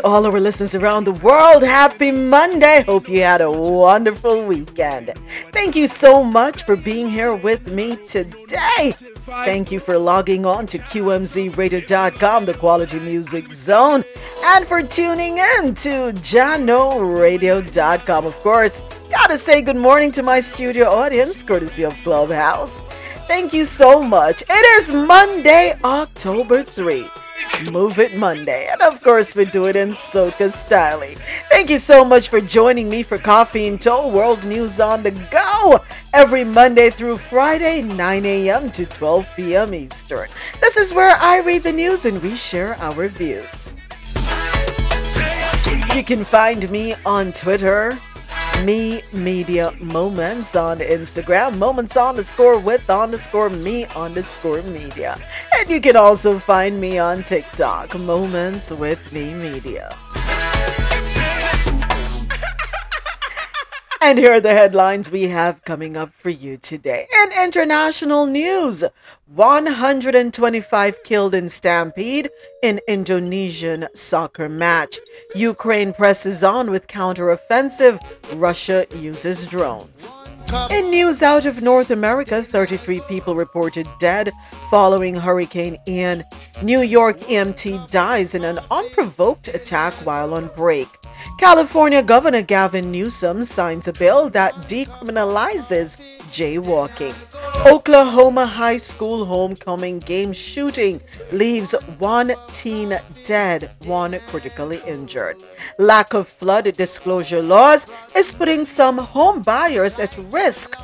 to all our listeners around the world. Happy Monday. Hope you had a wonderful weekend. Thank you so much for being here with me today. Thank you for logging on to QMZRadio.com, the quality music zone, and for tuning in to JahknoRadio.com. Of course, gotta say good morning to my studio audience, courtesy of Clubhouse. Thank you so much. It is Monday, October 3. Move It Monday. And of course, we do it in soca style. Thank you so much for joining me for Coffee and Toe World News on the Go every Monday through Friday, 9 a.m. to 12 p.m. Eastern. This is where I read the news and we share our views. You can find me on Twitter Mi Media moments on Instagram, moments underscore with underscore me underscore media. And you can also find me on TikTok, moments with Mi Media. And here are the headlines we have coming up for you today. In international news, 125 killed in stampede in Indonesian soccer match. Ukraine presses on with counteroffensive. Russia uses drones. In news out of North America, 33 people reported dead following Hurricane Ian. New York EMT dies in an unprovoked attack while on break. California Governor Gavin Newsom signs a bill that decriminalizes jaywalking. Oklahoma High School homecoming game shooting leaves one teen dead, one critically injured. Lack of flood disclosure laws is putting some home buyers at risk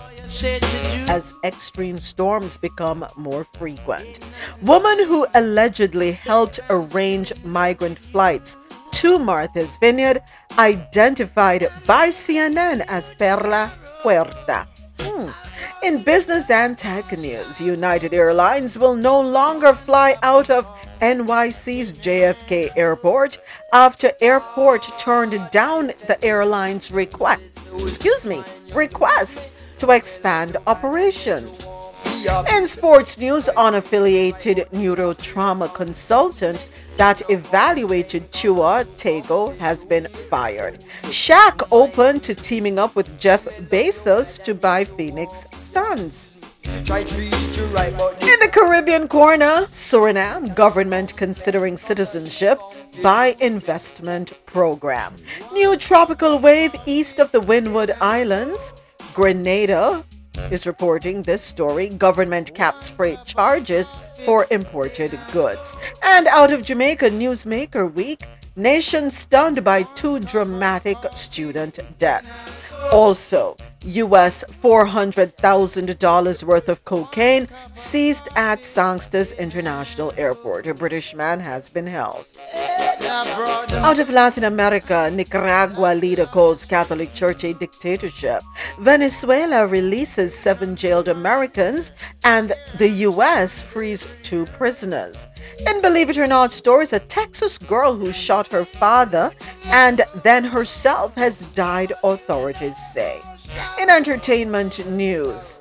as extreme storms become more frequent. Woman who allegedly helped arrange migrant flights to Martha's Vineyard identified by CNN as Perla Puerta. Hmm. In business and tech news, United Airlines will no longer fly out of NYC's JFK Airport after airport turned down the airline's request. Excuse me, request to expand operations. In sports news, unaffiliated neurotrauma consultant that evaluated Tua Tago has been fired. Shaq open to teaming up with Jeff Bezos to buy Phoenix Suns. In the Caribbean corner, Suriname government considering citizenship by investment program. New tropical wave east of the Windward Islands. Grenada is reporting this story. Government caps freight charges for imported goods. And out of Jamaica, Newsmaker Week, nation stunned by two dramatic student deaths. Also, US $400,000 worth of cocaine seized at Sangster's International Airport. A British man has been held. Out of Latin America, Nicaragua leader calls Catholic Church a dictatorship. Venezuela releases seven jailed Americans, and the U.S. frees two prisoners. And Believe It or Not stories, a Texas girl who shot her father and then herself has died, authorities say. In entertainment news,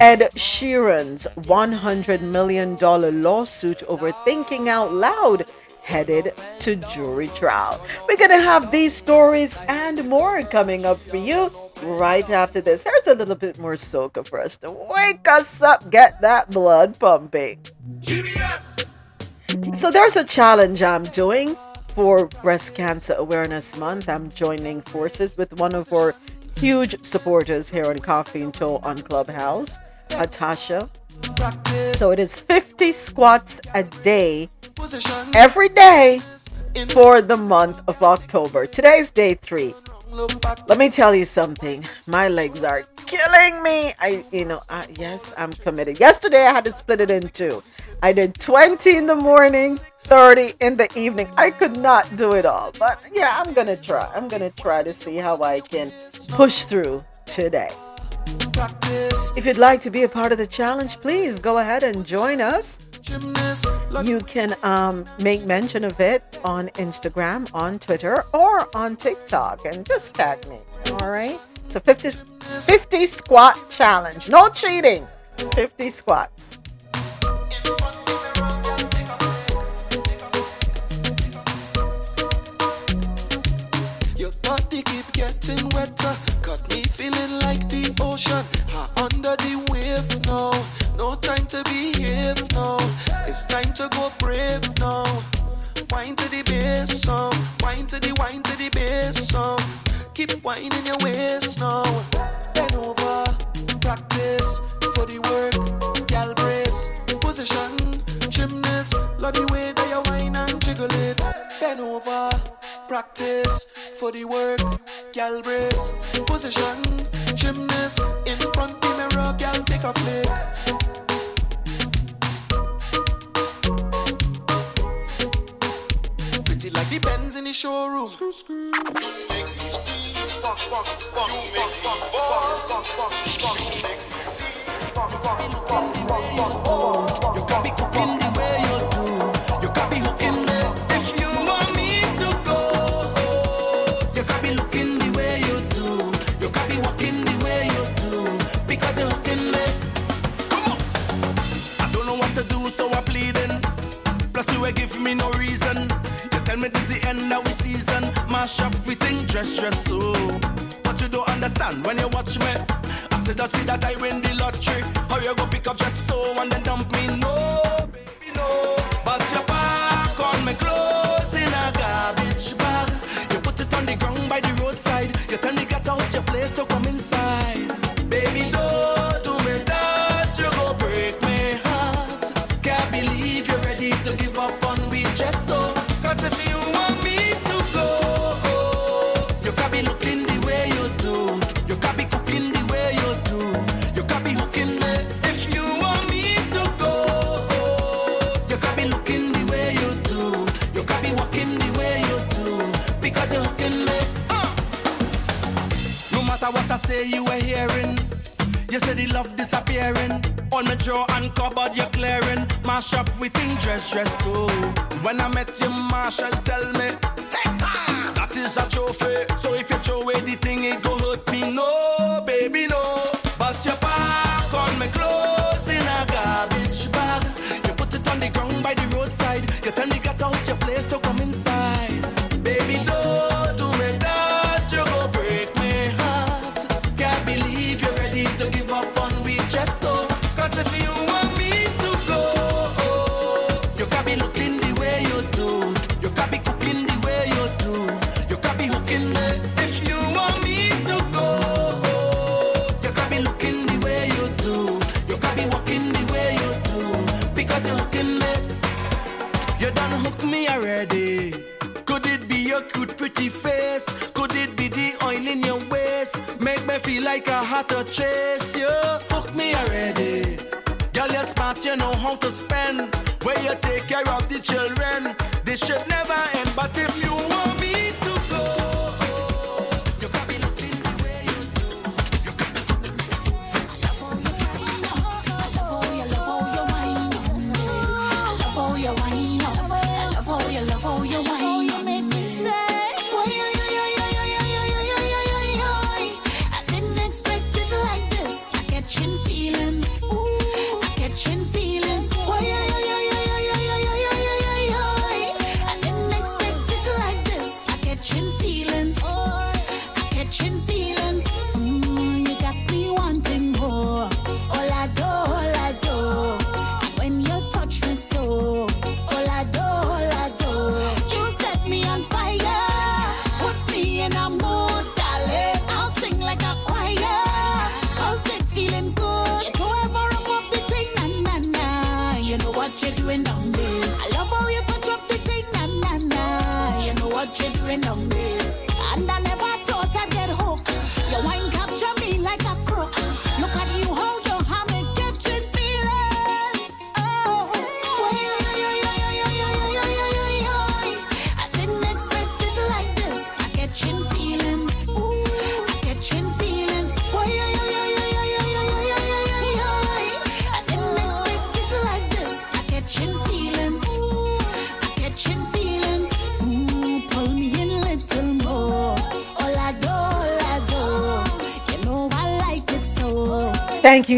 Ed Sheeran's $100 million lawsuit over thinking out loud headed to jury trial. We're going to have these stories and more coming up for you right after this. Here's a little bit more soca for us to wake us up, get that blood pumping. So there's a challenge I'm doing for Breast Cancer Awareness Month. I'm joining forces with one of our huge supporters here on Coffee and Toe on Clubhouse, Natasha. So it is 50 squats a day, every day for the month of October. Today's day three. Let me tell you something. My legs are killing me. I, you know, yes, I'm committed. Yesterday I had to split it in two. I did 20 in the morning, 30 in the evening. I could not do it all, but yeah, I'm gonna try. I'm gonna try to see how I can push through today. If you'd like to be a part of the challenge, please go ahead and join us. You can um, make mention of it on Instagram, on Twitter, or on TikTok and just tag me. All right? It's a 50, 50 squat challenge. No cheating. 50 squats. Body keep getting wetter, got me feeling like the ocean. under the wave now. No time to behave now. It's time to go brave now. Wine to the bass song. Wine to the wine to the bass song. Keep whining your waist now. Bend over, practice for the work. Gal brace, position, gymnast. Love the way that you whine and jiggle it. Bend over, practice for the work. Gal brace, position, gymnast. In front the mirror, gal take a flick. Pretty like the Benz in the showroom. Screw, screw. so season. Mash up, we dress, dress so. But you don't understand when you watch me. Cause it just feel that I win the lottery. How you go pick up just so and then dump me? No, On my drawer and cupboard, you're clearing. Mash up within dress, dress, so. When I met you, Marshall, tell me. "Hey, ah, That is a trophy. So if you throw away the thing, it go hurt me. No, baby, no. Had to chase you. Hook me already. Girl, you're smart, you know how to spend. Where you take care of the children. This should never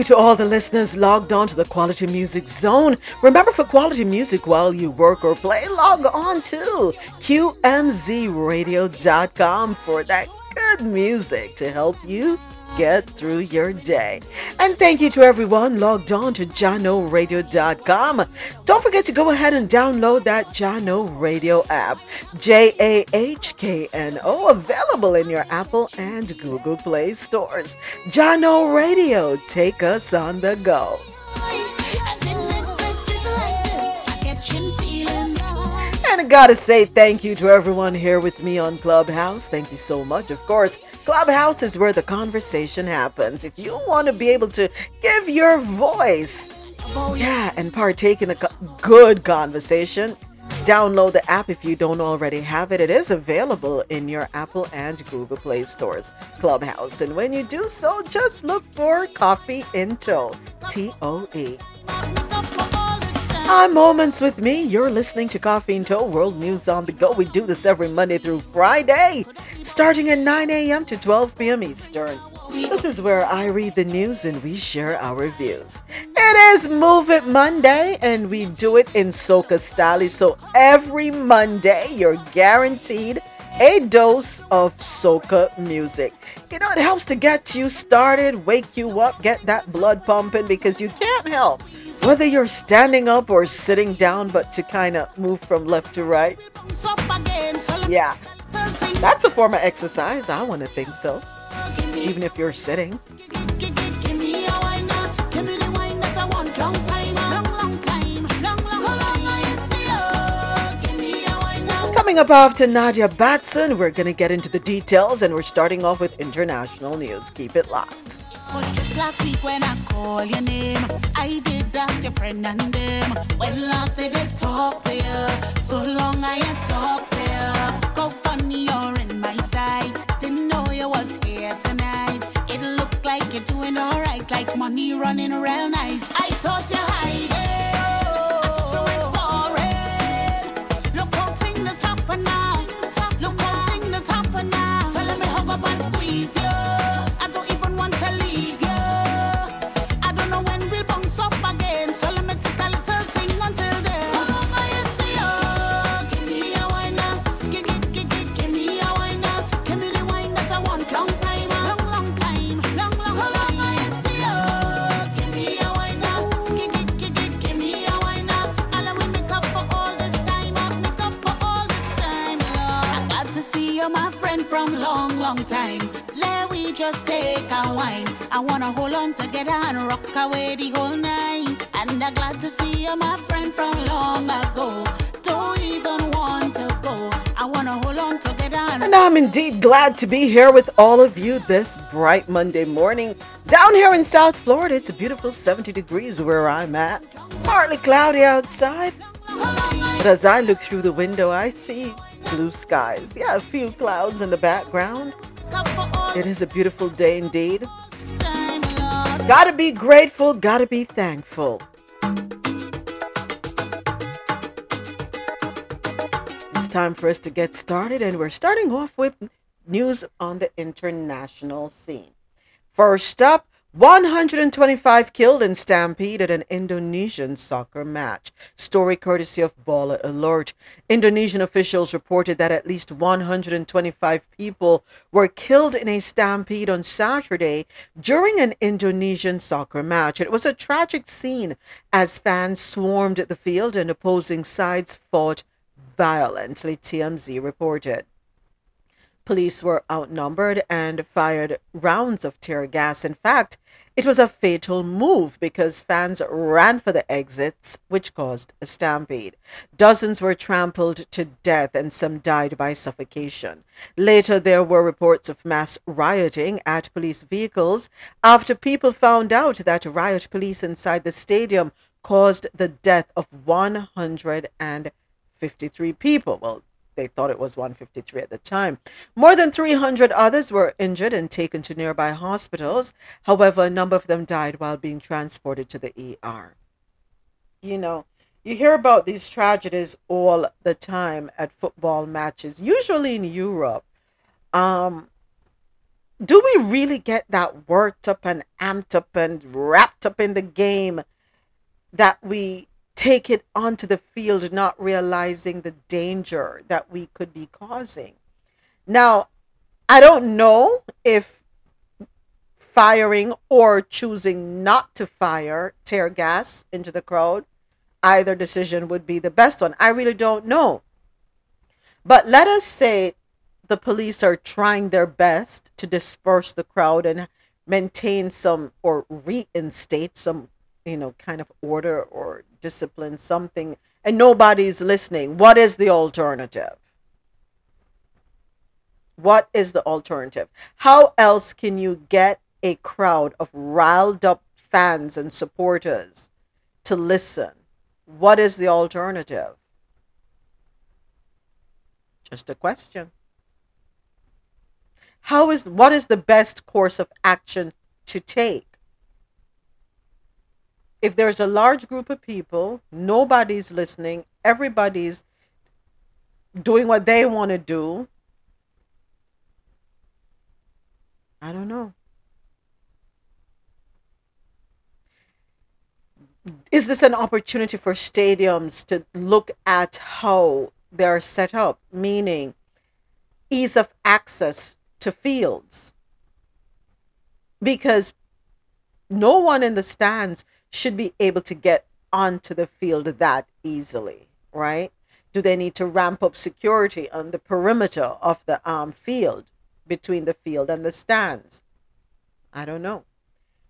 to all the listeners logged on to the Quality Music Zone. Remember, for quality music while you work or play, log on to QMZRadio.com for that good music to help you get through your day. And thank you to everyone logged on to JahknoRadio.com. Don't forget to go ahead and download that Jahkno Radio app, J A H K N O, available in your Apple and Google Play stores. Jahkno Radio, take us on the go. Gotta say thank you to everyone here with me on Clubhouse. Thank you so much. Of course, Clubhouse is where the conversation happens. If you want to be able to give your voice, yeah, and partake in a good conversation, download the app if you don't already have it. It is available in your Apple and Google Play stores, Clubhouse. And when you do so, just look for Coffee in Toe, T O E. Hi, Moments with me. You're listening to Coffee and Toe World News on the Go. We do this every Monday through Friday, starting at 9 a.m. to 12 p.m. Eastern. This is where I read the news and we share our views. It is Move It Monday, and we do it in Soca style. So every Monday, you're guaranteed a dose of soca music. You know, it helps to get you started, wake you up, get that blood pumping because you can't help whether you're standing up or sitting down, but to kind of move from left to right. Yeah, that's a form of exercise. I want to think so, even if you're sitting. Coming up after Nadia Batson, we're going to get into the details and we're starting off with international news. Keep it locked. Just last week when I call your name. I did your friend and them. When last did they talk to you? So long I talked to you. Go funny, you're in my sight. Didn't know you was here tonight. It looked like you're doing alright, like money running nice. I thought you hiding. Long, time. Let we just take a wine. I wanna hold on together and rock away the whole night. And I'm glad to see you, my friend from long ago. Don't even want to go. I wanna hold on together. And, and I'm indeed glad to be here with all of you this bright Monday morning. Down here in South Florida, it's a beautiful 70 degrees where I'm at. Partly cloudy outside. But as I look through the window, I see blue skies. Yeah, a few clouds in the background. It is a beautiful day indeed. Gotta be grateful, gotta be thankful. It's time for us to get started, and we're starting off with news on the international scene. First up, 125 killed in stampede at an Indonesian soccer match. Story courtesy of Baller Alert. Indonesian officials reported that at least 125 people were killed in a stampede on Saturday during an Indonesian soccer match. It was a tragic scene as fans swarmed the field and opposing sides fought violently, TMZ reported. Police were outnumbered and fired rounds of tear gas. In fact, it was a fatal move because fans ran for the exits, which caused a stampede. Dozens were trampled to death and some died by suffocation. Later, there were reports of mass rioting at police vehicles after people found out that riot police inside the stadium caused the death of 153 people. Well, they thought it was 153 at the time. More than 300 others were injured and taken to nearby hospitals. However, a number of them died while being transported to the ER. You know, you hear about these tragedies all the time at football matches, usually in Europe. Um, do we really get that worked up and amped up and wrapped up in the game that we take it onto the field, not realizing the danger that we could be causing. Now, I don't know if firing or choosing not to fire tear gas into the crowd, either decision would be the best one. I really don't know. But let us say the police are trying their best to disperse the crowd and maintain some or reinstate some, you know, kind of order or discipline, something, and nobody's listening. What is the alternative? What is the alternative? How else can you get a crowd of riled up fans and supporters to listen? What is the alternative? Just a question. How is what is the best course of action to take? If there's a large group of people, nobody's listening, everybody's doing what they want to do, I don't know. Is this an opportunity for stadiums to look at how they're set up? Meaning, ease of access to fields because no one in the stands should be able to get onto the field that easily, right? Do they need to ramp up security on the perimeter of the um, field between the field and the stands? I don't know.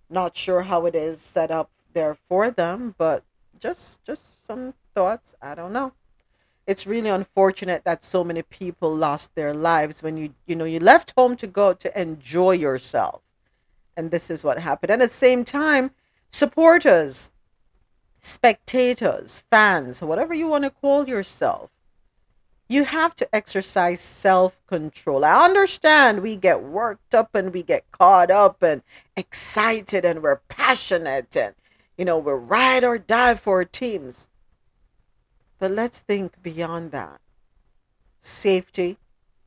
Not sure how it is set up there for them, but just just some thoughts. I don't know. It's really unfortunate that so many people lost their lives when you you know you left home to go to enjoy yourself. And this is what happened. And at the same time, supporters, spectators, fans, whatever you want to call yourself, you have to exercise self control. I understand we get worked up and we get caught up and excited and we're passionate and, you know, we're ride or die for our teams. But let's think beyond that safety,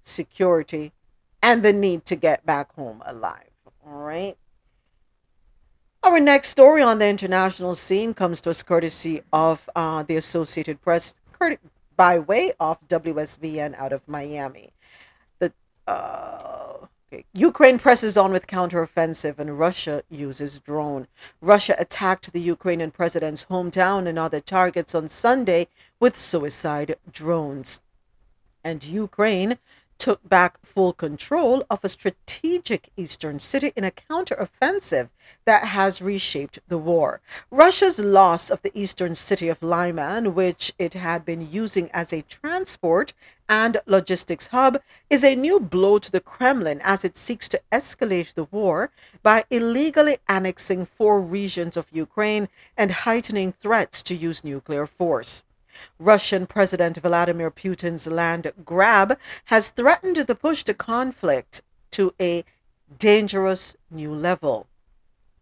security, and the need to get back home alive. All right. Our next story on the international scene comes to us courtesy of uh, the Associated Press by way of WSVN out of Miami. The uh, okay. Ukraine presses on with counteroffensive and Russia uses drone. Russia attacked the Ukrainian president's hometown and other targets on Sunday with suicide drones. And Ukraine took back full control of a strategic eastern city in a counteroffensive that has reshaped the war. Russia's loss of the eastern city of Lyman, which it had been using as a transport and logistics hub, is a new blow to the Kremlin as it seeks to escalate the war by illegally annexing four regions of Ukraine and heightening threats to use nuclear force. Russian President Vladimir Putin's land grab has threatened to push the conflict to a dangerous new level.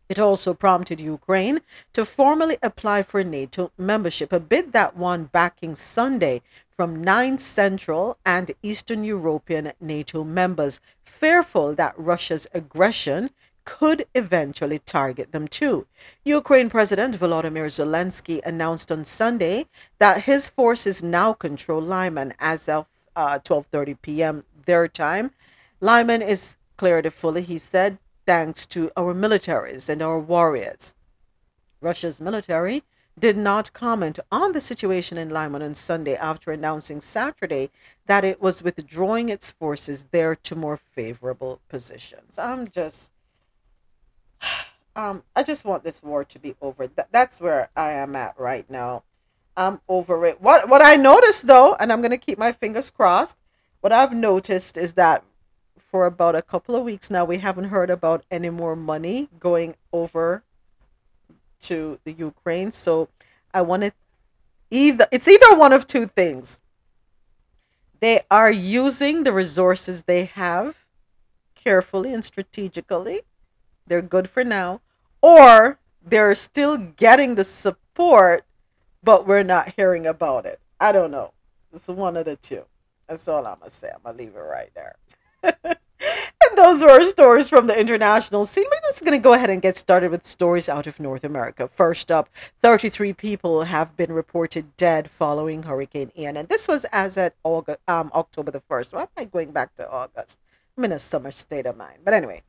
It also prompted Ukraine to formally apply for NATO membership, a bid that won backing Sunday from nine Central and Eastern European NATO members, fearful that Russia's aggression could eventually target them too. Ukraine President Volodymyr Zelensky announced on Sunday that his forces now control Lyman as of 12:30 uh, p.m. their time. Lyman is cleared fully, he said, thanks to our militaries and our warriors. Russia's military did not comment on the situation in Lyman on Sunday after announcing Saturday that it was withdrawing its forces there to more favorable positions. I'm just um, I just want this war to be over. Th- that's where I am at right now. I'm over it. What what I noticed though, and I'm gonna keep my fingers crossed. What I've noticed is that for about a couple of weeks now, we haven't heard about any more money going over to the Ukraine. So I want to either it's either one of two things. They are using the resources they have carefully and strategically they're good for now, or they're still getting the support, but we're not hearing about it. I don't know. It's one of the two. That's all I'm gonna say. I'm gonna leave it right there. and those were stories from the international scene. We're just going to go ahead and get started with stories out of North America. First up, 33 people have been reported dead following Hurricane Ian. And this was as at August, um, October the 1st. Why am I going back to August? I'm in a summer state of mind. But anyway,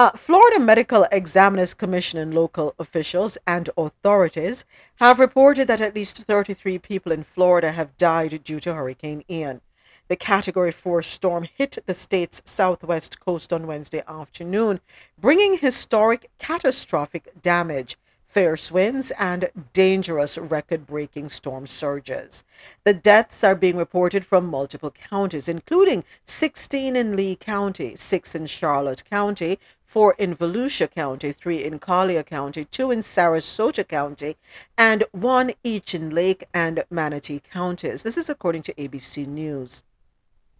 uh, Florida Medical Examiners Commission and local officials and authorities have reported that at least 33 people in Florida have died due to Hurricane Ian. The Category 4 storm hit the state's southwest coast on Wednesday afternoon, bringing historic catastrophic damage fierce winds, and dangerous record breaking storm surges. The deaths are being reported from multiple counties, including 16 in Lee County, 6 in Charlotte County, 4 in Volusia County, 3 in Collier County, 2 in Sarasota County, and 1 each in Lake and Manatee counties. This is according to ABC News.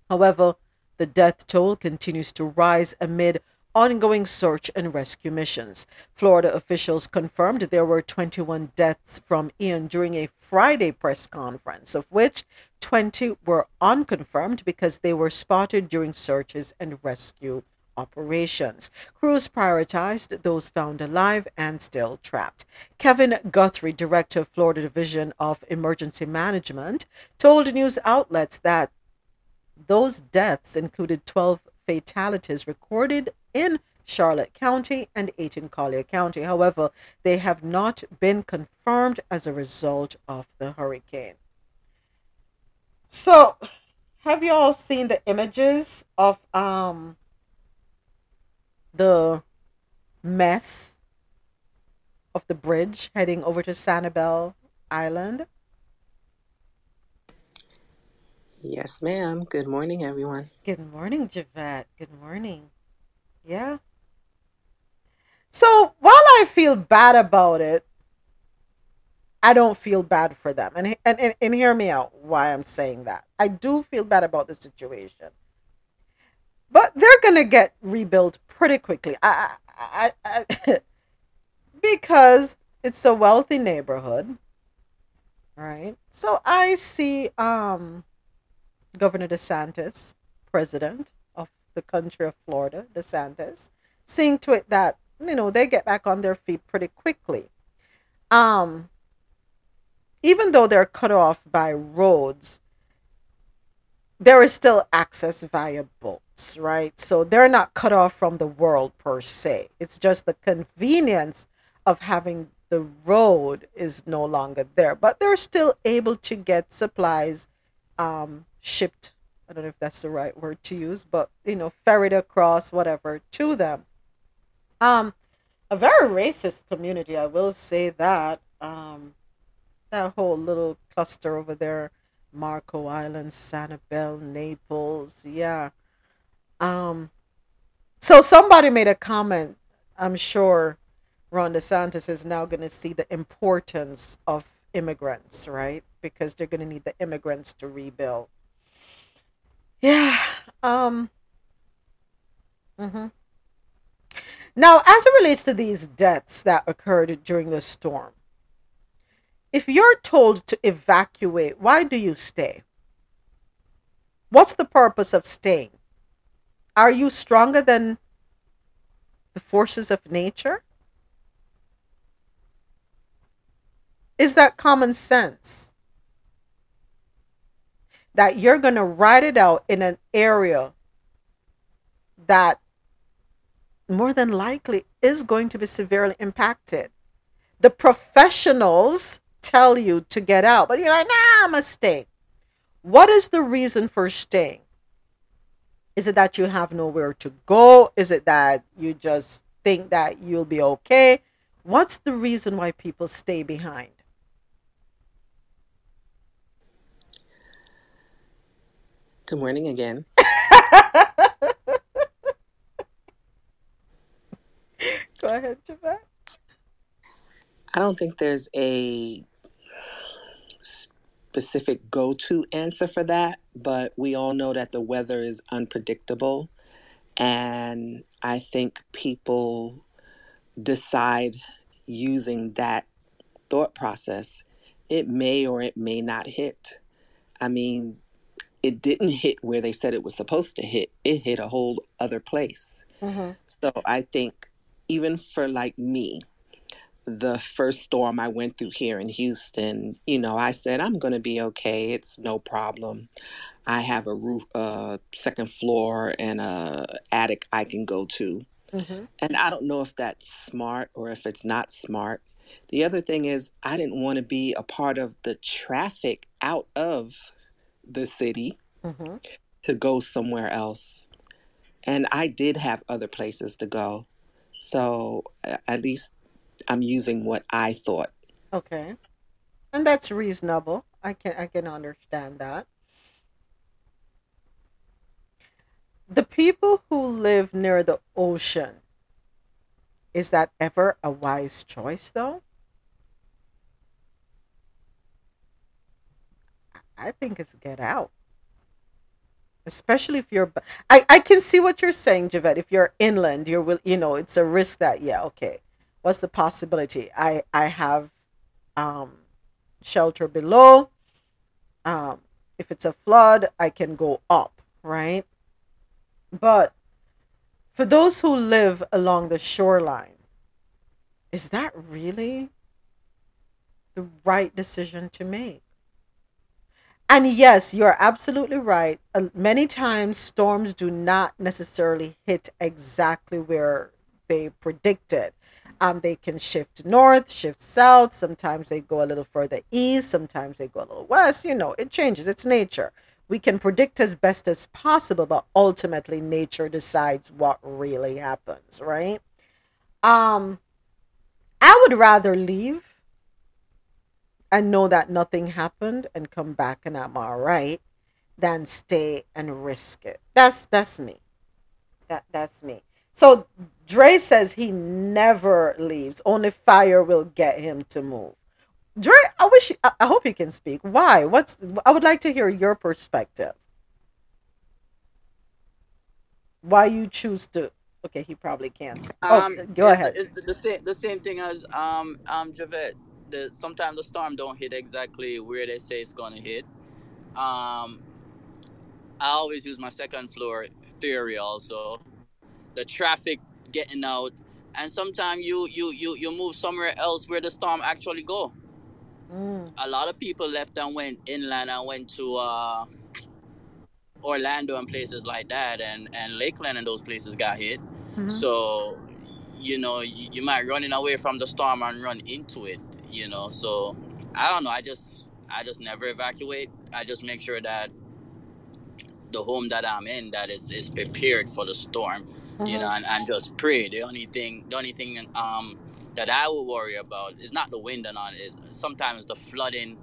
However, the death toll continues to rise amid ongoing search and rescue missions. Florida officials confirmed there were 21 deaths from Ian during a Friday press conference, of which 20 were unconfirmed because they were spotted during searches and rescue operations. Crews prioritized those found alive and still trapped. Kevin Guthrie, director of Florida Division of Emergency Management, told news outlets that Those deaths included 12 fatalities recorded in Charlotte County and 8 in Collier County. However, they have not been confirmed as a result of the hurricane. So, have you all seen the images of um the mess of the bridge heading over to Sanibel Island? Yes, ma'am. Good morning, everyone. Good morning, Javette. Good morning. Yeah. So while I feel bad about it, I don't feel bad for them. And, and, and, and hear me out why I'm saying that. I do feel bad about the situation. But they're to get rebuilt pretty quickly. I, I, I because it's a wealthy neighborhood. Right? So I see um Governor DeSantis, president of the country of Florida, DeSantis, seeing to it that, you know, they get back on their feet pretty quickly. Um even though they're cut off by roads, there is still access via boats, right? So they're not cut off from the world per se. It's just the convenience of having the road is no longer there, but they're still able to get supplies um, shipped. I don't know if that's the right word to use, but you know, ferried across, whatever, to them. Um, a very racist community, I will say that. Um, that whole little cluster over there, Marco Island, Sanibel, Naples, yeah. Um, so somebody made a comment. I'm sure Ron DeSantis is now going to see the importance of immigrants, right? Because they're going to need the immigrants to rebuild. Yeah. Um. hmm Now, as it relates to these deaths that occurred during the storm, if you're told to evacuate, why do you stay? What's the purpose of staying? Are you stronger than the forces of nature? Is that common sense? That you're going to ride it out in an area that more than likely is going to be severely impacted. The professionals tell you to get out, but you're like, nah, I'm to stay. What is the reason for staying? Is it that you have nowhere to go? Is it that you just think that you'll be okay? What's the reason why people stay behind? Good morning again. Go ahead, Javette. I don't think there's a specific go to answer for that, but we all know that the weather is unpredictable. And I think people decide using that thought process. It may or it may not hit. I mean, it didn't hit where they said it was supposed to hit, it hit a whole other place. Mm-hmm. So I think even for like me, the first storm I went through here in Houston, you know, I said I'm going to be okay. It's no problem. I have a roof, uh, second floor, and a attic I can go to. Mm-hmm. And I don't know if that's smart or if it's not smart. The other thing is, I didn't want to be a part of the traffic out of the city Mm-hmm. to go somewhere else. And I did have other places to go. So at least I'm using what I thought. Okay. And that's reasonable. I can I can understand that. The people who live near the ocean, is that ever a wise choice though? I think it's get out. Especially if you're I, I can see what you're saying, Javette. If you're inland, you're will you know, it's a risk that yeah, okay. What's the possibility? I I have um shelter below. Um, if it's a flood, I can go up, right? But for those who live along the shoreline, is that really the right decision to make? And yes, you're absolutely right. Uh, many times storms do not necessarily hit exactly where they predicted. Um, they can shift north, shift south. Sometimes they go a little further east. Sometimes they go a little west. You know, it changes. It's nature. We can predict as best as possible, but ultimately, nature decides what really happens, right? Um, I would rather leave and know that nothing happened and come back and I'm all right than stay and risk it. That's that's me. That that's me. So Dre says he never leaves. Only fire will get him to move. Dre, I wish I, I hope you can speak. Why? What's I would like to hear your perspective. Why you choose to Okay, he probably can't. Oh, Um, go ahead. the, it's the, the same the same thing as um um Javette. The sometimes the storm don't hit exactly where they say it's gonna hit. Um, I always use my second floor theory also. The traffic getting out, and sometimes you you you you move somewhere else where the storm actually go. Mm, A lot of people left and went inland and went to uh Orlando and places like that, and and Lakeland and those places got hit. mhm. So, you know, you, you might running away from the storm and run into it. You know, so I don't know. I just I just never evacuate. I just make sure that the home that I'm in that is is prepared for the storm. You Mhm. know, and, and just pray. The only thing the only thing um that I will worry about is not the wind and all. Is sometimes the flooding.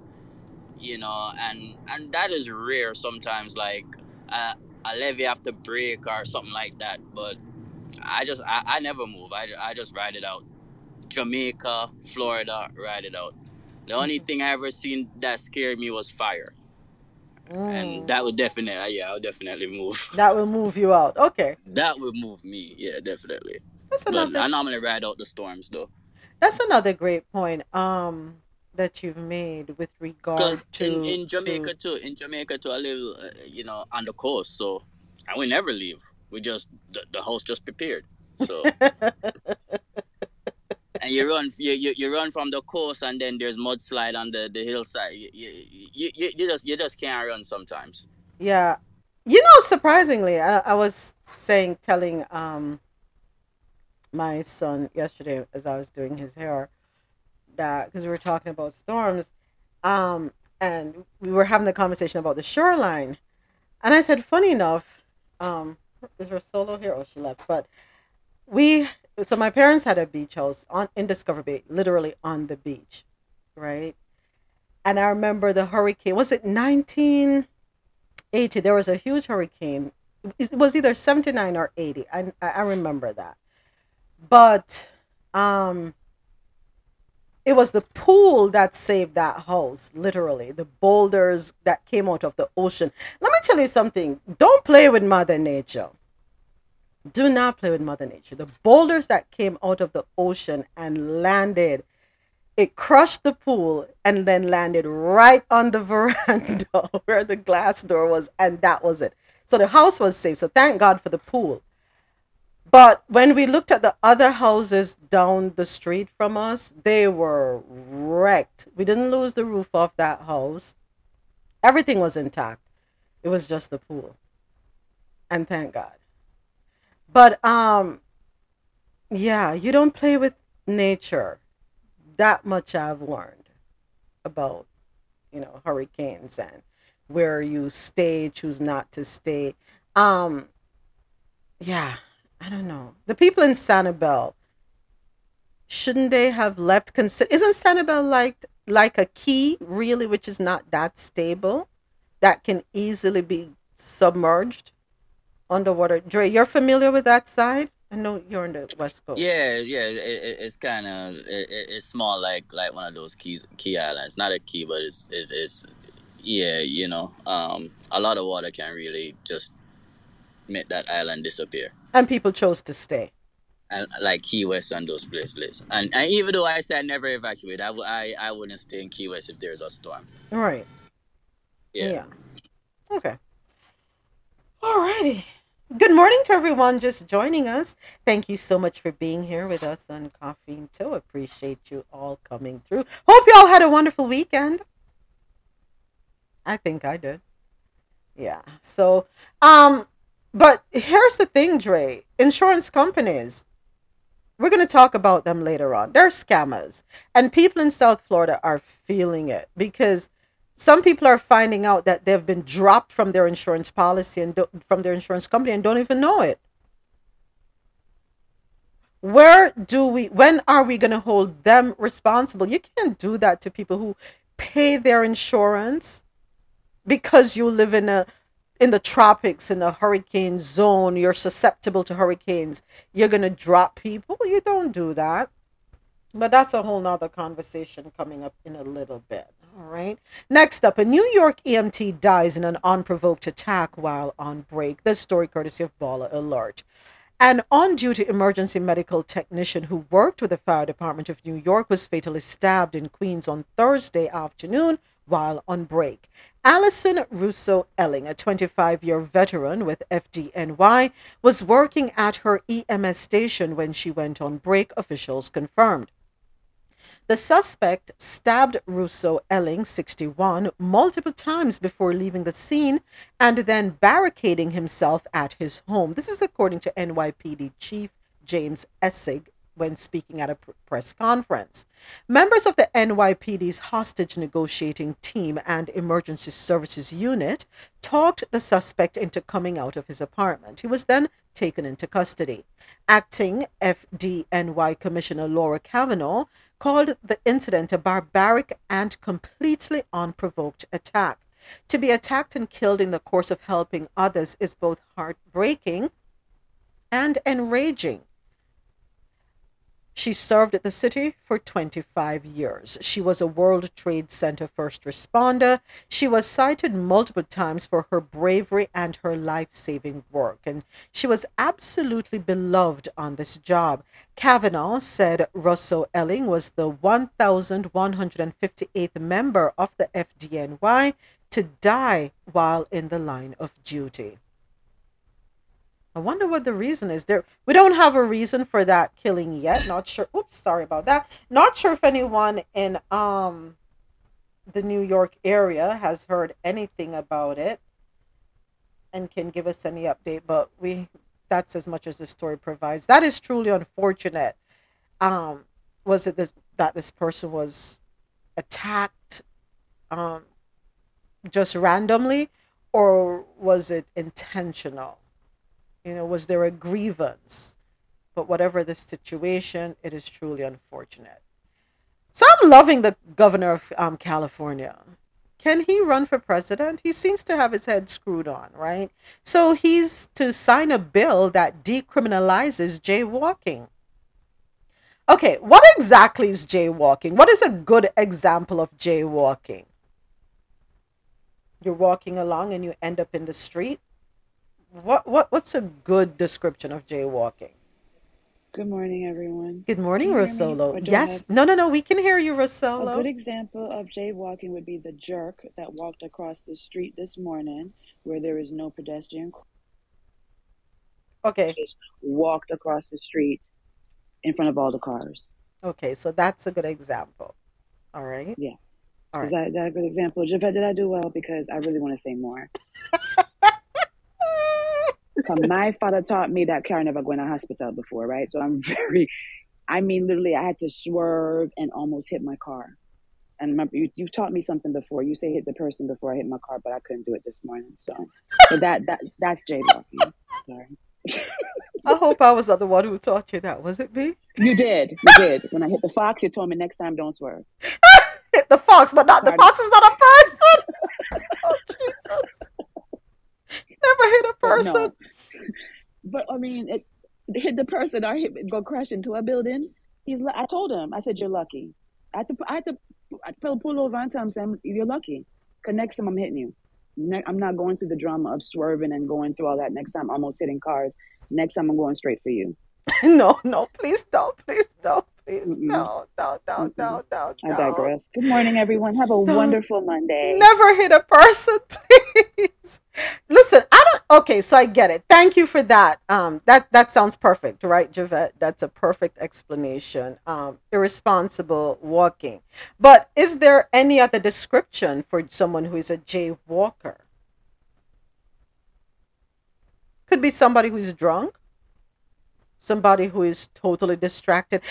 You know, and and that is rare sometimes. Like uh, a levee have to break or something like that, but I just I, I never move. I, I just ride it out. Jamaica, Florida, ride it out. The only thing I ever seen that scared me was fire, and Mm. that would definitely yeah, I would definitely move. That will move you out. Okay. That would move me, yeah, definitely. That's But another I normally ride out the storms though, That's another great point um that you've made with regard to in in Jamaica to too, in Jamaica too, I live uh, you know on the coast, so and we never leave. We just the, the house just prepared, so. and you run you, you, you run from the coast and then there's mudslide on the, the hillside. You, you, you, you, just you just can't run sometimes. Yeah. You know, surprisingly, I, I was saying telling um my son yesterday as I was doing his hair that because we were talking about storms um and we were having the conversation about the shoreline. And I said funny enough um is her solo here? Oh she left. But we so my parents had a beach house on in Discovery Bay, literally on the beach, right? And I remember the hurricane. Was it 1980? There was a huge hurricane. It was either 79 or 80. I I remember that. But um it was the pool that saved that house, literally. The boulders that came out of the ocean. Let me tell you something. Don't play with Mother Nature do not play with mother nature. The boulders that came out of the ocean and landed it crushed the pool and then landed right on the veranda where the glass door was and that was it. So the house was safe. So thank god for the pool. But when we looked at the other houses down the street from us they were wrecked. We didn't lose the roof off that house. Everything was intact. It was just the pool. And thank god but um yeah, you don't play with nature. That much I've learned about, you know, hurricanes and where you stay, choose not to stay. Um yeah, I don't know. The people in Sanibel, shouldn't they have left consider isn't Sanibel like like a key really which is not that stable that can easily be submerged underwater. Dre, you're familiar with that side? I know you're on the west coast. yeah yeah it, it, it's kind of it, it- it's small like like one of those keys key islands not a key but it's it's, it's yeah you know um a lot of water can really just make that island disappear And people chose to stay. and like Key West and those places. And, and even though I said never evacuate, I, w- I, I wouldn't stay in Key West if there's a storm. Right. Yeah. Yeah. Okay. Alrighty. Good morning to everyone just joining us. Thank you so much for being here with us on Coffee and Toe. Appreciate you all coming through. Hope you all had a wonderful weekend. I think I did. Yeah. So, um, but here's the thing, Dre. Insurance companies, we're going to talk about them later on. They're scammers. And people in South Florida are feeling it because some people are finding out that they've been dropped from their insurance policy and do- from their insurance company and don't even know it. Where do we, when are we going to hold them responsible? You can't do that to people who pay their insurance because you live in a in the tropics in a hurricane zone you're susceptible to hurricanes you're going to drop people you don't do that but that's a whole nother conversation coming up in a little bit all right next up a new york emt dies in an unprovoked attack while on break this story courtesy of baller alert an on duty emergency medical technician who worked with the fire department of new york was fatally stabbed in queens on thursday afternoon while on break. Allison Russo Elling, a 25 year veteran with FDNY, was working at her EMS station when she went on break, officials confirmed. The suspect stabbed Russo Elling, 61, multiple times before leaving the scene and then barricading himself at his home. This is according to NYPD Chief James Essig when speaking at a press conference. Members of the NYPD's hostage negotiating team and emergency services unit talked the suspect into coming out of his apartment. He was then taken into custody. Acting FDNY Commissioner Laura Kavanagh called the incident a barbaric and completely unprovoked attack. To be attacked and killed in the course of helping others is both heartbreaking and enraging. She served at the city for 25 years. She was a World Trade Center first responder. She was cited multiple times for her bravery and her life saving work, and she was absolutely beloved on this job. Kavanagh said Russo Elling was the 1,158th member of the FDNY to die while in the line of duty. I wonder what the reason is. There, we don't have a reason for that killing yet. Not sure. Oops, sorry about that. Not sure if anyone in um the New York area has heard anything about it and can give us any update. But we, that's as much as the story provides. That is truly unfortunate. Um, was it this that this person was attacked, um, just randomly, or was it intentional? You know, was there a grievance? But whatever the situation, it is truly unfortunate. So I'm loving the governor of um, California. Can he run for president? He seems to have his head screwed on, right? So he's to sign a bill that decriminalizes jaywalking. Okay, what exactly is jaywalking? What is a good example of jaywalking? You're walking along and you end up in the street what what what's a good description of jaywalking? Good morning, everyone. Good morning, Rosolo. Yes. No, no, no. We can hear you, Rosolo. A good example of jaywalking would be the jerk that walked across the street this morning where there is no pedestrian. Okay. Just walked across the street in front of all the cars. Okay, so that's a good example. All right. Yes. All Is that, that a good example? Javette, did I do well? Because I really want to say more. my father taught me that car never going to hospital before, right? So I'm very, I mean, literally, I had to swerve and almost hit my car. And remember, you, you've taught me something before. You say hit the person before I hit my car, but I couldn't do it this morning. So, so that that that's jaywalking. Sorry. I hope I was not the one who taught you that. Was it me? You did. You did. When I hit the fox, you told me next time don't swerve. Hit the fox, but not the fox is not a person. oh Jesus! Never hit a person. no. But I mean, it hit the person or hit go crash into a building. He's. I told him. I said you're lucky. I had to. I had to. I pull, pull over and tell him, Sam, you're lucky. Cause next time I'm hitting you. Ne- I'm not going through the drama of swerving and going through all that. Next time, almost hitting cars. Next time, I'm going straight for you. no, no, please don't, please don't, please no, no, no, no, no, I digress. Good morning, everyone. Have a Don't- wonderful Monday. Never hit a person, please. Listen, I don't. Okay, so I get it. Thank you for that. Um, that that sounds perfect, right, Javette? That's a perfect explanation. Um, irresponsible walking. But is there any other description for someone who is a jaywalker? Could be somebody who's drunk, somebody who is totally distracted.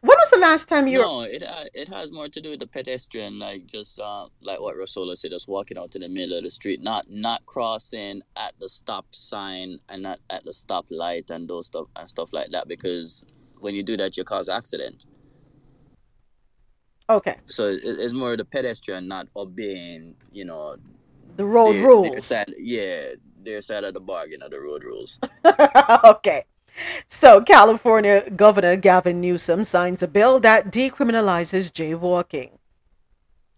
When was the last time you? No, it uh, it has more to do with the pedestrian, like just uh, like what Rasola said, just walking out in the middle of the street, not not crossing at the stop sign and not at the stop light and those stuff and stuff like that. Because when you do that, you cause accident. Okay. So it, it's more the pedestrian not obeying, you know, the road their, rules. Their side, yeah, their side of the bargain of the road rules. okay. So, California Governor Gavin Newsom signs a bill that decriminalizes jaywalking.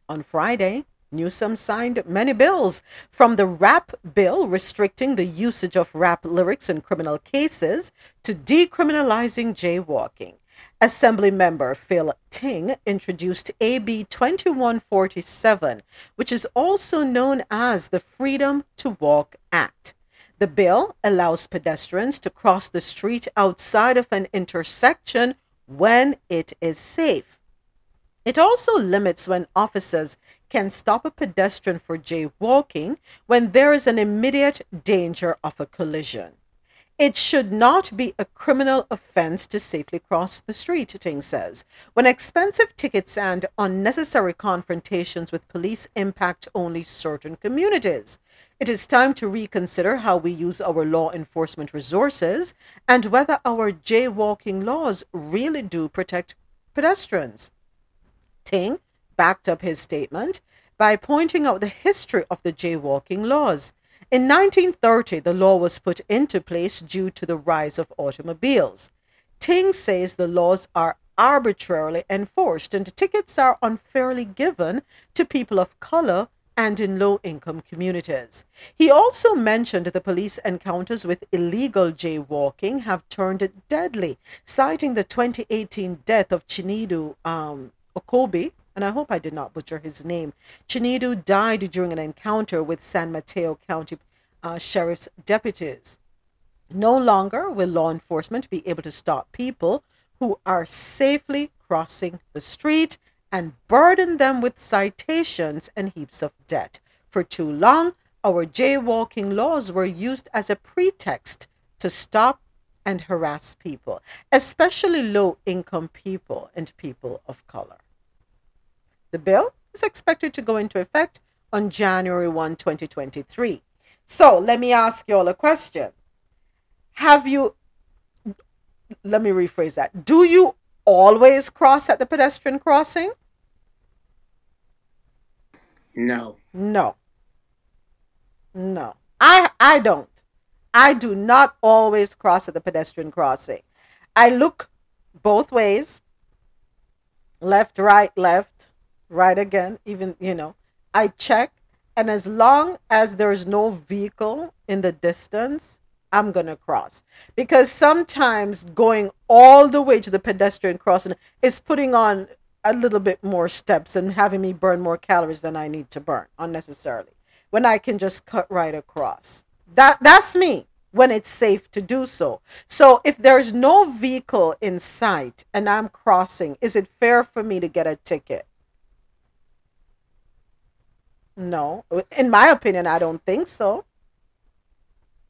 On Friday, Newsom signed many bills, from the rap bill restricting the usage of rap lyrics in criminal cases to decriminalizing jaywalking. Assembly member Phil Ting introduced AB 2147, which is also known as the Freedom to Walk Act. The bill allows pedestrians to cross the street outside of an intersection when it is safe. It also limits when officers can stop a pedestrian for jaywalking when there is an immediate danger of a collision. It should not be a criminal offense to safely cross the street, Ting says. When expensive tickets and unnecessary confrontations with police impact only certain communities, it is time to reconsider how we use our law enforcement resources and whether our jaywalking laws really do protect pedestrians. Ting backed up his statement by pointing out the history of the jaywalking laws. In 1930, the law was put into place due to the rise of automobiles. Ting says the laws are arbitrarily enforced and tickets are unfairly given to people of color and in low income communities. He also mentioned the police encounters with illegal jaywalking have turned deadly, citing the 2018 death of Chinedu um, Okobi, and I hope I did not butcher his name. Chinedu died during an encounter with San Mateo County uh, Sheriff's deputies. No longer will law enforcement be able to stop people who are safely crossing the street and burden them with citations and heaps of debt. For too long, our jaywalking laws were used as a pretext to stop and harass people, especially low income people and people of color. The bill is expected to go into effect on January 1, 2023. So let me ask you all a question. Have you, let me rephrase that. Do you always cross at the pedestrian crossing? No. No. No. I I don't. I do not always cross at the pedestrian crossing. I look both ways. Left, right, left, right again, even, you know. I check and as long as there's no vehicle in the distance, I'm going to cross. Because sometimes going all the way to the pedestrian crossing is putting on a little bit more steps and having me burn more calories than I need to burn unnecessarily. When I can just cut right across. That that's me when it's safe to do so. So if there's no vehicle in sight and I'm crossing, is it fair for me to get a ticket? No. In my opinion, I don't think so.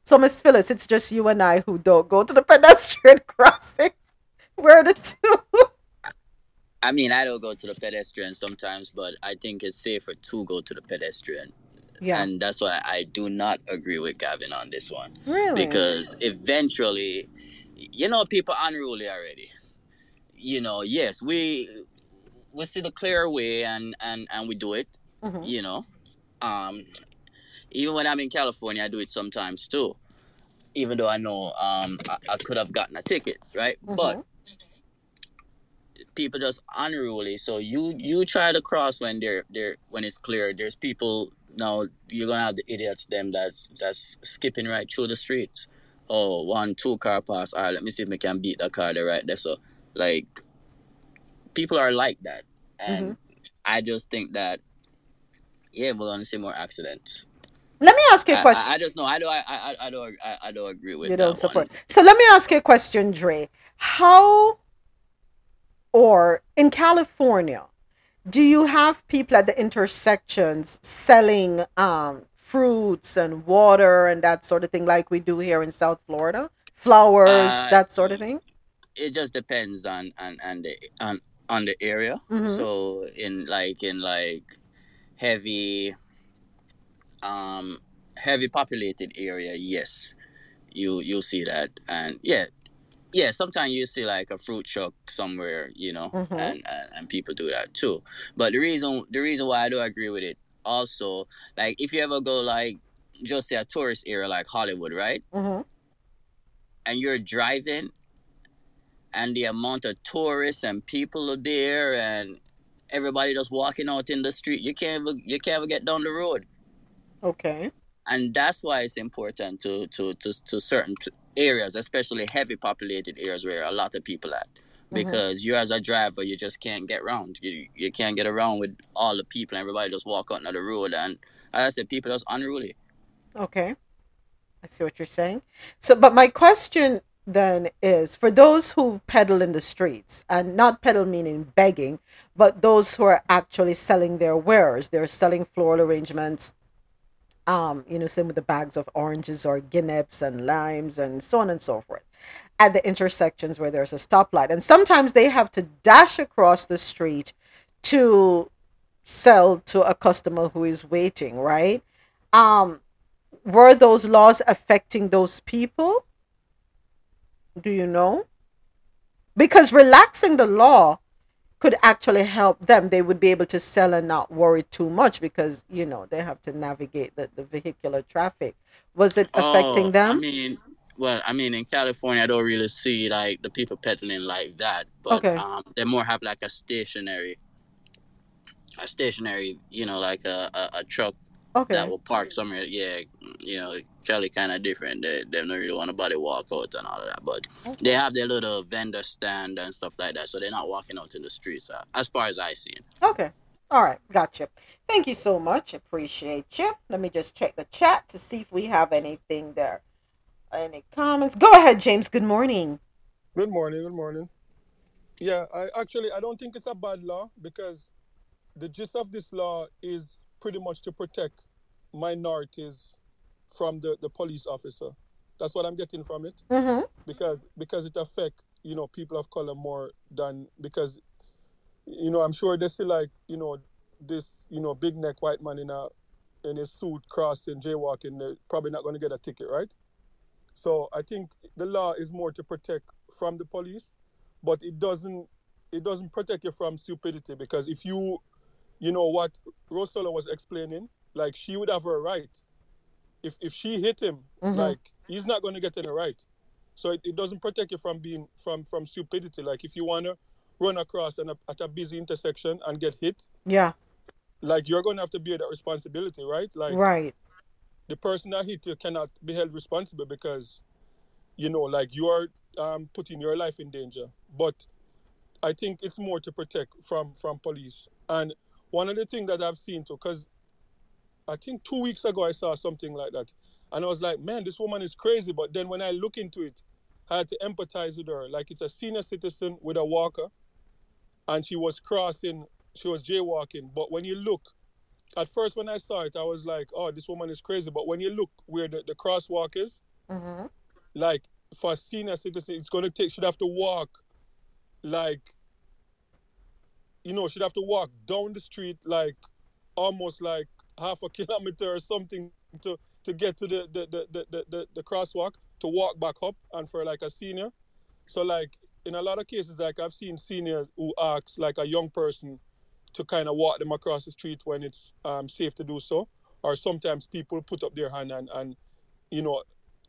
So, Miss Phyllis, it's just you and I who don't go to the pedestrian crossing. We're the two. I mean, I don't go to the pedestrian sometimes, but I think it's safer to go to the pedestrian. Yeah. And that's why I do not agree with Gavin on this one. Really? Because eventually, you know, people unruly already. You know, yes, we we see the clear way and and and we do it. Mhm. You know, um, even when I'm in California, I do it sometimes too. Even though I know um I, I could have gotten a ticket, right? But Mhm. people just unruly. So you you try to cross when they're they're when it's clear. There's people now you're gonna have the idiots them that's that's skipping right through the streets. Oh, one two car pass. All right, let me see if we can beat the car there right there. So like people are like that, and I just think that yeah, we're gonna see more accidents. Let me ask you a question. I, I just know I don't I, I, I don't I, I don't agree with You don't one. support. So let me ask you a question, Dre. How or in California, do you have people at the intersections selling um, fruits and water and that sort of thing like we do here in South Florida? Flowers, Uh, that sort of thing? it just depends on on on the on on the area. Mhm. So in like in like heavy um heavy populated area, yes, you you'll see that, and yeah. Yeah, sometimes you see like a fruit truck somewhere, you know, Mhm. and, and and people do that too. But the reason the reason why I do agree with it also, like if you ever go like just say a tourist area like Hollywood, right? hmm and you're driving and the amount of tourists and people are there and everybody just walking out in the street. You can't even, you can't get down the road. Okay. and that's why it's important to to to, to certain areas especially heavy populated areas where a lot of people at. Mm-hmm. Because you as a driver you just can't get around you, you can't get around with all the people. Everybody just walk out on the road. And as i said people are just unruly. Okay. I see what you're saying. So, but my question then is for those who peddle in the streets, and not peddle meaning begging, but those who are actually selling their wares, they're selling floral arrangements, um, you know, same with the bags of oranges or guineps and limes and so on and so forth at the intersections where there's a stoplight. And sometimes they have to dash across the street to sell to a customer who is waiting, right? Um, were those laws affecting those people? Do you know? Because relaxing the law could actually help them. They would be able to sell and not worry too much because, you know, they have to navigate the, the vehicular traffic. Was it affecting Oh, I mean, well, I mean, in California, I don't really see like the people peddling like that, but Okay. um, they more have like a stationary, a stationary, you know, like a, a, a truck that will park somewhere. Yeah, you know, Cali kind of different. They they don't really want nobody walk out and all of that, but they have their little vendor stand and stuff like that, so they're not walking out in the streets. Uh, as far as I see it. Okay. All right. Gotcha. Thank you so much. Appreciate you. Let me just check the chat to see if we have anything there. Any comments? Go ahead, James. Good morning. Good morning. Good morning. Yeah, I actually I don't think it's a bad law because the gist of this law is pretty much to protect minorities from the, the police officer. That's what I'm getting from it Mm-hmm. because because it affect you know people of color more than because you know I'm sure they see like you know this you know big neck white man in a in his suit crossing jaywalking they're probably not going to get a ticket right so I think the law is more to protect from the police but it doesn't it doesn't protect you from stupidity because if you you know what Rosella was explaining? Like she would have her right. If if she hit him Mhm. like he's not going to get any right. So it, it doesn't protect you from being from from stupidity. Like if you want to run across an, at a busy intersection and get hit Yeah. like you're going to have to bear that responsibility right? Like Right. the person that hit you cannot be held responsible because you know like you are um, putting your life in danger. But i think it's more to protect from from police. And one of the things that i've seen too because i think two weeks ago i saw something like that. And i was like man this woman is crazy. But then when i look into it i had to empathize with her. Like it's a senior citizen with a walker and she was crossing she was jaywalking. But when you look at first when i saw it i was like oh this woman is crazy. But when you look where the, the crosswalk is Mm-hmm. like for a senior citizen it's going to take she'd have to walk like you know she'd have to walk down the street like almost like half a kilometer or something to to get to the the the, the, the, the, crosswalk to walk back up and for like a senior. So like in a lot of cases like i've seen seniors who ask like a young person to kind of walk them across the street when it's um, safe to do so. Or sometimes people put up their hand and, and you know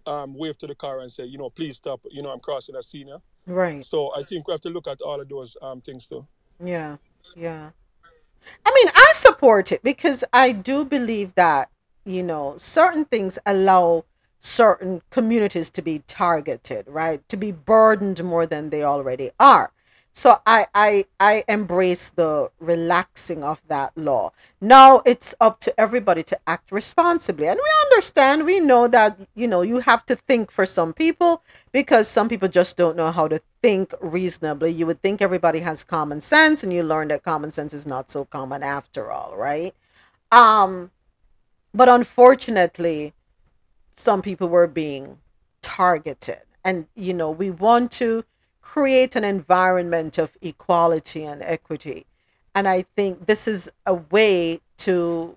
um, wave to the car and say you know please stop. You know i'm crossing a senior. Right. so i think we have to look at all of those um, things too Yeah. Yeah. I mean, I support it because I do believe that, you know, certain things allow certain communities to be targeted, right? To be burdened more than they already are. So I, I I embrace the relaxing of that law. Now it's up to everybody to act responsibly. And we understand, we know that you know you have to think for some people because some people just don't know how to think reasonably. You would think everybody has common sense and you learn that common sense is not so common after all, right? Um but unfortunately some people were being targeted. And you know, we want to create an environment of equality and equity. And I think this is a way to,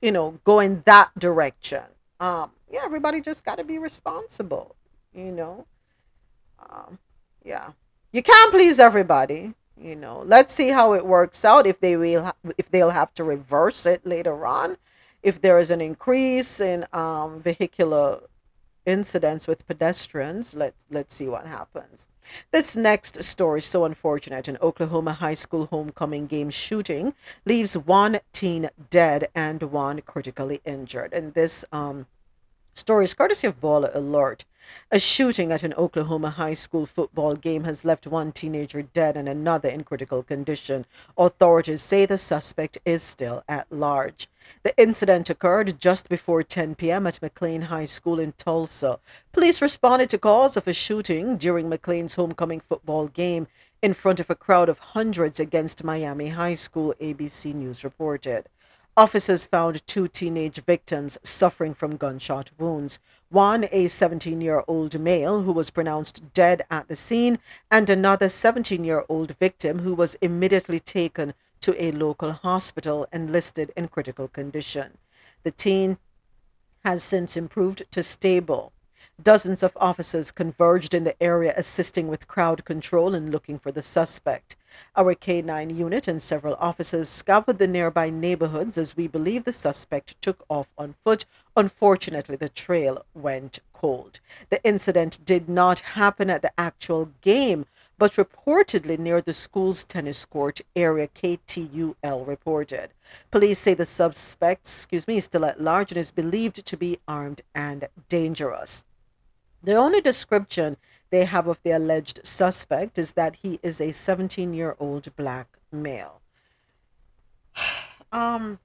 you know, go in that direction. Um, yeah, everybody just got to be responsible, you know. Um, yeah, you can't please everybody, you know. Let's see how it works out. If they will, if they'll have to reverse it later on, if there is an increase in um, vehicular incidents with pedestrians, let's let's see what happens. This next story is so unfortunate. An Oklahoma high school homecoming game shooting leaves one teen dead and one critically injured. And this um, story is courtesy of Baller Alert. A shooting at an Oklahoma high school football game has left one teenager dead and another in critical condition. Authorities say the suspect is still at large. The incident occurred just before 10 p.m. at McLain High School in Tulsa. Police responded to calls of a shooting during McLain's homecoming football game in front of a crowd of hundreds against Miami High School, ABC News reported. Officers found two teenage victims suffering from gunshot wounds. One, a 17 year old male who was pronounced dead at the scene, and another 17 year old victim who was immediately taken to a local hospital and listed in critical condition. The teen has since improved to stable. Dozens of officers converged in the area assisting with crowd control and looking for the suspect. Our K9 unit and several officers scoured the nearby neighborhoods as we believe the suspect took off on foot. Unfortunately, the trail went cold. The incident did not happen at the actual game, but reportedly near the school's tennis court area, KTUL reported. Police say the suspect, excuse me, is still at large and is believed to be armed and dangerous. The only description they have of the alleged suspect is that he is a 17 year old black male. Um,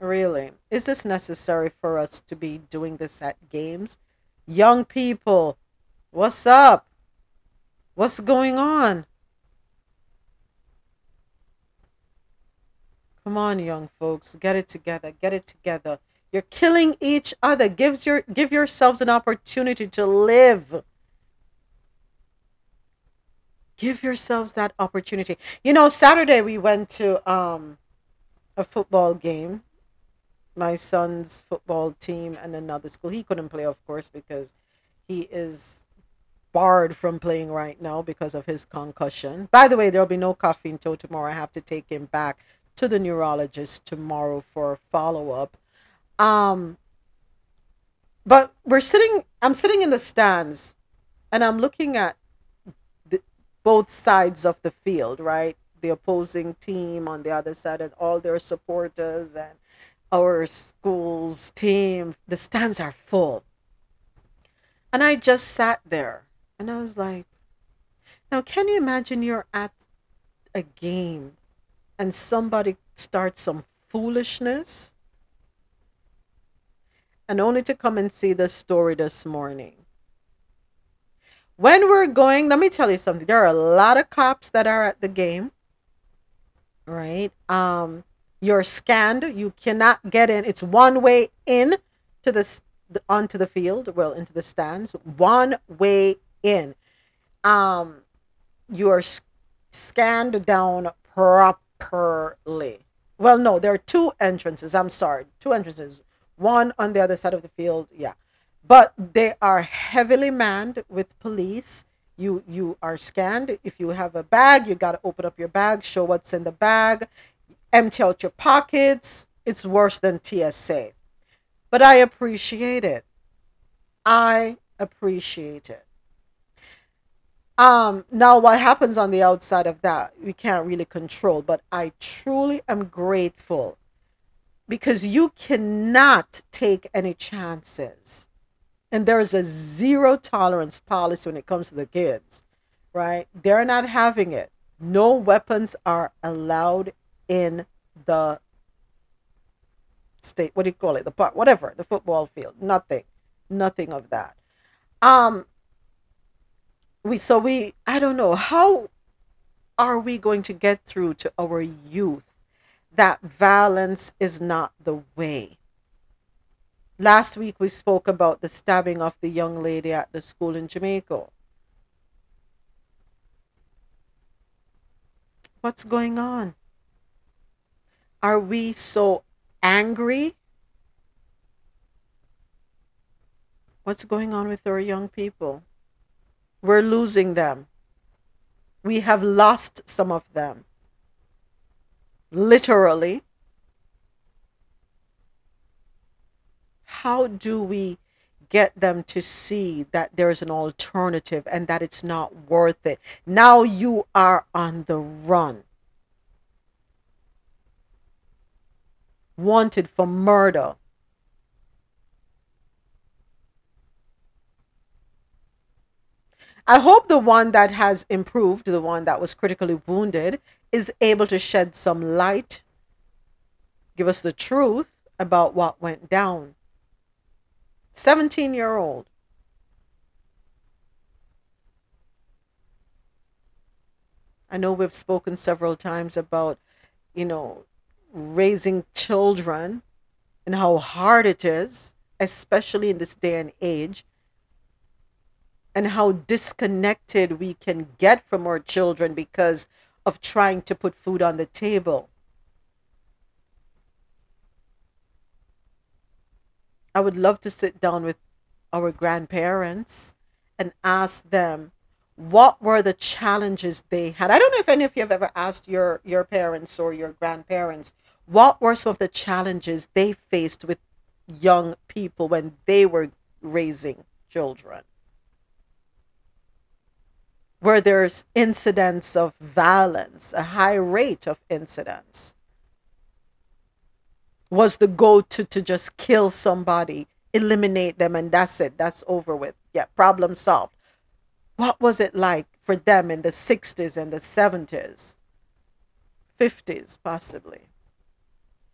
really, is this necessary for us to be doing this at games? Young people, what's up? What's going on? Come on, young folks, get it together. Get it together. You're killing each other. Gives your give yourselves an opportunity to live. Give yourselves that opportunity. You know, Saturday we went to um a football game. My son's football team and another school. He couldn't play, of course, because he is barred from playing right now because of his concussion. By the way, there'll be no coffee until tomorrow. I have to take him back to the neurologist tomorrow for follow up. Um, but we're sitting. I'm sitting in the stands, and I'm looking at both sides of the field. Right, the opposing team on the other side, and all their supporters, and our school's team. The stands are full, and I just sat there and I was like, now, can you imagine you're at a game and somebody starts some foolishness? And only to come and see the story this morning. When we're going, let me tell you something. There are a lot of cops that are at the game. Right? Um, you're scanned. You cannot get in. It's one way in to the onto the field, well, into the stands. One way in. Um, you are scanned down properly. Well, no, there are two entrances. I'm sorry, two entrances. One on the other side of the field. Yeah, but they are heavily manned with police. You you are scanned. If you have a bag, you got to open up your bag, show what's in the bag, empty out your pockets. It's worse than TSA, but I appreciate it. I appreciate it. Um, now, what happens on the outside of that, we can't really control, but I truly am grateful because you cannot take any chances. And there's a zero tolerance policy when it comes to the kids, right? They're not having it. No weapons are allowed in the state. What do you call it? The park, whatever, the football field. Nothing, nothing of that. Um, we so we I don't know how are we going to get through to our youth that violence is not the way. Last week we spoke about the stabbing of the young lady at the school in Jamaica. What's going on? Are we so angry? What's going on with our young people? We're losing them. We have lost some of them. Literally. How do we get them to see that there's an alternative and that it's not worth it? Now you are on the run. Wanted for murder. I hope the one that has improved, the one that was critically wounded, is able to shed some light, give us the truth about what went down. 17 year old. I know we've spoken several times about, you know, raising children and how hard it is, especially in this day and age and how disconnected we can get from our children because of trying to put food on the table. I would love to sit down with our grandparents and ask them what were the challenges they had. I don't know if any of you have ever asked your your parents or your grandparents what were some of the challenges they faced with young people when they were raising children where there's incidents of violence, a high rate of incidents? Was the go to to just kill somebody, eliminate them, and that's it, that's over with. Yeah, problem solved. What was it like for them in the 60s and the 70s, 50s, possibly?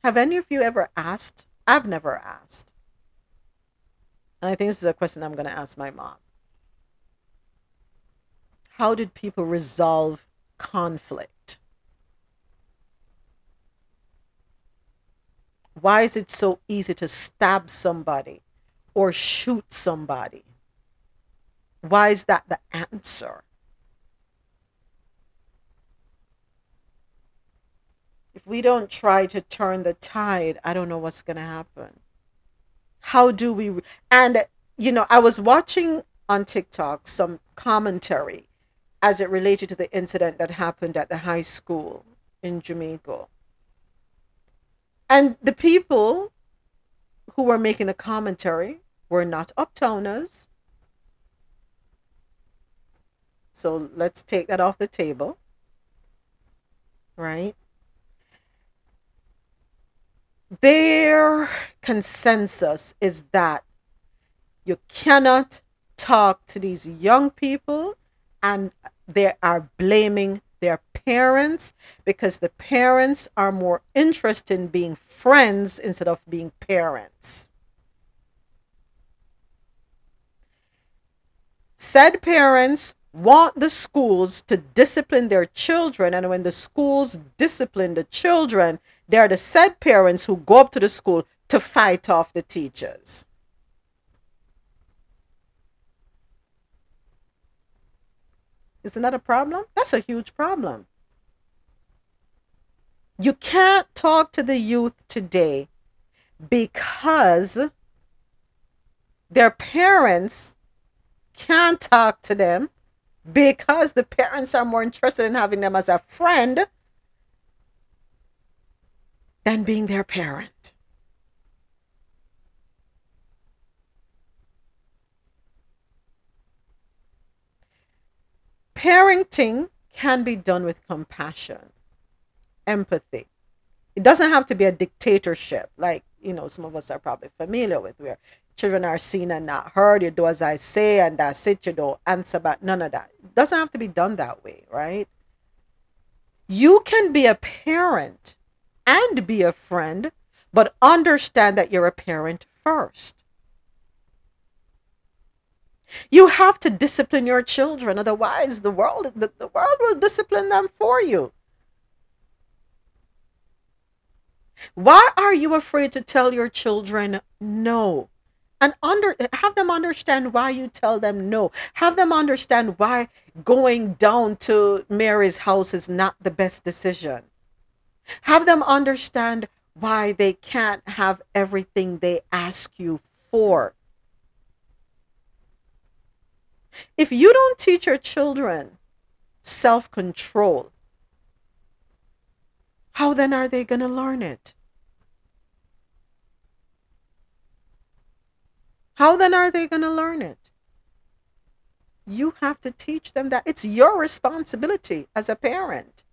Have any of you ever asked? I've never asked. And I think this is a question I'm going to ask my mom how did people resolve conflict? Why is it so easy to stab somebody or shoot somebody? Why is that the answer? If we don't try to turn the tide, I don't know what's going to happen. How do we? And, you know, I was watching on TikTok some commentary as it related to the incident that happened at the high school in Jamaica. And the people who were making the commentary were not uptowners. So let's take that off the table. Right? Their consensus is that you cannot talk to these young people and they are blaming their parents because the parents are more interested in being friends instead of being parents. Said parents want the schools to discipline their children, and when the schools discipline the children, they're the said parents who go up to the school to fight off the teachers. Isn't that a problem? That's a huge problem. You can't talk to the youth today because their parents can't talk to them because the parents are more interested in having them as a friend than being their parent. Parenting can be done with compassion, empathy. It doesn't have to be a dictatorship, like you know some of us are probably familiar with, where children are seen and not heard. You do as I say, and that's it. You don't answer back. None of that. It doesn't have to be done that way, right? You can be a parent and be a friend, but understand that you're a parent first. You have to discipline your children, otherwise, the world, the, the world will discipline them for you. Why are you afraid to tell your children no? And under have them understand why you tell them no. Have them understand why going down to Mary's house is not the best decision. Have them understand why they can't have everything they ask you for. If you don't teach your children self control, how then are they going to learn it? How then are they going to learn it? You have to teach them that it's your responsibility as a parent.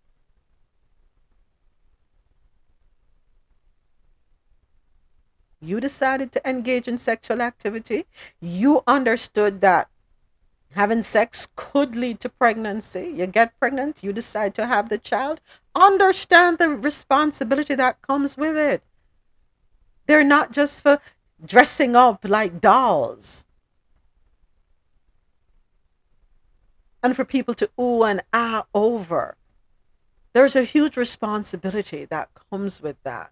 You decided to engage in sexual activity. You understood that having sex could lead to pregnancy. You get pregnant, you decide to have the child. Understand the responsibility that comes with it. They're not just for dressing up like dolls. And for people to ooh and ah over. There's a huge responsibility that comes with that.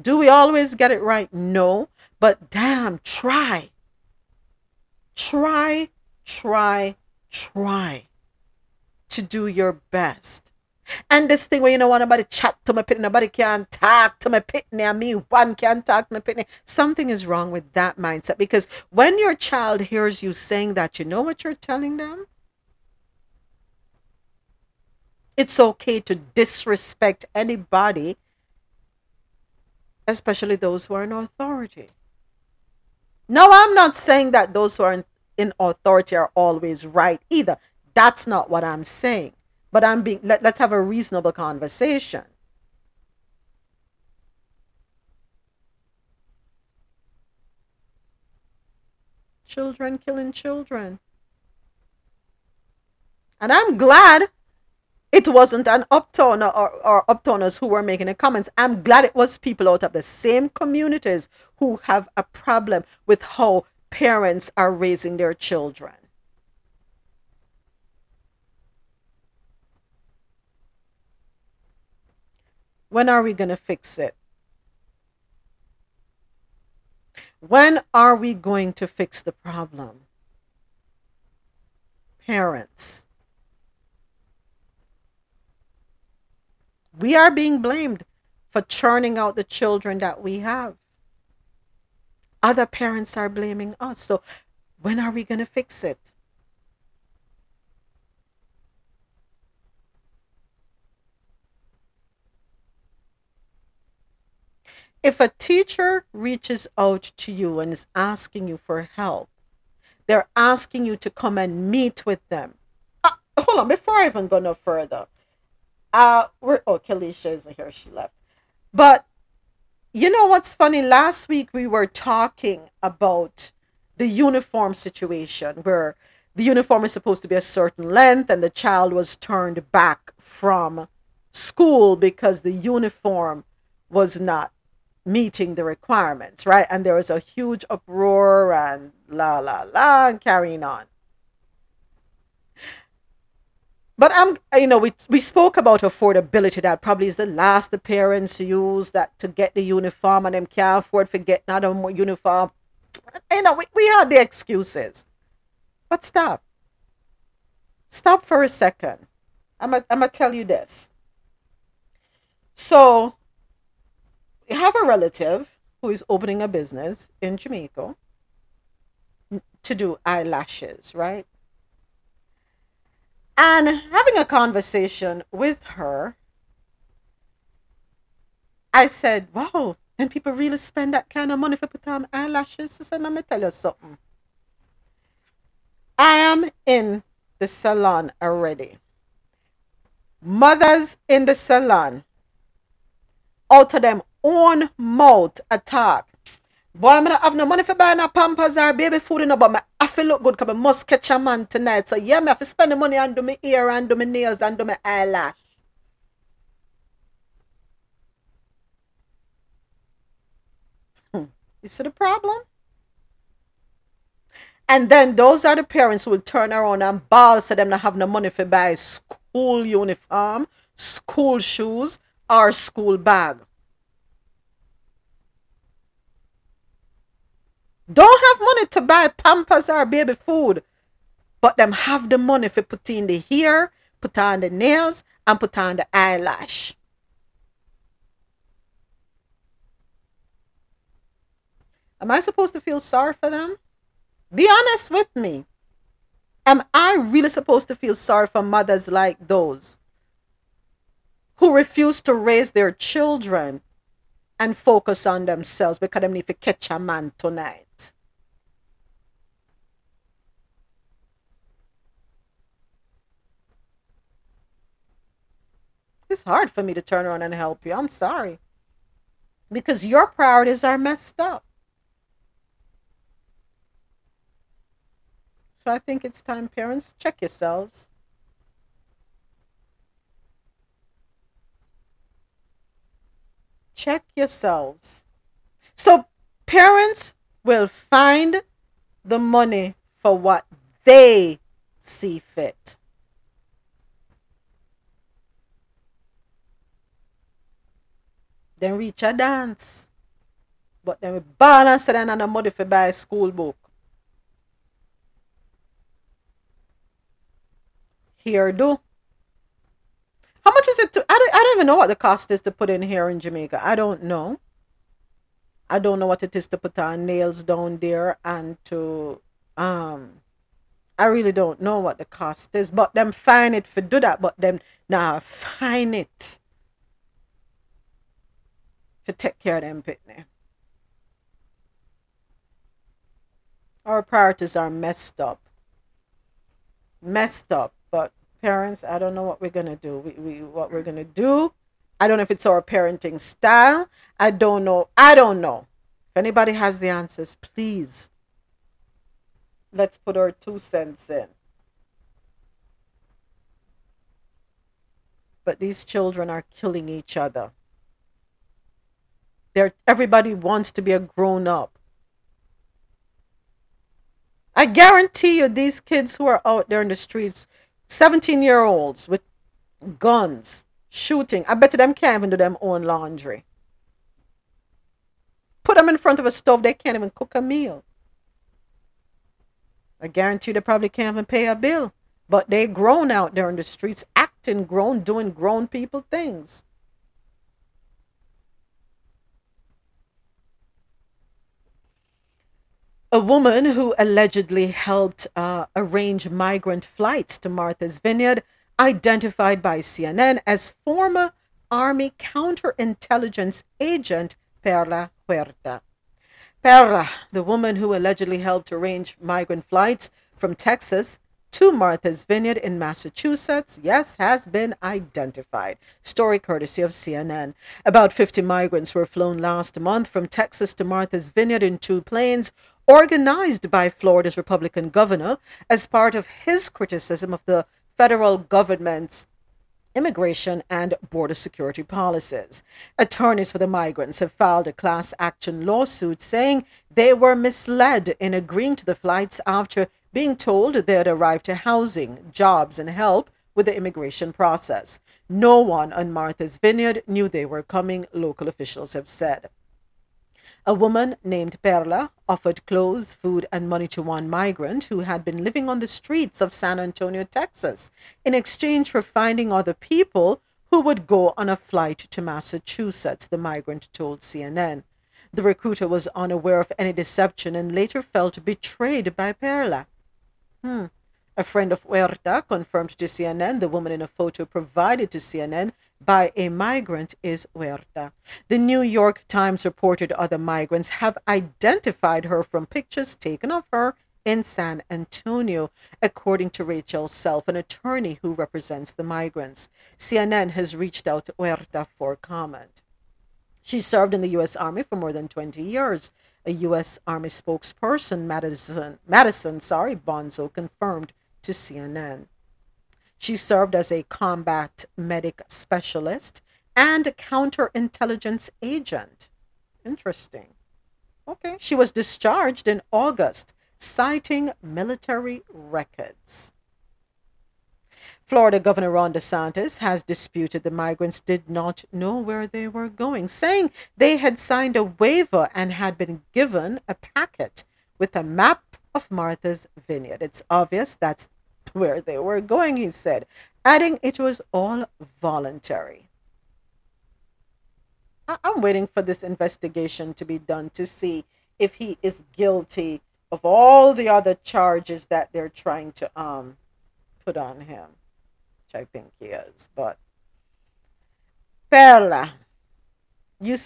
Do we always get it right? No. But damn, try. Try, try, try to do your best. And this thing where you know want nobody chat to my pitney, nobody can talk to my pitney, and me one can talk to my pitney. Something is wrong with that mindset because when your child hears you saying that, you know what you're telling them? It's okay to disrespect anybody, especially those who are in authority. No, I'm not saying that those who are in, in authority are always right either. That's not what I'm saying but I'm being let, let's have a reasonable conversation. Children killing children. And I'm glad it wasn't an uptown or, or uptowners who were making the comments. I'm glad it was people out of the same communities who have a problem with how parents are raising their children. When are we going to fix it? When are we going to fix the problem? Parents. We are being blamed for churning out the children that we have. Other parents are blaming us. So, when are we going to fix it? If a teacher reaches out to you and is asking you for help, they're asking you to come and meet with them. Uh, hold on, before I even go no further, uh, we're oh, Kelisha isn't here. She left. But you know what's funny? Last week we were talking about the uniform situation where the uniform is supposed to be a certain length and the child was turned back from school because the uniform was not meeting the requirements, right? And there was a huge uproar and la la la and carrying on. But I'm, you know, we we spoke about affordability. That probably is the last the parents use that to get the uniform, and them can't afford to get another uniform. You know, we, we had the excuses. But stop. Stop for a second. I'm gonna I'm gonna tell you this. So we have a relative who is opening a business in Jamaica to do eyelashes, right? And having a conversation with her, I said, Wow, and people really spend that kind of money for put on eyelashes. Said, Let me tell you something. I am in the salon already. Mothers in the salon, out of them own mouth attack. Boy, I'm gonna have no money for buying a pampers or baby food, you know, but my, I feel look good because I must catch a man tonight. So, yeah, I have to spend the money and do my ear and do my nails and do my eyelash. Hmm. You see the problem? And then those are the parents who will turn around and ball, so them not have no money for buy school uniform, school shoes, or school bag. Don't have money to buy pampers or baby food, but them have the money for put in the hair, put on the nails, and put on the eyelash. Am I supposed to feel sorry for them? Be honest with me. Am I really supposed to feel sorry for mothers like those who refuse to raise their children and focus on themselves because they need to catch a man tonight? It's hard for me to turn around and help you. I'm sorry. Because your priorities are messed up. So I think it's time, parents, check yourselves. Check yourselves. So parents will find the money for what they see fit. Then reach a dance. But then we balance it and money for buy a school book. Here do. How much is it to I don't, I don't even know what the cost is to put in here in Jamaica. I don't know. I don't know what it is to put on nails down there and to um I really don't know what the cost is, but them find it for do that, but them now find it for take care of them pitney. Our priorities are messed up. Messed up parents, I don't know what we're gonna do. We, we what we're mm. gonna do. I don't know if it's our parenting style. I don't know. I don't know. If anybody has the answers, please let's put our two cents in. But these children are killing each other. They're, everybody wants to be a grown up. I guarantee you, these kids who are out there in the streets 17 year olds with guns shooting. I bet them can't even do them own laundry. Put them in front of a stove, they can't even cook a meal. I guarantee they probably can't even pay a bill. But they grown out there in the streets, acting grown, doing grown people things. A woman who allegedly helped uh, arrange migrant flights to Martha's Vineyard, identified by CNN as former Army counterintelligence agent Perla Huerta. Perla, the woman who allegedly helped arrange migrant flights from Texas to Martha's Vineyard in Massachusetts, yes, has been identified. Story courtesy of CNN. About 50 migrants were flown last month from Texas to Martha's Vineyard in two planes organized by Florida's Republican governor as part of his criticism of the federal government's immigration and border security policies. Attorneys for the migrants have filed a class action lawsuit saying they were misled in agreeing to the flights after being told they had arrived to housing, jobs, and help with the immigration process. No one on Martha's Vineyard knew they were coming, local officials have said. A woman named Perla offered clothes, food, and money to one migrant who had been living on the streets of San Antonio, Texas, in exchange for finding other people who would go on a flight to Massachusetts, the migrant told CNN. The recruiter was unaware of any deception and later felt betrayed by Perla. Hmm. A friend of Huerta confirmed to CNN the woman in a photo provided to CNN by a migrant is Huerta. The New York Times reported other migrants have identified her from pictures taken of her in San Antonio, according to Rachel Self, an attorney who represents the migrants. CNN has reached out to Huerta for comment. She served in the U.S. Army for more than 20 years. A U.S. Army spokesperson, Madison, Madison sorry, Bonzo, confirmed to CNN. She served as a combat medic specialist and counterintelligence agent. Interesting. Okay. She was discharged in August, citing military records. Florida Governor Ron DeSantis has disputed the migrants did not know where they were going, saying they had signed a waiver and had been given a packet with a map of Martha's Vineyard. It's obvious that's where they were going, he said, adding it was all voluntary. I- I'm waiting for this investigation to be done to see if he is guilty of all the other charges that they're trying to um put on him, which I think he is. But Perla, you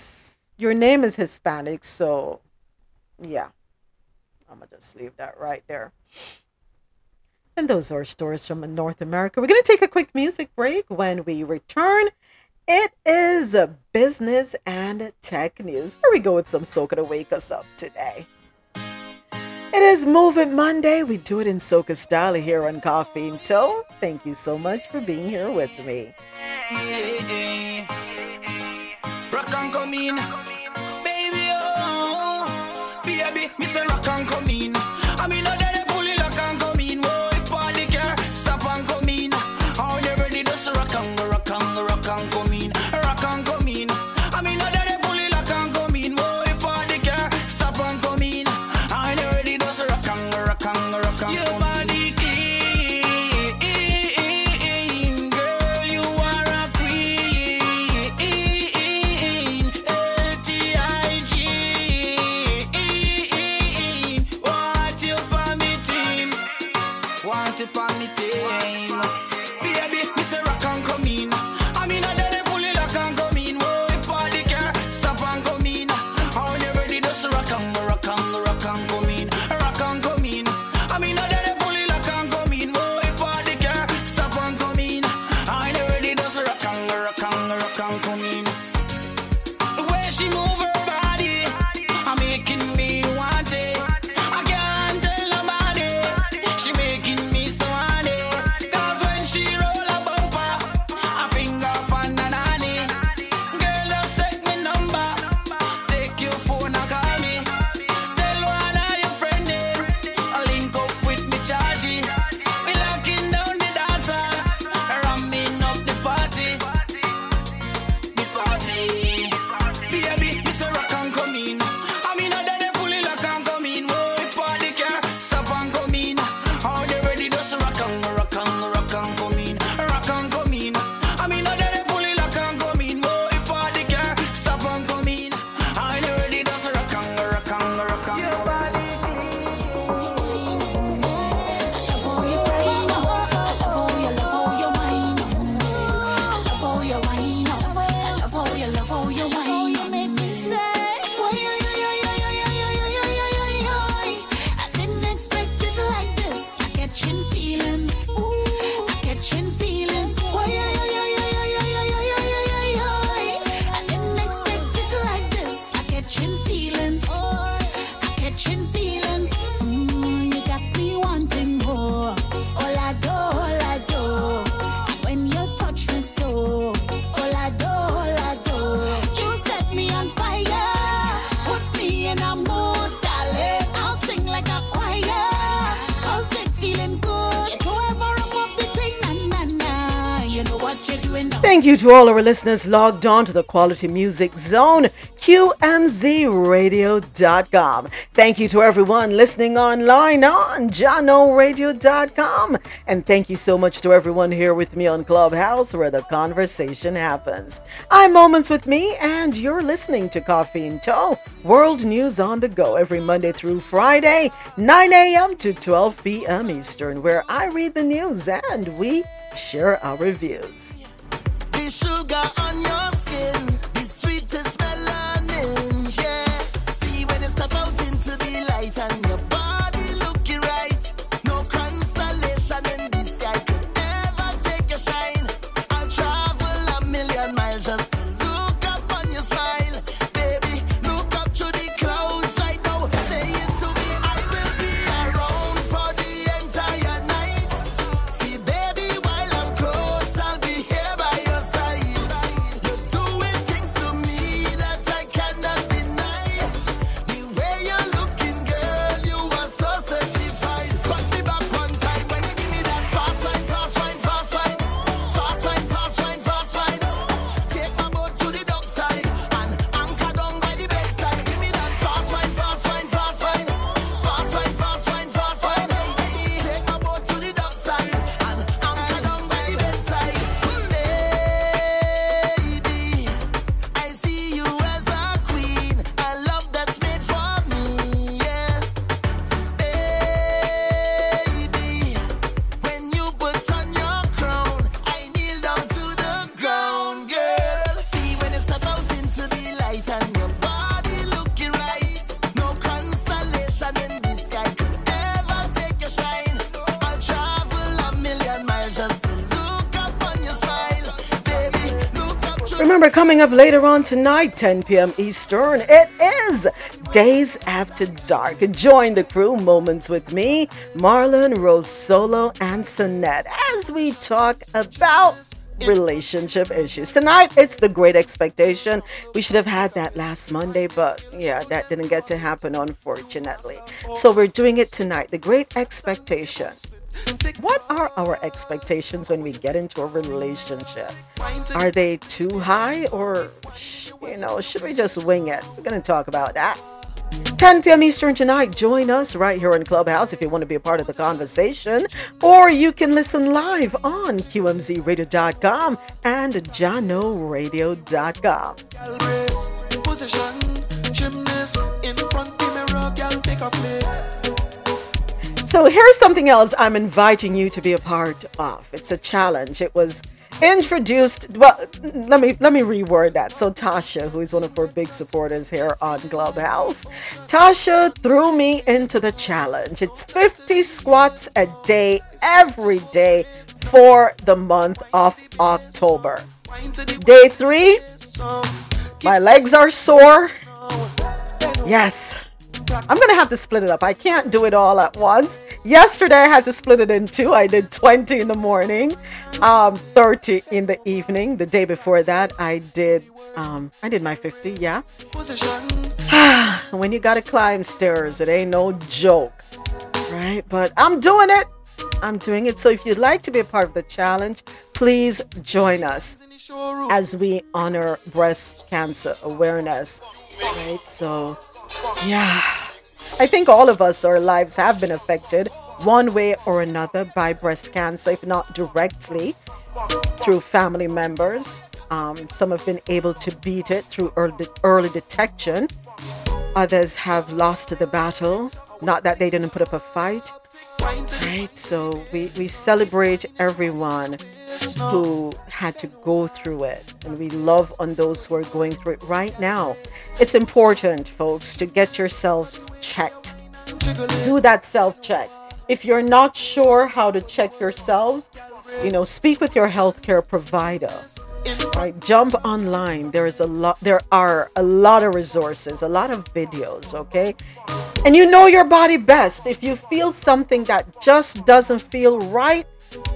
your name is Hispanic, so yeah, I'm gonna just leave that right there. And those are stories from North America. We're going to take a quick music break. When we return, it is business and tech news. Here we go with some soca to wake us up today. It is Move Monday. We do it in soca style here on Coffee and Toe. Thank you so much for being here with me. Rock come in, to all our listeners logged on to the Quality Music Zone, QMZRadio.com. Thank you to everyone listening online on JahknoRadio.com. And thank you so much to everyone here with me on Clubhouse where the conversation happens. I'm Moments with Me, and you're listening to Coffee and Toe, World News on the Go, every Monday through Friday, 9 a.m. to 12 p.m. Eastern, where I read the news and we share our reviews. Sugar on your skin, coming up later on tonight, 10 p.m. Eastern, it is Days After Dark. Join the crew, Moments with me, Marlon, Rose Solo, and Sonette, as we talk about relationship issues. Tonight, it's the great expectation. We should have had that last Monday, but yeah, that didn't get to happen, unfortunately. So we're doing it tonight. The great expectation. What are our expectations when we get into a relationship? Are they too high or, you know, should we just wing it? We're going to talk about that. 10 p.m. Eastern tonight. Join us right here in Clubhouse if you want to be a part of the conversation. Or you can listen live on QMZRadio.com and JahknoRadio.com. Position, gymnast in front mirror, girl, take a flick. So here's something else I'm inviting you to be a part of. It's a challenge. It was introduced well let me let me reword that. So tasha who is one of our big supporters here on clubhouse tasha threw me into the challenge. It's 50 squats a day every day for the month of october. It's day three my legs are sore. Yes I'm gonna have to split it up. I can't do it all at once. Yesterday I had to split it in two. I did 20 in the morning, um, 30 in the evening. The day before that I did um, I did my 50, yeah. when you gotta climb stairs, it ain't no joke. Right? But I'm doing it. I'm doing it. So if you'd like to be a part of the challenge, please join us as we honor breast cancer awareness. Right? So yeah. I think all of us, our lives have been affected one way or another by breast cancer, if not directly through family members. Um, some have been able to beat it through early, early detection. Others have lost the battle. Not that they didn't put up a fight. Right? So we, we celebrate everyone who had to go through it. And we love on those who are going through it right now. It's important, folks, to get yourselves checked. Do that self check. If you're not sure how to check yourselves, you know, speak with your healthcare provider. Right, jump online. There is a lot. There are a lot of resources, a lot of videos. Okay, and you know your body best. If you feel something that just doesn't feel right,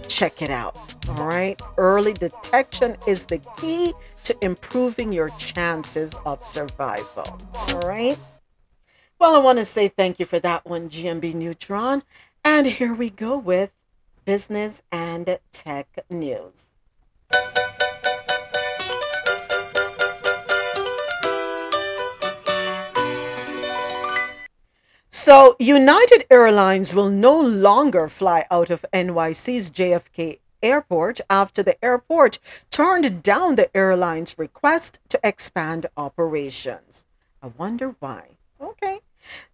check it out. All right, early detection is the key to improving your chances of survival. All right. Well, I want to say thank you for that one, GMB Neutron. And here we go with business and tech news. So, United Airlines will no longer fly out of NYC's JFK airport after the airport turned down the airline's request to expand operations. I wonder why. Okay.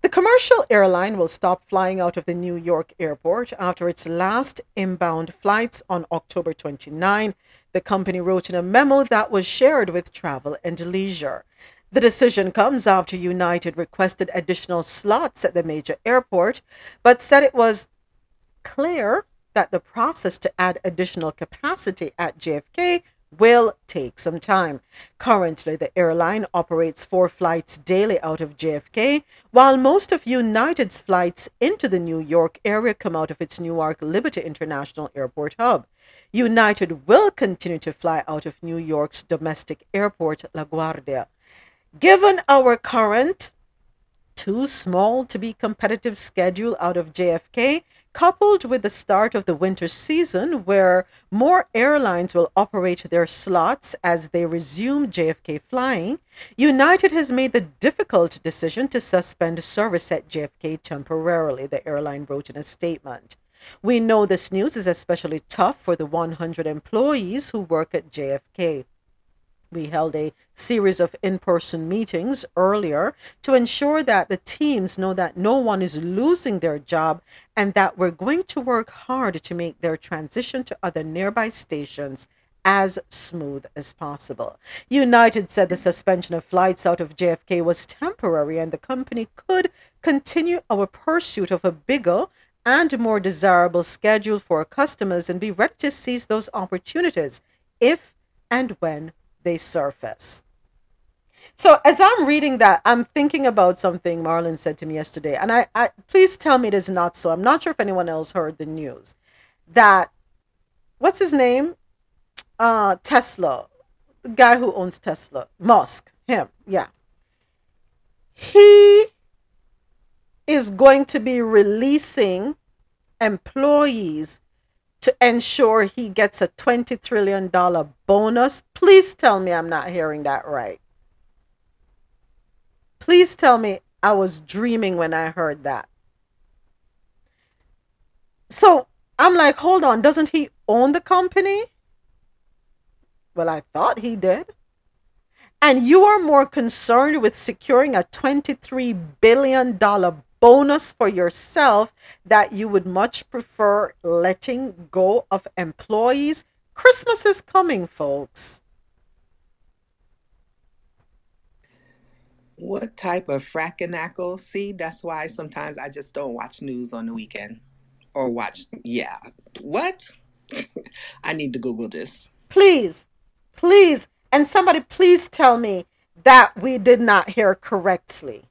The commercial airline will stop flying out of the New York airport after its last inbound flights on October 29, the company wrote in a memo that was shared with Travel and Leisure. The decision comes after United requested additional slots at the major airport, but said it was clear that the process to add additional capacity at JFK will take some time. Currently, the airline operates four flights daily out of JFK, while most of United's flights into the New York area come out of its Newark Liberty International Airport hub. United will continue to fly out of New York's domestic airport, LaGuardia. Given our current too small to be competitive schedule out of JFK, coupled with the start of the winter season, where more airlines will operate their slots as they resume JFK flying, United has made the difficult decision to suspend service at JFK temporarily, the airline wrote in a statement. We know this news is especially tough for the 100 employees who work at JFK. We held a series of in person meetings earlier to ensure that the teams know that no one is losing their job and that we're going to work hard to make their transition to other nearby stations as smooth as possible. United said the suspension of flights out of JFK was temporary and the company could continue our pursuit of a bigger and more desirable schedule for our customers and be ready to seize those opportunities if and when they surface. So as I'm reading that, I'm thinking about something Marlon said to me yesterday, and I, I please tell me it is not so. I'm not sure if anyone else heard the news that what's his name? Uh, Tesla, the guy who owns Tesla, Musk, him, yeah. He is going to be releasing employees to ensure he gets a $20 trillion bonus. Please tell me I'm not hearing that right. Please tell me I was dreaming when I heard that. So I'm like, hold on, doesn't he own the company? Well, I thought he did. And you are more concerned with securing a $23 billion bonus for yourself that you would much prefer letting go of employees. Christmas is coming, folks. What type of frackinackle? See, that's why sometimes I just don't watch news on the weekend. Or watch, yeah. What? I need to Google this. Please, please, and somebody please tell me that we did not hear correctly.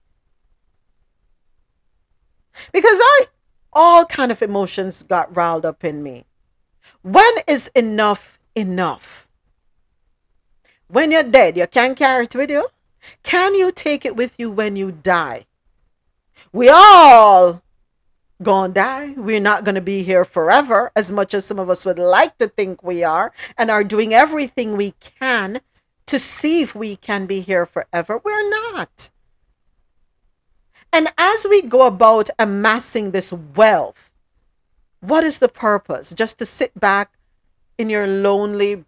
Because I, all kind of emotions got riled up in me. When is enough enough? When you're dead, you can't carry it with you. Can you take it with you when you die? We all gonna die. We're not gonna be here forever, as much as some of us would like to think we are, and are doing everything we can to see if we can be here forever. We're not. And as we go about amassing this wealth, what is the purpose? Just to sit back in your lonely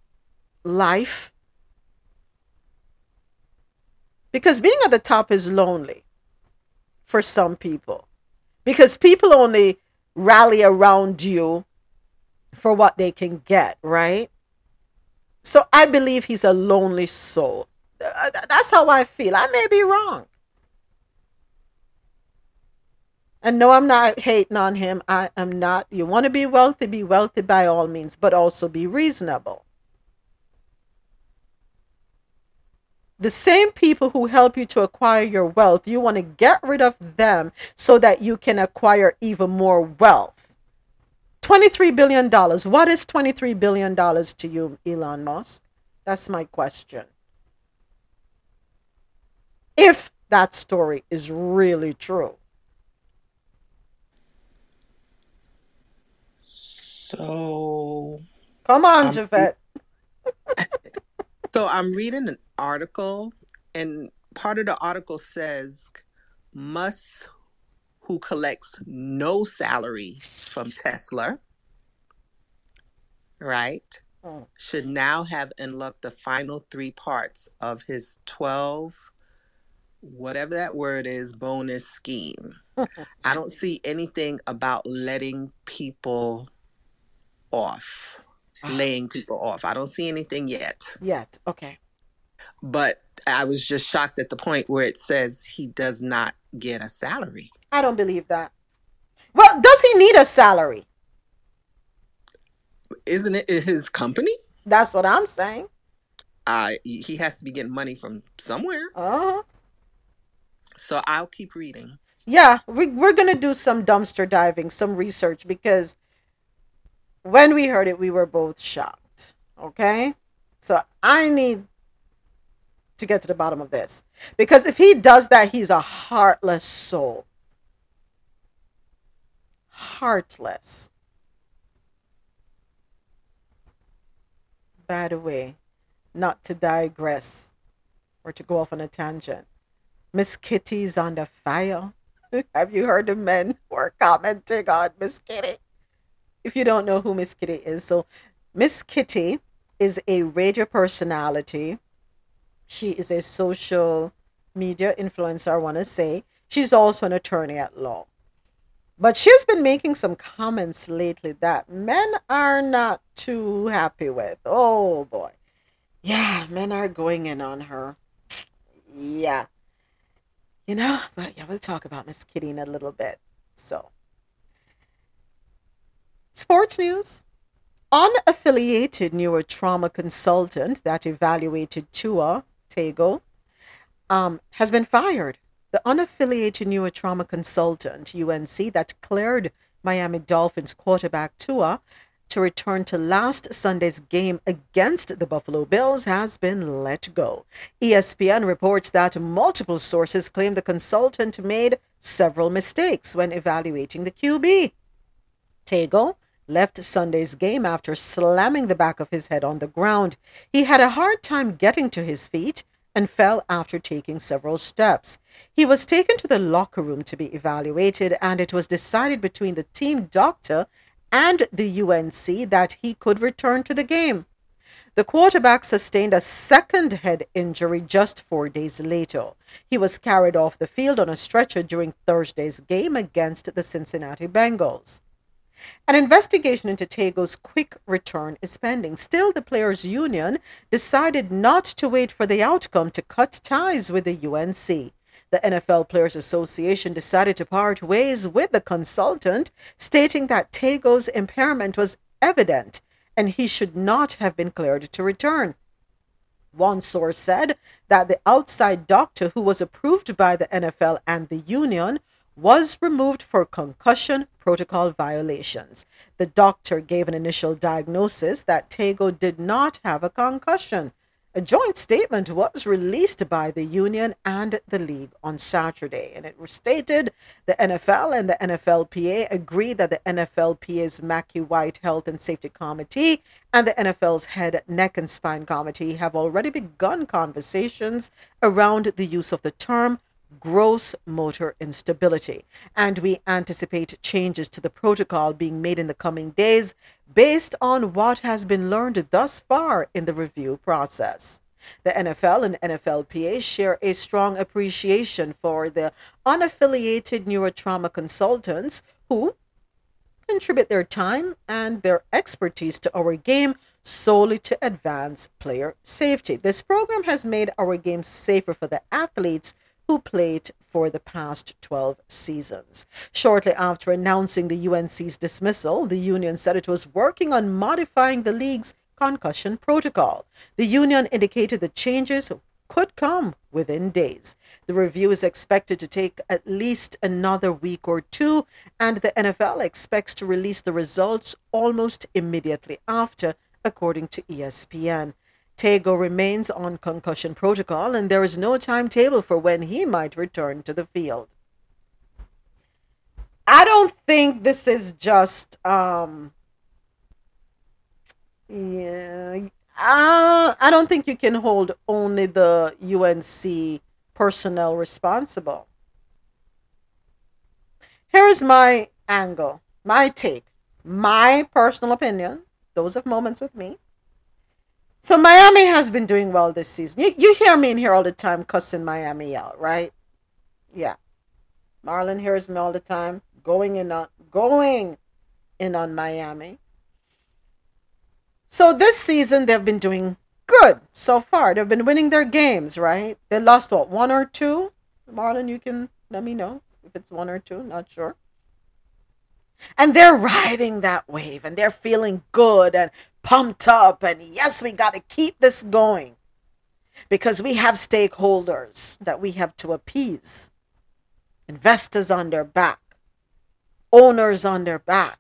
life because being at the top is lonely for some people. Because people only rally around you for what they can get, right? So I believe he's a lonely soul. Uh, that's how I feel. I may be wrong. And no, I'm not hating on him. I am not. You want to be wealthy, be wealthy by all means, but also be reasonable. the same people who help you to acquire your wealth, you want to get rid of them so that you can acquire even more wealth. $23 billion. What is $23 billion to you, Elon Musk? That's my question. If that story is really true. So. Come on, Javette. so I'm reading an article, and part of the article says Musk, who collects no salary from Tesla, right, oh. should now have unlocked the final three parts of his 12 whatever that word is bonus scheme. I don't see anything about letting people off, ah. laying people off. I don't see anything yet. Yet, okay. But I was just shocked at the point where it says he does not get a salary. I don't believe that. Well, does he need a salary? Isn't it his company? That's what I'm saying. Uh, he has to be getting money from somewhere. Uh-huh. So I'll keep reading. Yeah, we, we're going to do some dumpster diving, some research, because when we heard it, we were both shocked. Okay? So I need to get to the bottom of this. Because if he does that, he's a heartless soul. Heartless. By the way, not to digress or to go off on a tangent, Miss Kitty's on the fire. Have you heard the men who are commenting on Miss Kitty? If you don't know who Miss Kitty is, so Miss Kitty is a radio personality she is a social media influencer, I want to say. She's also an attorney at law. But she's been making some comments lately that men are not too happy with. Oh boy. Yeah, men are going in on her. Yeah. You know, but yeah, we'll talk about Miss Kitty in a little bit. So, sports news. unaffiliated neurotrauma consultant that evaluated Tua Tago um, has been fired. The unaffiliated neurotrauma consultant, UNC, that cleared Miami Dolphins quarterback Tua to return to last Sunday's game against the Buffalo Bills has been let go. ESPN reports that multiple sources claim the consultant made several mistakes when evaluating the QB. Tago left Sunday's game after slamming the back of his head on the ground. He had a hard time getting to his feet and fell after taking several steps. He was taken to the locker room to be evaluated, and it was decided between the team doctor and the UNC that he could return to the game. The quarterback sustained a second head injury just four days later. He was carried off the field on a stretcher during Thursday's game against the Cincinnati Bengals. An investigation into Tago's quick return is pending. Still, the Players' Union decided not to wait for the outcome to cut ties with the UNC. The NFL Players Association decided to part ways with the consultant, stating that Tago's impairment was evident and he should not have been cleared to return. One source said that the outside doctor who was approved by the NFL and the union was removed for concussion protocol violations. The doctor gave an initial diagnosis that Tago did not have a concussion. A joint statement was released by the union and the league on Saturday, and it stated the NFL and the NFLPA agreed that the NFLPA's Mackey-White Health and Safety Committee and the NFL's Head, Neck, and Spine Committee have already begun conversations around the use of the term gross motor instability, and we anticipate changes to the protocol being made in the coming days based on what has been learned thus far in the review process. The NFL and NFLPA share a strong appreciation for the unaffiliated neurotrauma consultants who contribute their time and their expertise to our game solely to advance player safety. This program has made our game safer for the athletes who played for the past 12 seasons. Shortly after announcing the UNC's dismissal, the union said it was working on modifying the league's concussion protocol. The union indicated the changes could come within days. The review is expected to take at least another week or two, and the NFL expects to release the results almost immediately after, according to ESPN. Tago remains on concussion protocol, and there is no timetable for when he might return to the field. I don't think this is just um yeah uh, I don't think you can hold only the UNC personnel responsible. Here's my angle, my take, my personal opinion. Those of moments with me. So Miami has been doing well this season. You, you hear me in here all the time cussing Miami out, right? Yeah. Marlon hears me all the time going in on going in on Miami. So this season they've been doing good so far. They've been winning their games, right? They lost what one or two. Marlon, you can let me know if it's one or two. Not sure. And they're riding that wave and they're feeling good and pumped up. And yes, we got to keep this going because we have stakeholders that we have to appease, investors on their back, owners on their back.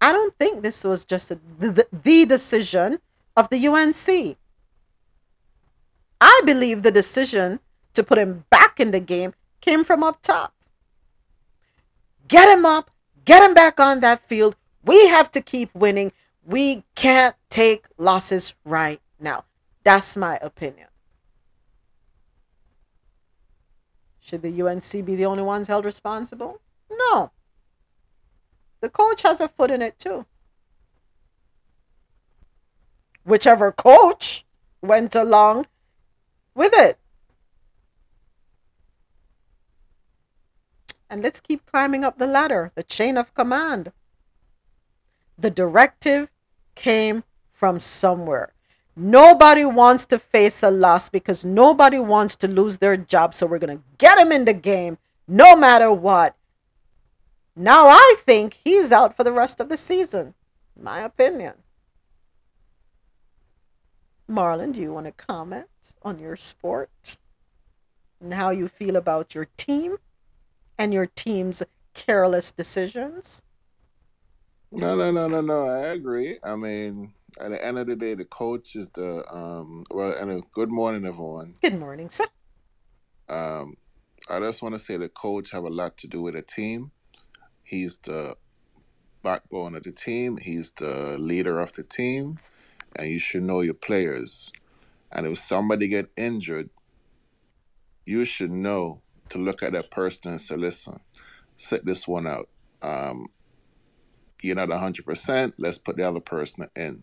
I don't think this was just a, the, the decision of the UNC. I believe the decision to put him back in the game came from up top. Get him up, get him back on that field. We have to keep winning. We can't take losses right now. That's my opinion. Should the UNC be the only ones held responsible? No. The coach has a foot in it too. Whichever coach went along with it. And let's keep climbing up the ladder, the chain of command. The directive came from somewhere. Nobody wants to face a loss because nobody wants to lose their job. So we're going to get him in the game no matter what. Now I think he's out for the rest of the season. My opinion. Marlon, do you want to comment on your sport and how you feel about your team and your team's careless decisions? No, no, no, no, no. I agree. I mean, at the end of the day, the coach is the um. Well, and a good morning, everyone. Good morning, sir. Um, I just want to say the coach have a lot to do with the team. He's the backbone of the team. He's the leader of the team, and you should know your players. And if somebody get injured, you should know to look at that person and say, "Listen, sit this one out. Um, you're not hundred percent. Let's put the other person in."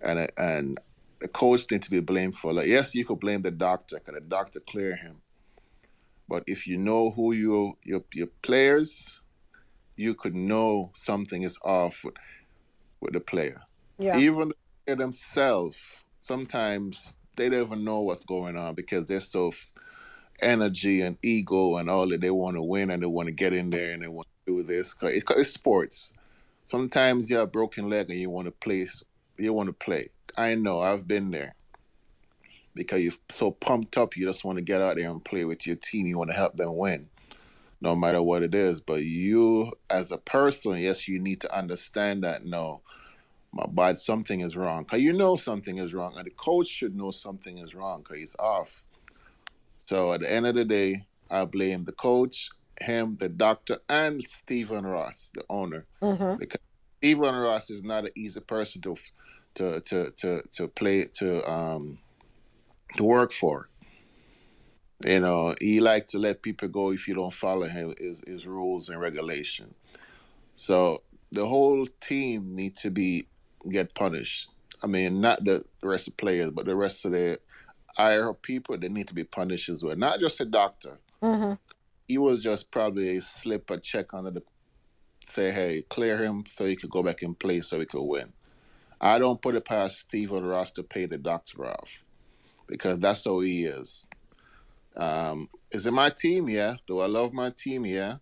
And and the coach need to be blamed for like yes, you could blame the doctor can the doctor clear him. But if you know who your your your players, you could know something is off with, with the player. Yeah. Even the player themselves, sometimes they don't even know what's going on because they're so energy and ego and all that. They want to win and they want to get in there and they want to do this. It's sports. Sometimes you have a broken leg and you want to play. You want to play. I know. I've been there because you're so pumped up. You just want to get out there and play with your team. You want to help them win no matter what it is. But you, as a person, yes, you need to understand that no, my something is wrong. Because you know something is wrong, and the coach should know something is wrong because he's off. So at the end of the day, I blame the coach, him, the doctor, and Stephen Ross, the owner, Mm-hmm. because Stephen Ross is not an easy person to to to to to play to um to work for. You know, he like to let people go if you don't follow him his, his rules and regulation. So the whole team need to be get punished. I mean, not the rest of the players, but the rest of the higher people they need to be punished as well. Not just a doctor. Mm-hmm. He was just probably slip a check under the say, hey, clear him so he could go back and play so he could win. I don't put it past Stephen Ross to pay the doctor off because that's how he is. Um, is it my team? Yeah. Do I love my team? Yeah.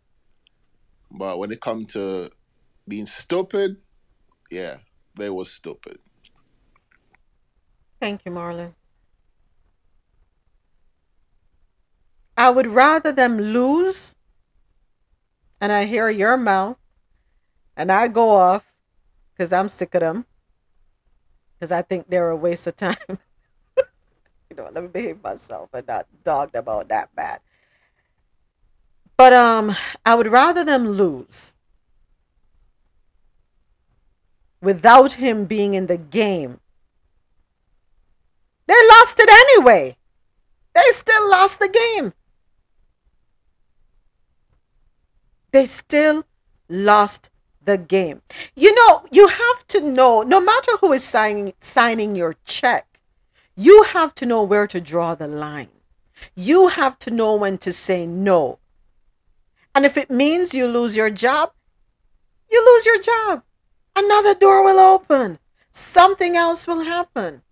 But when it comes to being stupid, yeah, they was stupid. Thank you, Marlon. I would rather them lose and I hear your mouth and I go off because I'm sick of them because I think they're a waste of time. you know, let me behave myself and not dog them out that bad. But um, I would rather them lose without him being in the game. They lost it anyway. They still lost the game. They still lost the game. You know, you have to know, no matter who is signing signing your check, you have to know where to draw the line. You have to know when to say no. And if it means you lose your job, you lose your job. Another door will open. Something else will happen.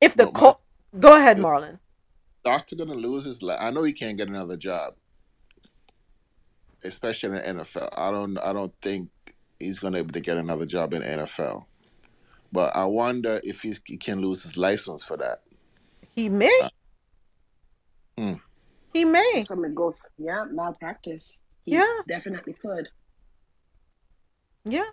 If the Well, co- go ahead, Marlon. Doctor gonna lose his. I know he can't get another job, especially in the NFL. I don't. I don't think he's gonna be able to get another job in the NFL. But I wonder if he's, he can lose his license for that. He may. Uh, hmm. He may. Something goes, yeah, malpractice. He Yeah. definitely could. Yeah.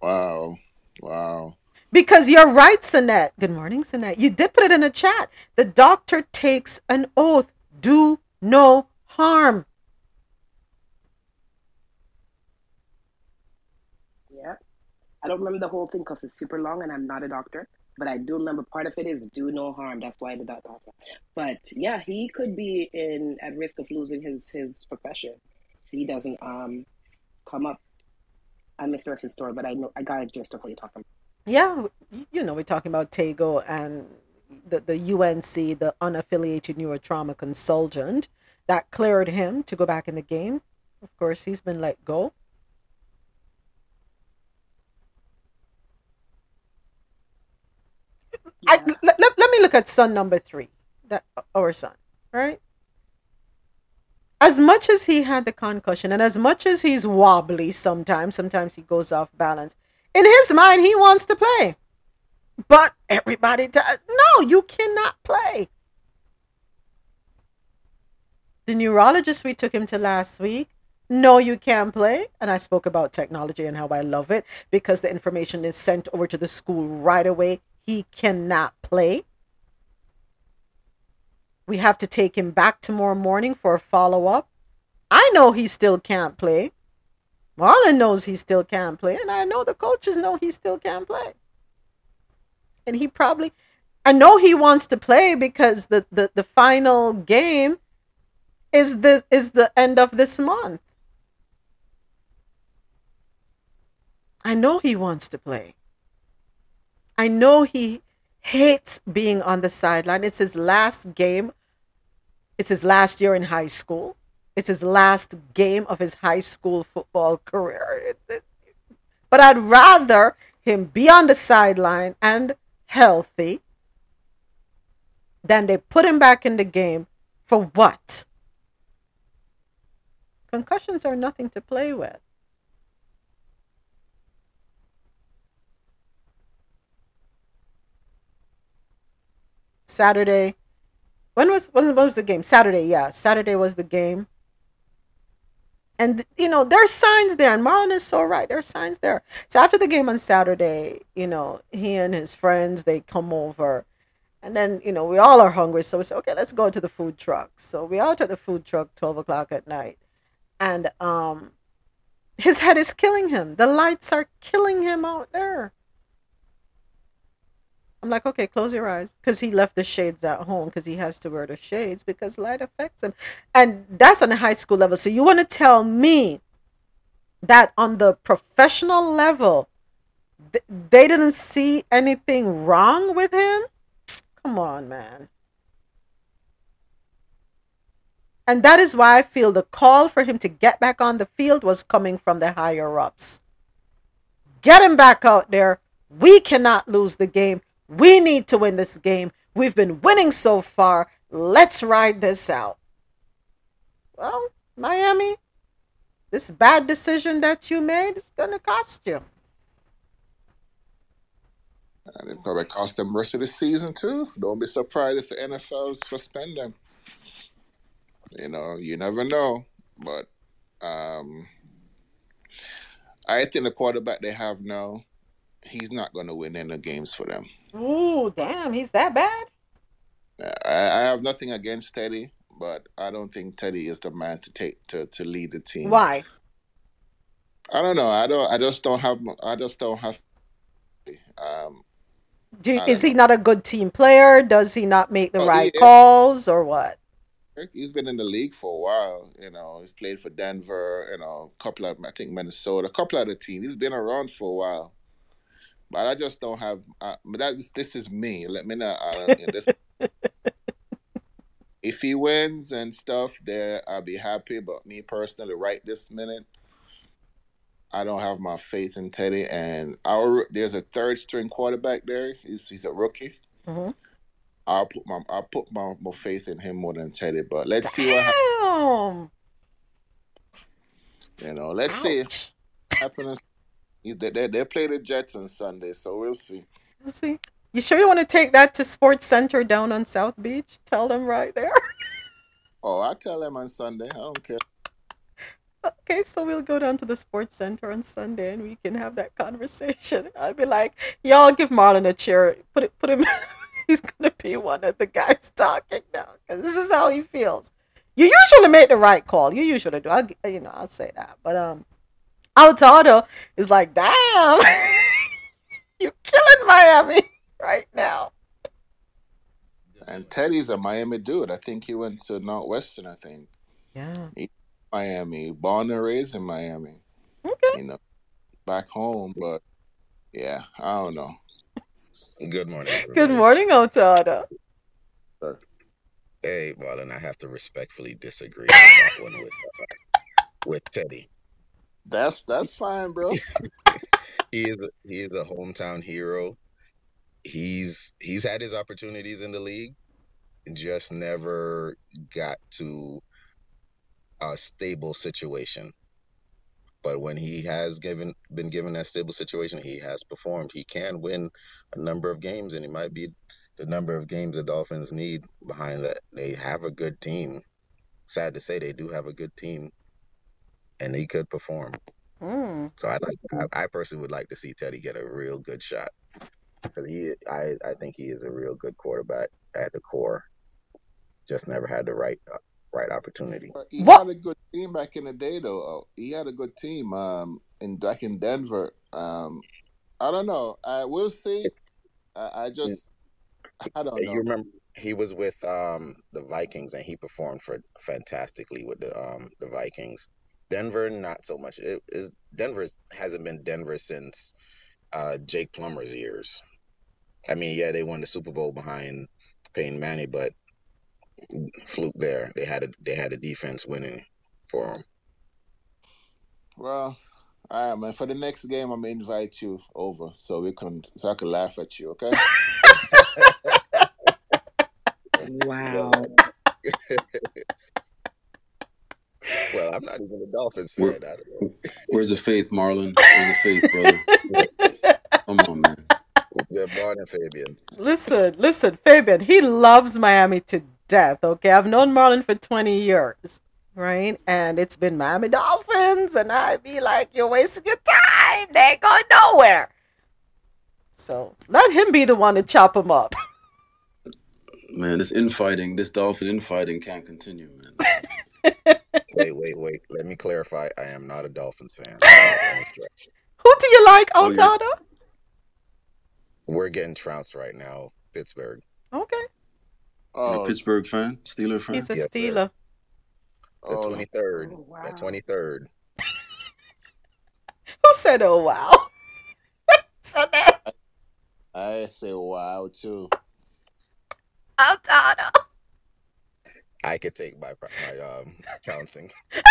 Wow. Wow. Because you're right, Sinette. Good morning, Sinette. You did put it in the chat. The doctor takes an oath do no harm. Yeah. I don't remember the whole thing because it's super long and I'm not a doctor, but I do remember part of it is do no harm. That's why I did that doctor. But yeah, he could be in at risk of losing his his profession he doesn't um come up. I missed the rest of the story, but I know I got a gist of what you're talking about. Yeah, you know, we're talking about Tego and the, the UNC, the unaffiliated neurotrauma consultant that cleared him to go back in the game. Of course, he's been let go. I, Yeah. let, let, let me look at son number three, that our son, right? as much as he had the concussion and as much as he's wobbly sometimes, sometimes he goes off balance, in his mind, he wants to play. But everybody does. No, you cannot play. The neurologist we took him to last week, no, you can't play. And I spoke about technology and how I love it because the information is sent over to the school right away. He cannot play. We have to take him back tomorrow morning for a follow up. I know he still can't play. Marlon knows he still can't play, and I know the coaches know he still can't play. And he probably, I know he wants to play because the the, the final game is the is the end of this month. I know he wants to play. I know he hates being on the sideline. It's his last game. It's his last year in high school. It's his last game of his high school football career. But I'd rather him be on the sideline and healthy than they put him back in the game for what? Concussions are nothing to play with. Saturday. When was when was the game? Saturday, yeah. Saturday was the game. And you know, there's signs there, and Marlon is so right. There's signs there. So after the game on Saturday, you know, he and his friends they come over, and then you know we all are hungry, so we say, okay, let's go to the food truck. So we out at the food truck twelve o'clock at night, and um, his head is killing him. The lights are killing him out there. I'm like, okay, close your eyes. Because he left the shades at home because he has to wear the shades because light affects him. And that's on a high school level. So you want to tell me that on the professional level, th- they didn't see anything wrong with him? Come on, man. And that is why I feel the call for him to get back on the field was coming from the higher ups. Get him back out there. We cannot lose the game. We need to win this game. We've been winning so far. Let's ride this out. Well, Miami, this bad decision that you made is going to cost you. And it probably cost them the rest of the season too. Don't be surprised if the NFL suspend them. You know, you never know. But um, I think the quarterback they have now, he's not going to win any games for them. Ooh, damn, he's that bad? I, I have nothing against Teddy, but I don't think Teddy is the man to take to, to lead the team. Why? I don't know. I don't. I just don't have. I just don't have. Um, Do, I is don't he not a good team player? Does he not make the know. right He is. calls or what? He's been in the league for a while. You know, he's played for Denver. You know, a couple of I think Minnesota, a couple of the teams. He's been around for a while. But I just don't have. Uh, but that this is me. Let me know. Uh, this, if he wins and stuff, there I'll be happy. But me personally, right this minute, I don't have my faith in Teddy. And our there's a third string quarterback there. He's he's a rookie. Mhm. I'll put my I'll put my, my faith in him more than Teddy. But let's see what happens. You know, let's see Ouch. what happens. They, they they play the Jets on Sunday, so we'll see. Let's see. You sure you want to take that to Sports Center down on South Beach? Tell them right there. Oh, I tell them on Sunday. I don't care. Okay, so we'll go down to the Sports Center on Sunday and we can have that conversation. I'll be like, y'all give Marlon a chair. Put it, put him. He's gonna be one of the guys talking now because this is how he feels. You usually make the right call. You usually do. I'll, you know, I'll say that. But um, Altado is like, damn, you're killing Miami right now. And Teddy's a Miami dude. I think he went to Northwestern. I think Yeah. he Miami, born and raised in Miami. Okay. You know, back home, but yeah, I don't know. Good morning, Good morning, Altado. Sir. Hey, Marlon, I have to respectfully disagree on that one with uh, with Teddy. That's that's fine, bro. He is a, he is a hometown hero. He's he's had his opportunities in the league, just never got to a stable situation. But when he has given been given that stable situation, he has performed. He can win a number of games, and he might be the number of games the Dolphins need behind that. They have a good team. Sad to say, they do have a good team, and he could perform. Mm. So I like, I, I personally would like to see Teddy get a real good shot because he, I, I think he is a real good quarterback at the core. Just never had the right, uh, right opportunity. He What? had a good team back in the day, though. Uh, He had a good team um, in back in Denver. Um, I don't know. I will see. I, I just, I don't know. You remember he was with um the Vikings and he performed for fantastically with the um the Vikings. Denver, not so much. It is Denver hasn't been Denver since uh Jake Plummer's years. I mean, yeah, they won the Super Bowl behind Peyton Manning, but fluke there. They had a they had a defense winning for them. Well, all right, man. For the next game, I'm gonna invite you over so we can so I can laugh at you. Okay? Wow. well, I'm not even a Dolphins Where, fan. I don't know. where's the faith, Marlon? Where's the faith, brother? Come on, man. Yeah, Bart and Fabian. Listen, listen, Fabian, he loves Miami to death, okay? I've known Marlon for 20 years, right? And it's been Miami Dolphins, and I'd be like, you're wasting your time. They ain't going nowhere. So let him be the one to chop him up. Man, this infighting, this dolphin infighting can't continue, man. Wait, wait, wait. Let me clarify. I am not a Dolphins fan. by any stretch. Who do you like, Oh, yeah. We're getting trounced right now, Pittsburgh. Okay. You're a Oh, Pittsburgh fan, Steeler fan. He's a Yes, sir. Steeler. The oh, 23rd. Oh, wow. The 23rd. Who said, oh, wow? said that, I say wow too. Altana. I could take my my um trouncing.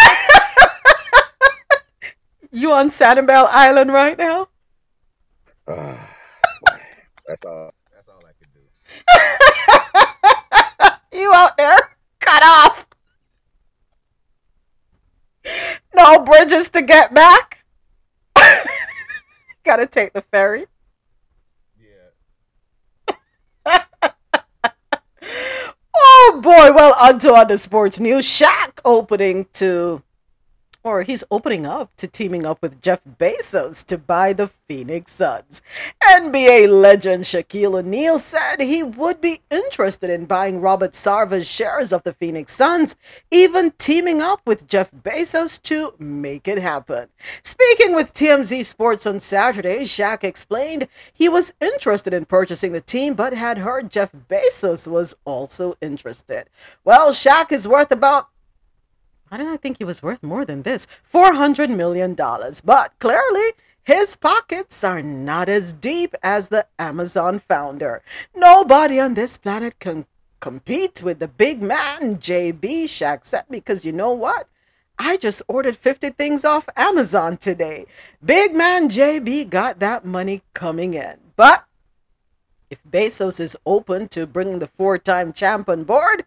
You on Sanibel Island right now? Boy. that's all. That's all I could do. you out there cut off. No bridges to get back. Gotta take the ferry. Yeah. Boy, well, on to other sports news. Shaq opening to, or he's opening up to teaming up with Jeff Bezos to buy the Phoenix Suns. NBA legend Shaquille O'Neal said he would be interested in buying Robert Sarver's shares of the Phoenix Suns, even teaming up with Jeff Bezos to make it happen. Speaking with TMZ Sports on Saturday, Shaq explained he was interested in purchasing the team, but had heard Jeff Bezos was also interested. Well, Shaq is worth about why did I think he was worth more than this? $400 million. But clearly, his pockets are not as deep as the Amazon founder. Nobody on this planet can compete with the big man, JB said, because you know what? I just ordered 50 things off Amazon today. Big man JB got that money coming in. But if Bezos is open to bringing the four time champ on board,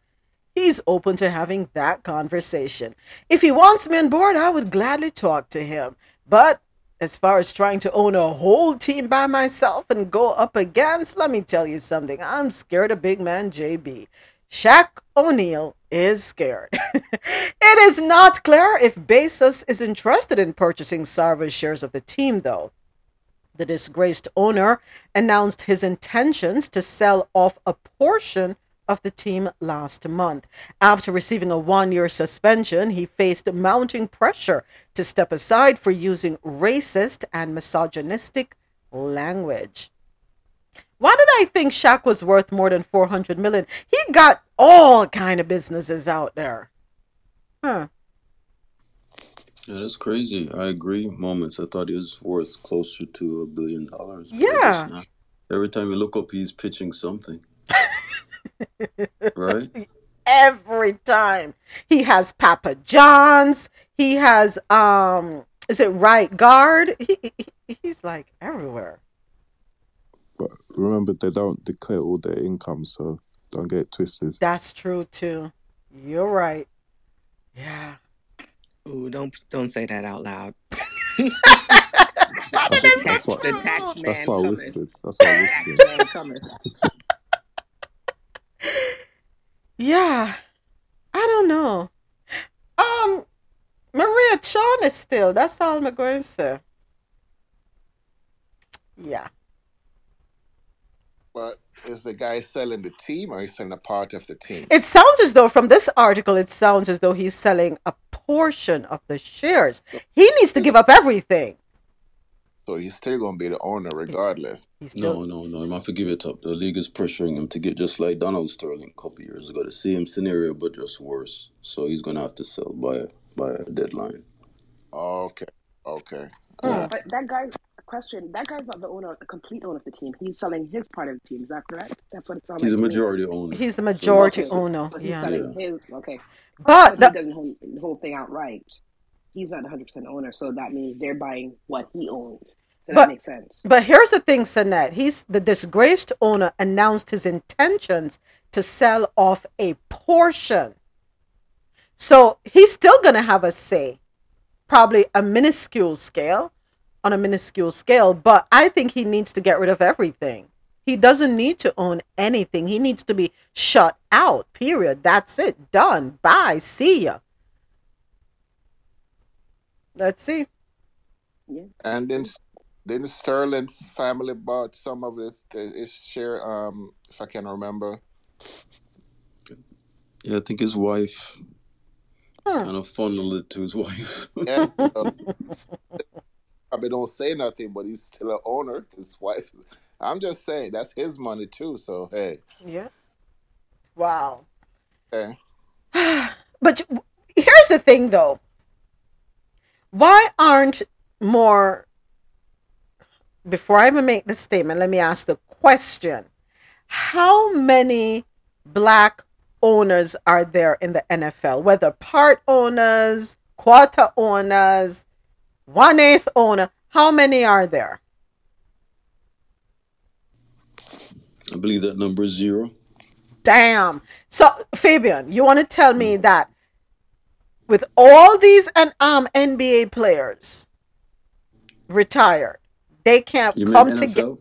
he's open to having that conversation. If he wants me on board, I would gladly talk to him. But as far as trying to own a whole team by myself and go up against, let me tell you something. I'm scared of big man JB. Shaq O'Neal is scared. it is not clear if Bezos is interested in purchasing Sarver's shares of the team, though. The disgraced owner announced his intentions to sell off a portion of the team last month. After receiving a one year suspension, he faced mounting pressure to step aside for using racist and misogynistic language. Why did I think Shaq was worth more than 400 million? He got all kind of businesses out there. Huh. Yeah, that's crazy. I agree. Moments. I thought he was worth closer to a billion dollars. Yeah. Every time you look up, he's pitching something. right? Every time. He has Papa John's. He has um is it right guard? He, he he's like everywhere. But remember, they don't declare all their income, so don't get it twisted. That's true too. You're right. Yeah. Ooh, don't don't say that out loud. How did the That's why. the tax That's man why I cometh. whispered. That's why I whispered. Yeah. I don't know. Um, Maria Sean is still. That's all I'm going to say. Yeah. But is the guy selling the team or is selling a part of the team? It sounds as though, from this article, it sounds as though he's selling a portion of the shares. He needs to give up everything. So he's still going to be the owner regardless. He's No, no, no. I'm have to give it up. The league is pressuring him to get just like Donald Sterling a couple years ago. The same scenario, but just worse. So he's gonna have to sell by by a deadline. Okay. Okay. Oh, but that guy, question, that guy's not the owner, the complete owner of the team. He's selling his part of the team. Is that correct? That's what it sounds He's a like. to me. majority owner. He's the majority he's- owner. So he's Yeah. selling his, okay. But But the- he doesn't hold the whole thing outright. He's not 100% owner, so that means they're buying what he owns. So that But- makes sense. But here's the thing, Sanette. He's the disgraced owner announced his intentions to sell off a portion. So he's still gonna have a say, probably a minuscule scale, on a minuscule scale. But I think he needs to get rid of everything. He doesn't need to own anything. He needs to be shut out. Period. That's it. Done. Bye. See ya. Let's see. Yeah. And then then the Sterling family bought some of his his share. Um, if I can remember. Yeah, I think his wife Hmm. kind of funneled it to his wife. Yeah, uh, probably don't say nothing, but he's still an owner. His wife. I'm just saying that's his money too. So hey, Yeah. Wow. hey. But here's the thing, though. Why aren't more? Before I even make this statement, let me ask the question: How many black owners are there in the NFL? Whether part owners, quarter owners, one eighth owner, how many are there? I believe that number is zero. Damn. So Fabian, you want to tell me hmm. that with all these and um NBA players retired, they can't You come together.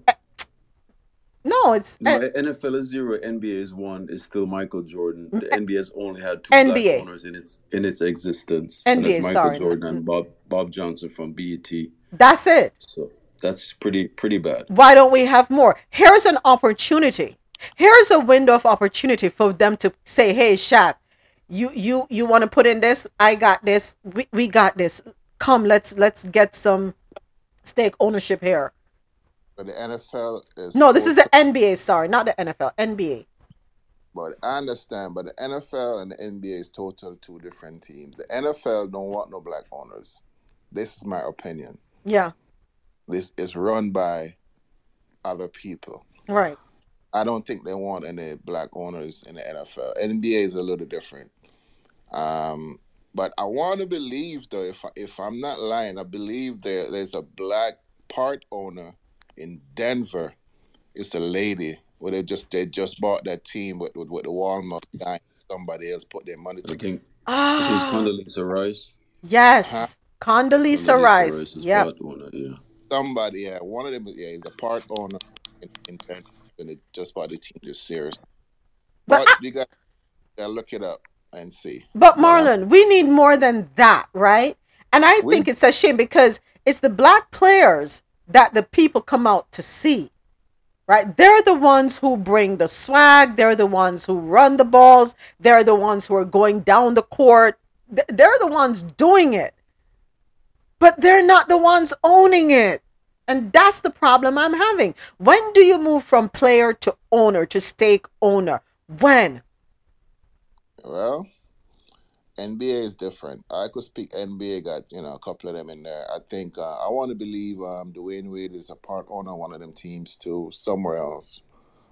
No, it's No, uh, NFL is zero. NBA is one. It's still Michael Jordan. The NBA has only had two NBA. owners in its in its existence. and NBA, Michael sorry. Jordan and Bob Bob Johnson from BET. that's it. So that's pretty pretty bad. Why don't we have more? Here's an opportunity. Here's a window of opportunity for them to say, "Hey, Shaq, you you you want to put in this? I got this. We, we got this. Come, let's let's get some stake ownership here." But the NFL is No, this is the NBA. Sorry, not the NFL. NBA. But I understand, but the NFL and the NBA is total two different teams. The NFL don't want no black owners. This is my opinion. Yeah. This is run by other people. Right. I don't think they want any black owners in the NFL. NBA is a little different. Um, but I want to believe though, if I, if I'm not lying, I believe there there's a black part owner in Denver. It's a lady. Where they just they just bought that team with with, with the Walmart guy. Somebody else put their money. I think I think it's Ah, Condoleezza Rice. yes. Condoleezza Condoleezza Rice. Rice is Yep. part owner. Yeah. Somebody, yeah, one of them, yeah, is a part owner in, in Denver, and they just bought the team this series. But But you got to look it up and see. But Marlon, we need more than that, right? And I We- think it's a shame because it's the black players that the people come out to see. Right? They're the ones who bring the swag, they're the ones who run the balls, they're the ones who are going down the court. They're the ones doing it. But they're not the ones owning it. And that's the problem I'm having. When do you move from player to owner to stake owner? When? Well, NBA is different. I could speak NBA got you know a couple of them in there. I think uh, I want to believe um, Dwyane Wade is a part owner one of them teams too, somewhere else.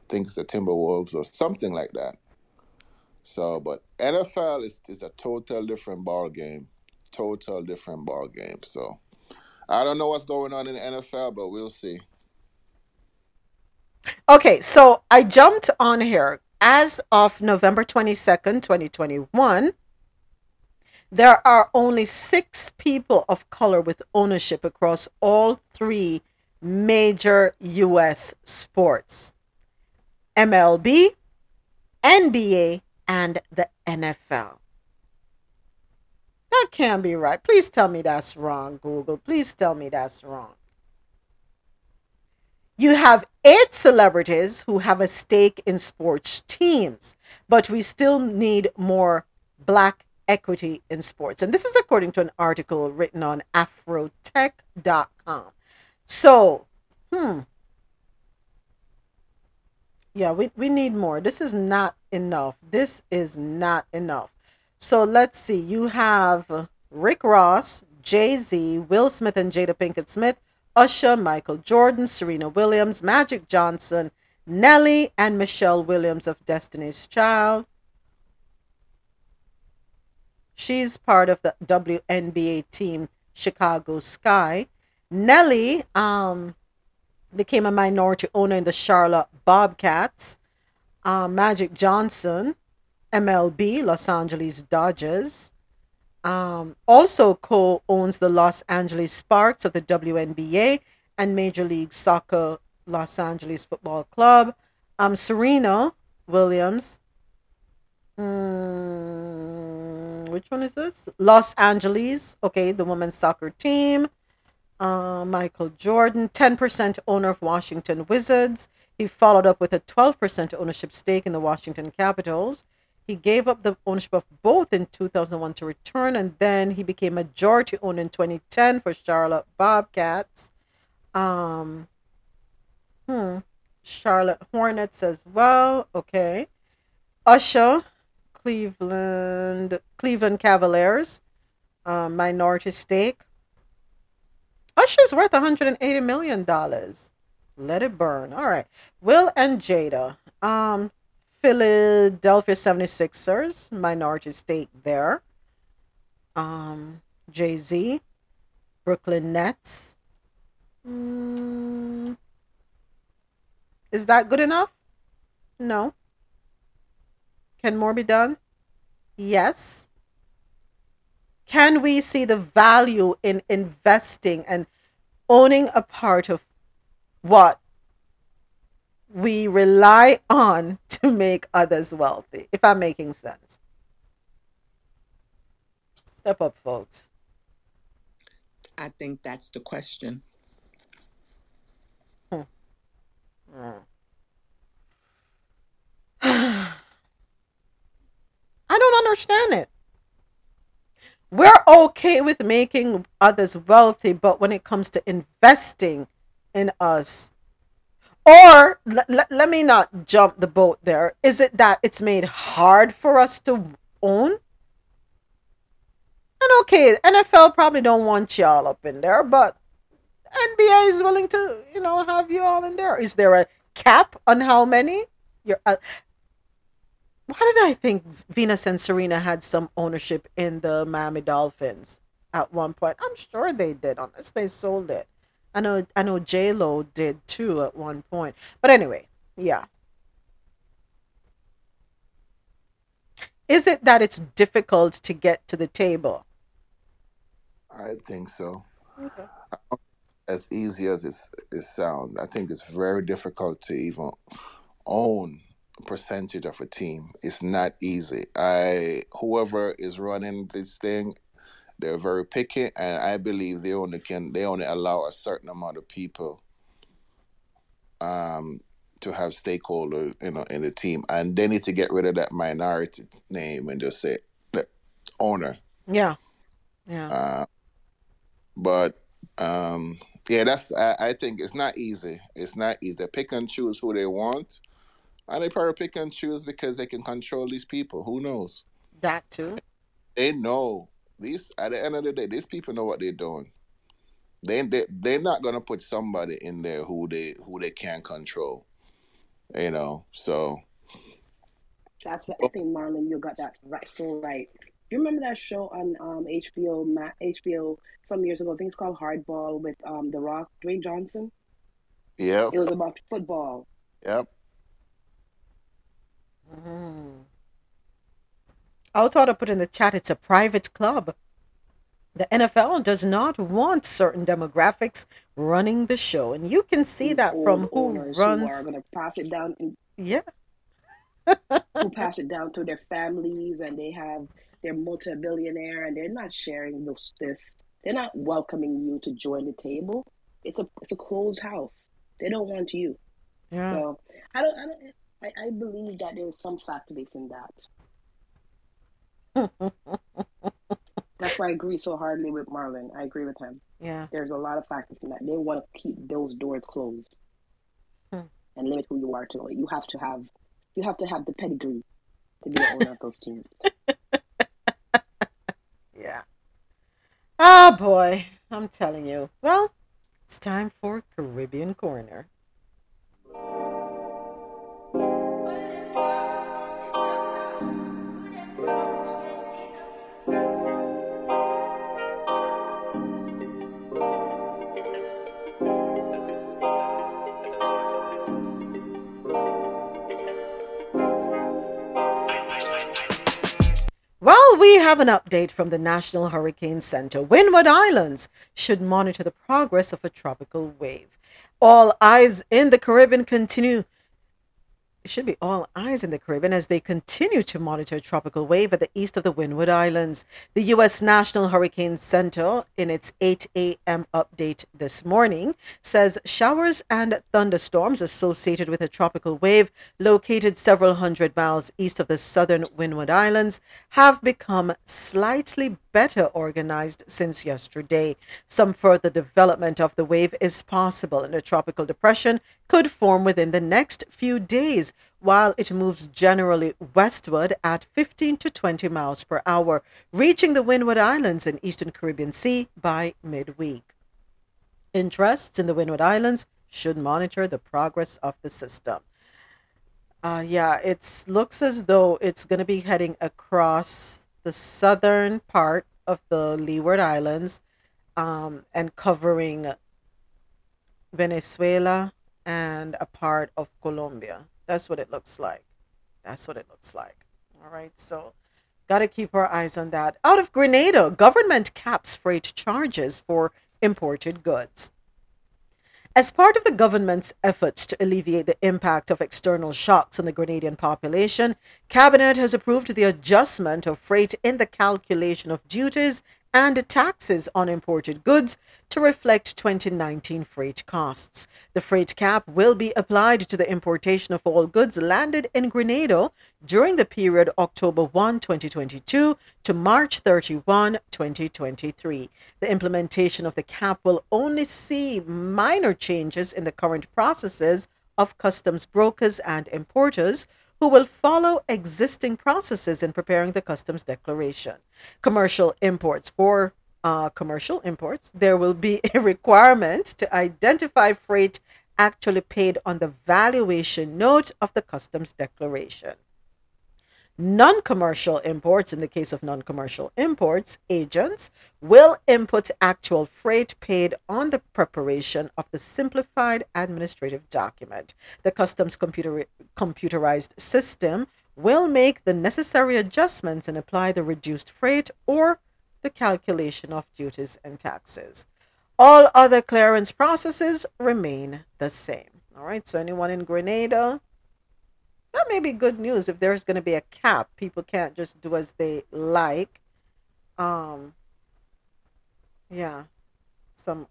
I think it's the Timberwolves or something like that. So, but NFL is is a total different ball game, total different ball game. So, I don't know what's going on in NFL, but we'll see. Okay, so I jumped on here as of November 22nd, 2021. There are only six people of color with ownership across all three major U.S. sports MLB, NBA, and the NFL. That can't be right. Please tell me that's wrong, Google. Please tell me that's wrong. You have eight celebrities who have a stake in sports teams, but we still need more black equity in sports. And this is according to an article written on afrotech.com. So, hmm. Yeah, we, we need more. This is not enough. This is not enough. So let's see. You have Rick Ross, Jay Z, Will Smith and Jada Pinkett Smith, Usher, Michael Jordan, Serena Williams, Magic Johnson, Nelly, and Michelle Williams of Destiny's Child. She's part of the WNBA team Chicago Sky. Nelly um, became a minority owner in the Charlotte Bobcats. Uh, Magic Johnson, MLB, Los Angeles Dodgers. Um, also co owns the Los Angeles Sparks of the WNBA and Major League Soccer Los Angeles Football Club. Um, Serena Williams. Mm, which one is this? Los Angeles. Okay, the women's soccer team. Uh, Michael Jordan, 10% owner of Washington Wizards. He followed up with a 12% ownership stake in the Washington Capitals. He gave up the ownership of both in 2001 to return, and then he became majority owner in 2010 for Charlotte Bobcats. Um, hmm, Charlotte Hornets as well. Okay, Usher, Cleveland, Cleveland Cavaliers, uh, minority stake. Usher's worth 180 million dollars. Let it burn. All right. Will and Jada. Um, Philadelphia 76ers, minority stake there. Um, Jay Z, Brooklyn Nets. Mm, is that good enough? No. Can more be done? Yes. Can we see the value in investing and owning a part of what we rely on to make others wealthy, if I'm making sense. Step up, folks. I think that's the question. Hmm. I don't understand it. We're okay with making others wealthy, but when it comes to investing in us, or l- l- let me not jump the boat there. Is it that it's made hard for us to own? And okay, NFL probably don't want y'all up in there, but NBA is willing to, you know, have you all in there. Is there a cap on how many? You're, uh, why did I think Venus and Serena had some ownership in the Miami Dolphins at one point? I'm sure they did, unless they sold it. I know I know J Lo did too at one point. But anyway, yeah. Is it that it's difficult to get to the table? I think so. Okay. As easy as it's, it sounds, I think it's very difficult to even own a percentage of a team. It's not easy. I whoever is running this thing they're very picky, and I believe they only can they only allow a certain amount of people um, to have stakeholders, you know, in the team, and they need to get rid of that minority name and just say the owner. Yeah, yeah. Uh, but um, yeah, that's I, I think it's not easy. It's not easy. They pick and choose who they want, and they probably pick and choose because they can control these people. Who knows? That too. They know these at the end of the day, these people know what they're doing. They they they're not gonna put somebody in there who they who they can't control. You know, so That's I think Marlon, you got that right so right. You remember that show on um, HBO Ma- HBO some years ago? I think it's called Hardball with um, The Rock, Dwayne Johnson. yeah, It was about football. yep. Mm. I thought I put in the chat it's a private club. The NFL does not want certain demographics running the show, and you can see These that from who owners who are runs. going to pass it down, in, Yeah, who pass it down to their families, and they have they're multi-billionaire, and they're not sharing this. This they're not welcoming you to join the table. It's a it's a closed house. They don't want you. yeah. So I don't. I don't. I, I believe that there is some fact base in that. That's why I agree so hardly with Marlon. I agree with him. yeah. There's a lot of factors in that. They want to keep those doors closed Hmm. and limit who you are to. You have to have you have to have the pedigree to be the owner of those teams. Yeah. Oh boy, I'm telling you. Well, it's time for Caribbean Corner. We have an update from the National Hurricane Center. Windward Islands should monitor the progress of a tropical wave. All eyes in the Caribbean continue. It should be all eyes in the Caribbean as they continue to monitor a tropical wave at the east of the Windward Islands. The U.S. National Hurricane Center, in its 8 a.m. update this morning, says showers and thunderstorms associated with a tropical wave located several hundred miles east of the southern Windward Islands have become slightly better organized since yesterday. Some further development of the wave is possible, and a tropical depression could form within the next few days while it moves generally westward at 15 to 20 miles per hour, reaching the Windward Islands and eastern Caribbean Sea by midweek. Interests in the Windward Islands should monitor the progress of the system. Uh, yeah, it looks as though it's going to be heading across the southern part of the Leeward Islands um, and covering Venezuela and a part of Colombia. That's what it looks like. That's what it looks like. All right, so got to keep our eyes on that. Out of Grenada, government caps freight charges for imported goods. As part of the government's efforts to alleviate the impact of external shocks on the Grenadian population, Cabinet has approved the adjustment of freight in the calculation of duties and taxes on imported goods to reflect 2019 freight costs. The freight cap will be applied to the importation of all goods landed in Grenada during the period October 1, 2022 to March 31, 2023. The implementation of the cap will only see minor changes in the current processes of customs brokers and importers who will follow existing processes in preparing the customs declaration. Commercial imports for uh, commercial imports, there will be a requirement to identify freight actually paid on the valuation note of the customs declaration. Non commercial imports, in the case of non commercial imports, agents will input actual freight paid on the preparation of the simplified administrative document. The customs computer, computerized system will make the necessary adjustments and apply the reduced freight or the calculation of duties and taxes. All other clearance processes remain the same. All right, so anyone in Grenada, that may be good news if there's going to be a cap. People can't just do as they like. Um, yeah, some.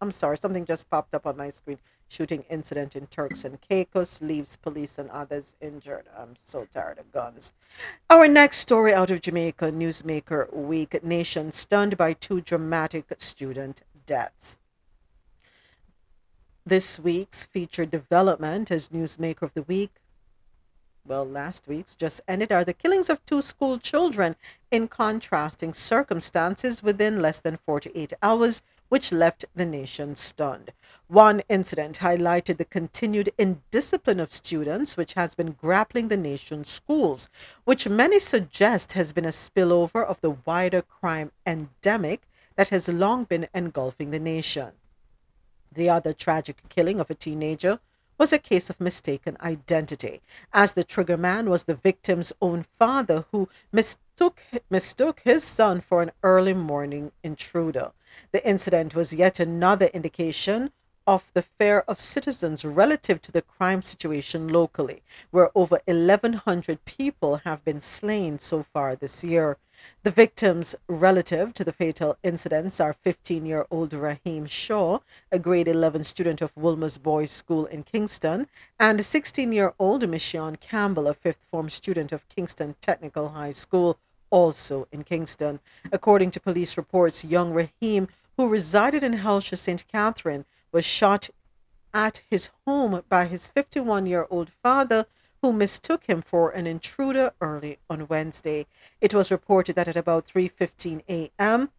I'm sorry, something just popped up on my screen. Shooting incident in Turks and Caicos leaves police and others injured. I'm so tired of guns. Our next story out of Jamaica, Newsmaker Week. Nation stunned by two dramatic student deaths. This week's featured development as Newsmaker of the Week, well, last week's just ended, are the killings of two school children in contrasting circumstances within less than 48 hours, which left the nation stunned. One incident highlighted the continued indiscipline of students, which has been grappling the nation's schools, which many suggest has been a spillover of the wider crime endemic that has long been engulfing the nation. The other tragic killing of a teenager was a case of mistaken identity, as the triggerman was the victim's own father who mistook, mistook his son for an early morning intruder. The incident was yet another indication of the fear of citizens relative to the crime situation locally, where over 1,100 people have been slain so far this year. The victims relative to the fatal incidents are 15 year old Raheem Shaw, a grade 11 student of Wolmer's Boys School in Kingston, and 16 year old Michonne Campbell, a fifth form student of Kingston Technical High School, also in Kingston. According to police reports, young Raheem, who resided in Hellshire St. Catherine, was shot at his home by his 51 year old father, who mistook him for an intruder early on Wednesday. It was reported that at about 3:15 a.m.,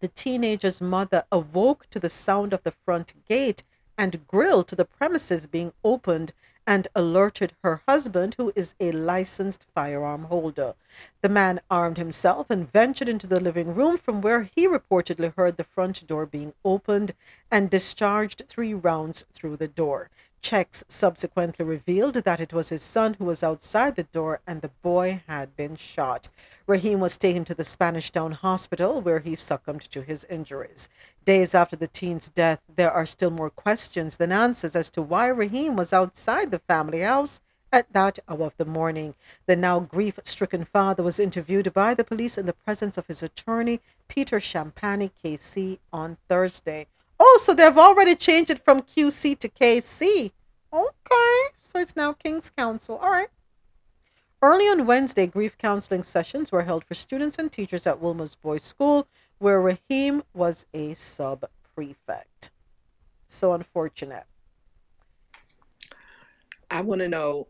the teenager's mother awoke to the sound of the front gate and grill to the premises being opened and alerted her husband, who is a licensed firearm holder. The man armed himself and ventured into the living room from where he reportedly heard the front door being opened and discharged three rounds through the door. Checks subsequently revealed that it was his son who was outside the door and the boy had been shot. Raheem was taken to the Spanish Town Hospital where he succumbed to his injuries. Days after the teen's death, there are still more questions than answers as to why Raheem was outside the family house at that hour of the morning. The now grief stricken father was interviewed by the police in the presence of his attorney, Peter Champagnie, KC, on Thursday. Oh, so they've already changed it from QC to KC. Okay, so it's now King's Counsel. All right. Early on Wednesday, grief counseling sessions were held for students and teachers at Wolmer's Boys School, where Raheem was a sub prefect. So unfortunate. I want to know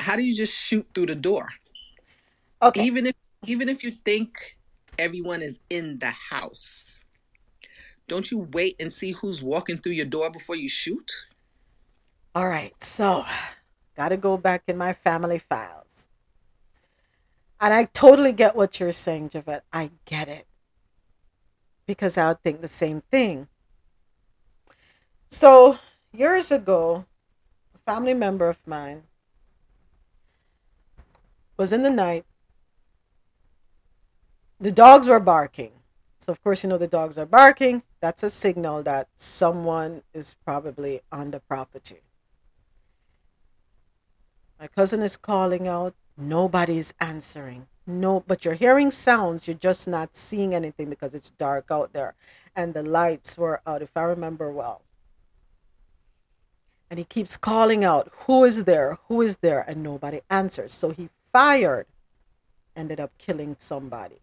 how do you just shoot through the door? Okay. Even if even if you think everyone is in the house, don't you wait and see who's walking through your door before you shoot? All right, so got to go back in my family files. And I totally get what you're saying, Javette. I get it. Because I would think the same thing. So, years ago, a family member of mine was in the night. The dogs were barking. So, of course, you know the dogs are barking. That's a signal that someone is probably on the property. My cousin is calling out. Nobody's answering. No, but you're hearing sounds. You're just not seeing anything because it's dark out there. And the lights were out, if I remember well. And he keeps calling out, Who is there? Who is there? And nobody answers. So he fired, ended up killing somebody.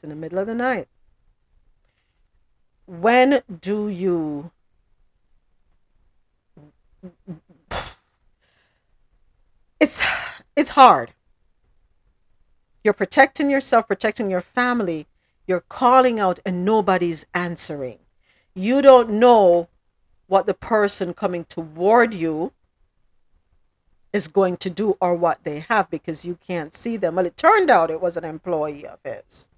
It's in the middle of the night. When do you it's it's hard. You're protecting yourself, protecting your family. You're calling out and nobody's answering. You don't know what the person coming toward you is going to do or what they have because you can't see them. Well, it turned out it was an employee of his.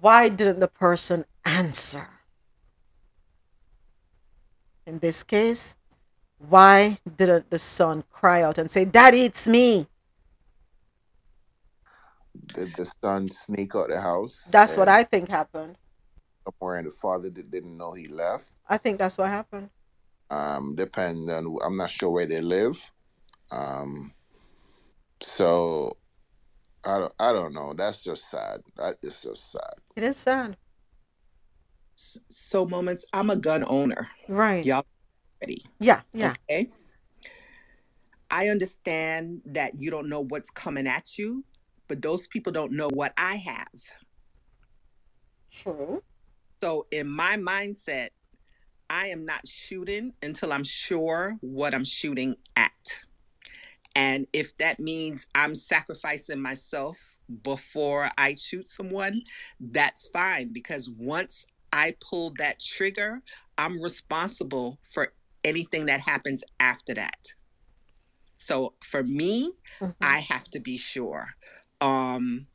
Why didn't the person answer? In this case, why didn't the son cry out and say, Daddy, it's me? Did the son sneak out of the house That's what I think happened. somewhere and the father did, didn't know he left? I think that's what happened. Um, depending, on I'm not sure where they live. Um, so I don't I don't know. That's just sad. That is just sad. It is sad. So, moments, I'm a gun owner. Right. Y'all ready? Yeah, yeah. Okay. I understand that you don't know what's coming at you, but those people don't know what I have. True. So, in my mindset, I am not shooting until I'm sure what I'm shooting at. And if that means I'm sacrificing myself before I shoot someone, that's fine because once I pull that trigger, I'm responsible for anything that happens after that. So for me, Mhm. I have to be sure. Um,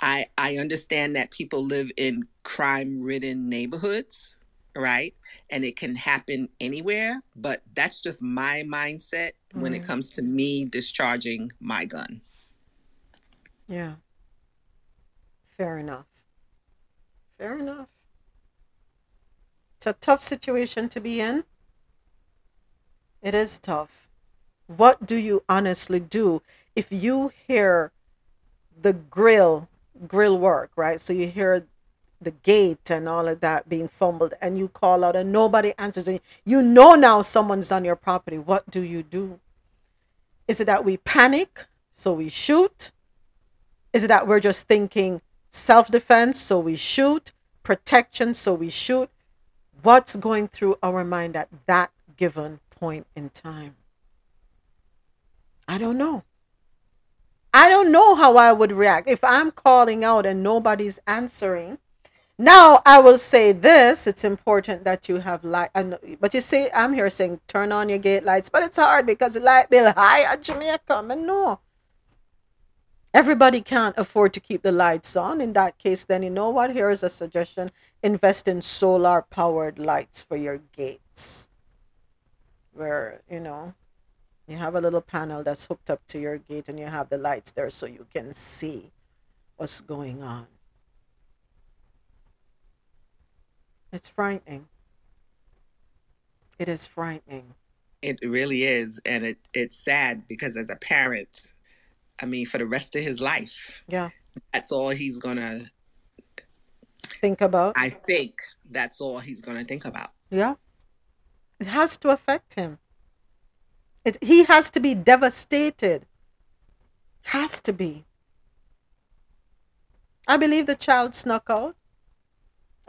I I understand that people live in crime-ridden neighborhoods, right? And it can happen anywhere, but that's just my mindset when it mm. comes to me discharging my gun. Yeah. Fair enough. Fair enough. It's a tough situation to be in. It is tough. What do you honestly do if you hear the grill grill work, right? So you hear the gate and all of that being fumbled and you call out and nobody answers and you know now someone's on your property. What do you do? Is it that we panic, so we shoot? Is it that we're just thinking self defense, so we shoot, protection, so we shoot? What's going through our mind at that given point in time? I don't know. I don't know how I would react if I'm calling out and nobody's answering. Now I will say this: it's important that you have light. But you see, I'm here saying turn on your gate lights, but it's hard because the light bill high at Jamaica. And no, everybody can't afford to keep the lights on. In that case, then you know what? Here is a suggestion: invest in solar powered lights for your gates, where you know you have a little panel that's hooked up to your gate, and you have the lights there so you can see what's going on. It's frightening. It is frightening. It really is, and it it's sad because as a parent, I mean, for the rest of his life, Yeah. that's all he's gonna. Think about. I think that's all he's gonna think about. Yeah. It has to affect him. It, he has to be devastated. Has to be. I believe the child snuck out.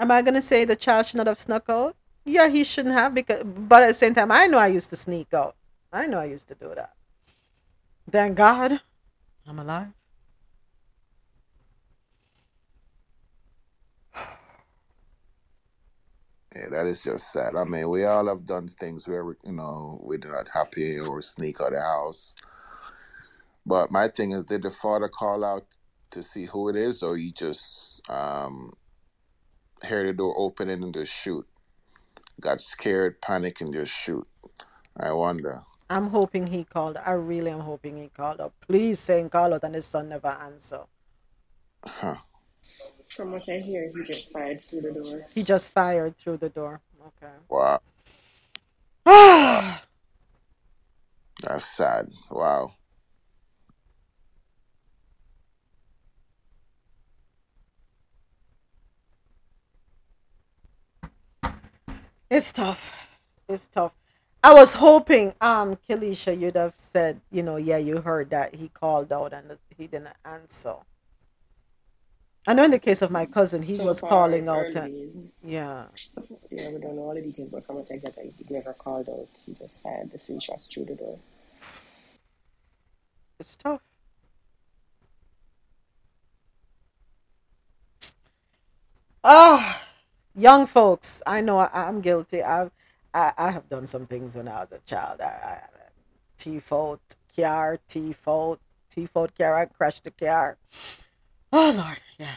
Am I to say the child should not have snuck out? Yeah, he shouldn't have because but at the same time I know I used to sneak out. I know I used to do that. Thank God I'm alive. Yeah, that is just sad. I mean, we all have done things where you know we're not happy or sneak out of the house. But my thing is, did the father call out to see who it is, or you just um, hear the door open and just shoot? Got scared, panic, and just shoot. I wonder. I'm hoping he called. I really am hoping he called up. Please say and call out and his son never answer. Huh. From what I hear, he just fired through the door. He just fired through the door. Okay. Wow, Ah, that's sad. Wow. It's tough. It's tough. I was hoping, um, Kelisha, you'd have said, you know, yeah, you heard that he called out and he didn't answer. I know in the case of my cousin, he So was calling out and yeah, So, yeah, we don't know all the details, but from what I get, he never called out. He just fired the three shots through the door. it's tough. Ah, young folks, I know I, I'm guilty. I've, I, I have done some things when I was a child. I, I T-fault car, T-fault, T-fault car, I crashed the car. Oh Lord, yeah.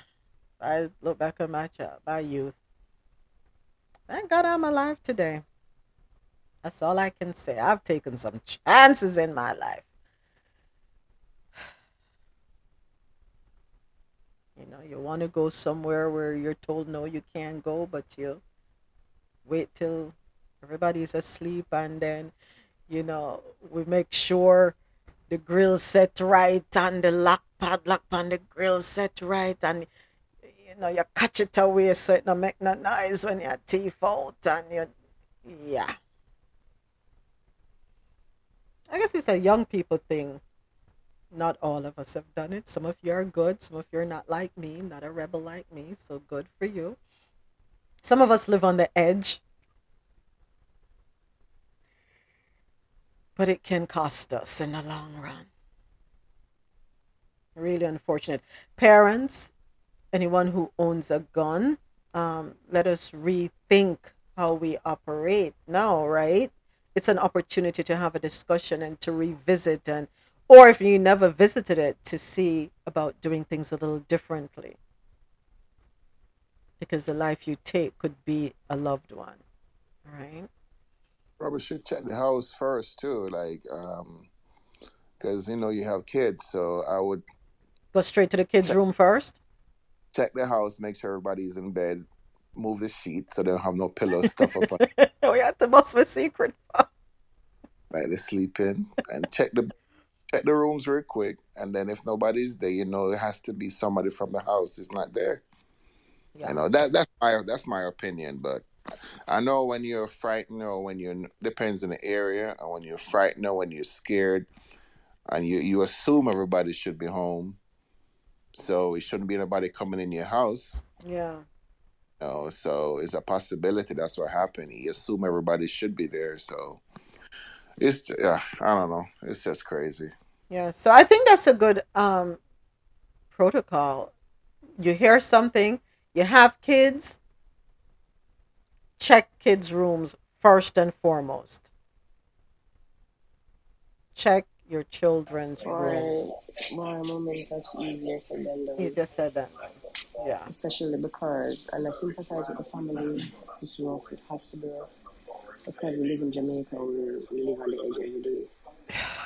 I look back on my child, my youth. Thank God I'm alive today. That's all I can say. I've taken some chances in my life. You know, you want to go somewhere where you're told no, you can't go, but you wait till everybody's asleep and then, you know, we make sure the grill set right and the lock padlock on the grill set right and you know you catch it away so it don't make no noise when your teeth out and you yeah. I guess it's a young people thing. Not all of us have done it. Some of you are good. Some of you are not like me, not a rebel like me. So good for you. Some of us live on the edge, but it can cost us in the long run. Really unfortunate. Parents, anyone who owns a gun, um, let us rethink how we operate now, right? It's an opportunity to have a discussion and to revisit and or if you never visited it to see about doing things a little differently. Because the life you take could be a loved one right? Probably should check the house first too, like, um, because you know you have kids, so I would go straight to the kids room first? Check the house, make sure everybody's in bed, move the sheets so they don't have no pillow stuff up on we have to bust my secret like they sleep in, and check the check the rooms real quick, and then if nobody's there, you know it has to be somebody from the house is not there. yeah You know that that's my that's my opinion, but I know when you're frightened or when you're depends on the area, and when you're frightened or when you're scared, and you you assume everybody should be home, so it shouldn't be anybody coming in your house. yeah You know, so it's a possibility that's what happened. He assume everybody should be there, so it's yeah, I don't know. It's just crazy. Yeah so i think that's a good um protocol. You hear something you have kids check kids rooms first and foremost. Check your children's rooms. why moment that's easier said than done. easier said than done. Yeah. Especially because, and I sympathize with the family, it's rough, it has to be rough. Because we live in Jamaica, we, we live on the edge every day.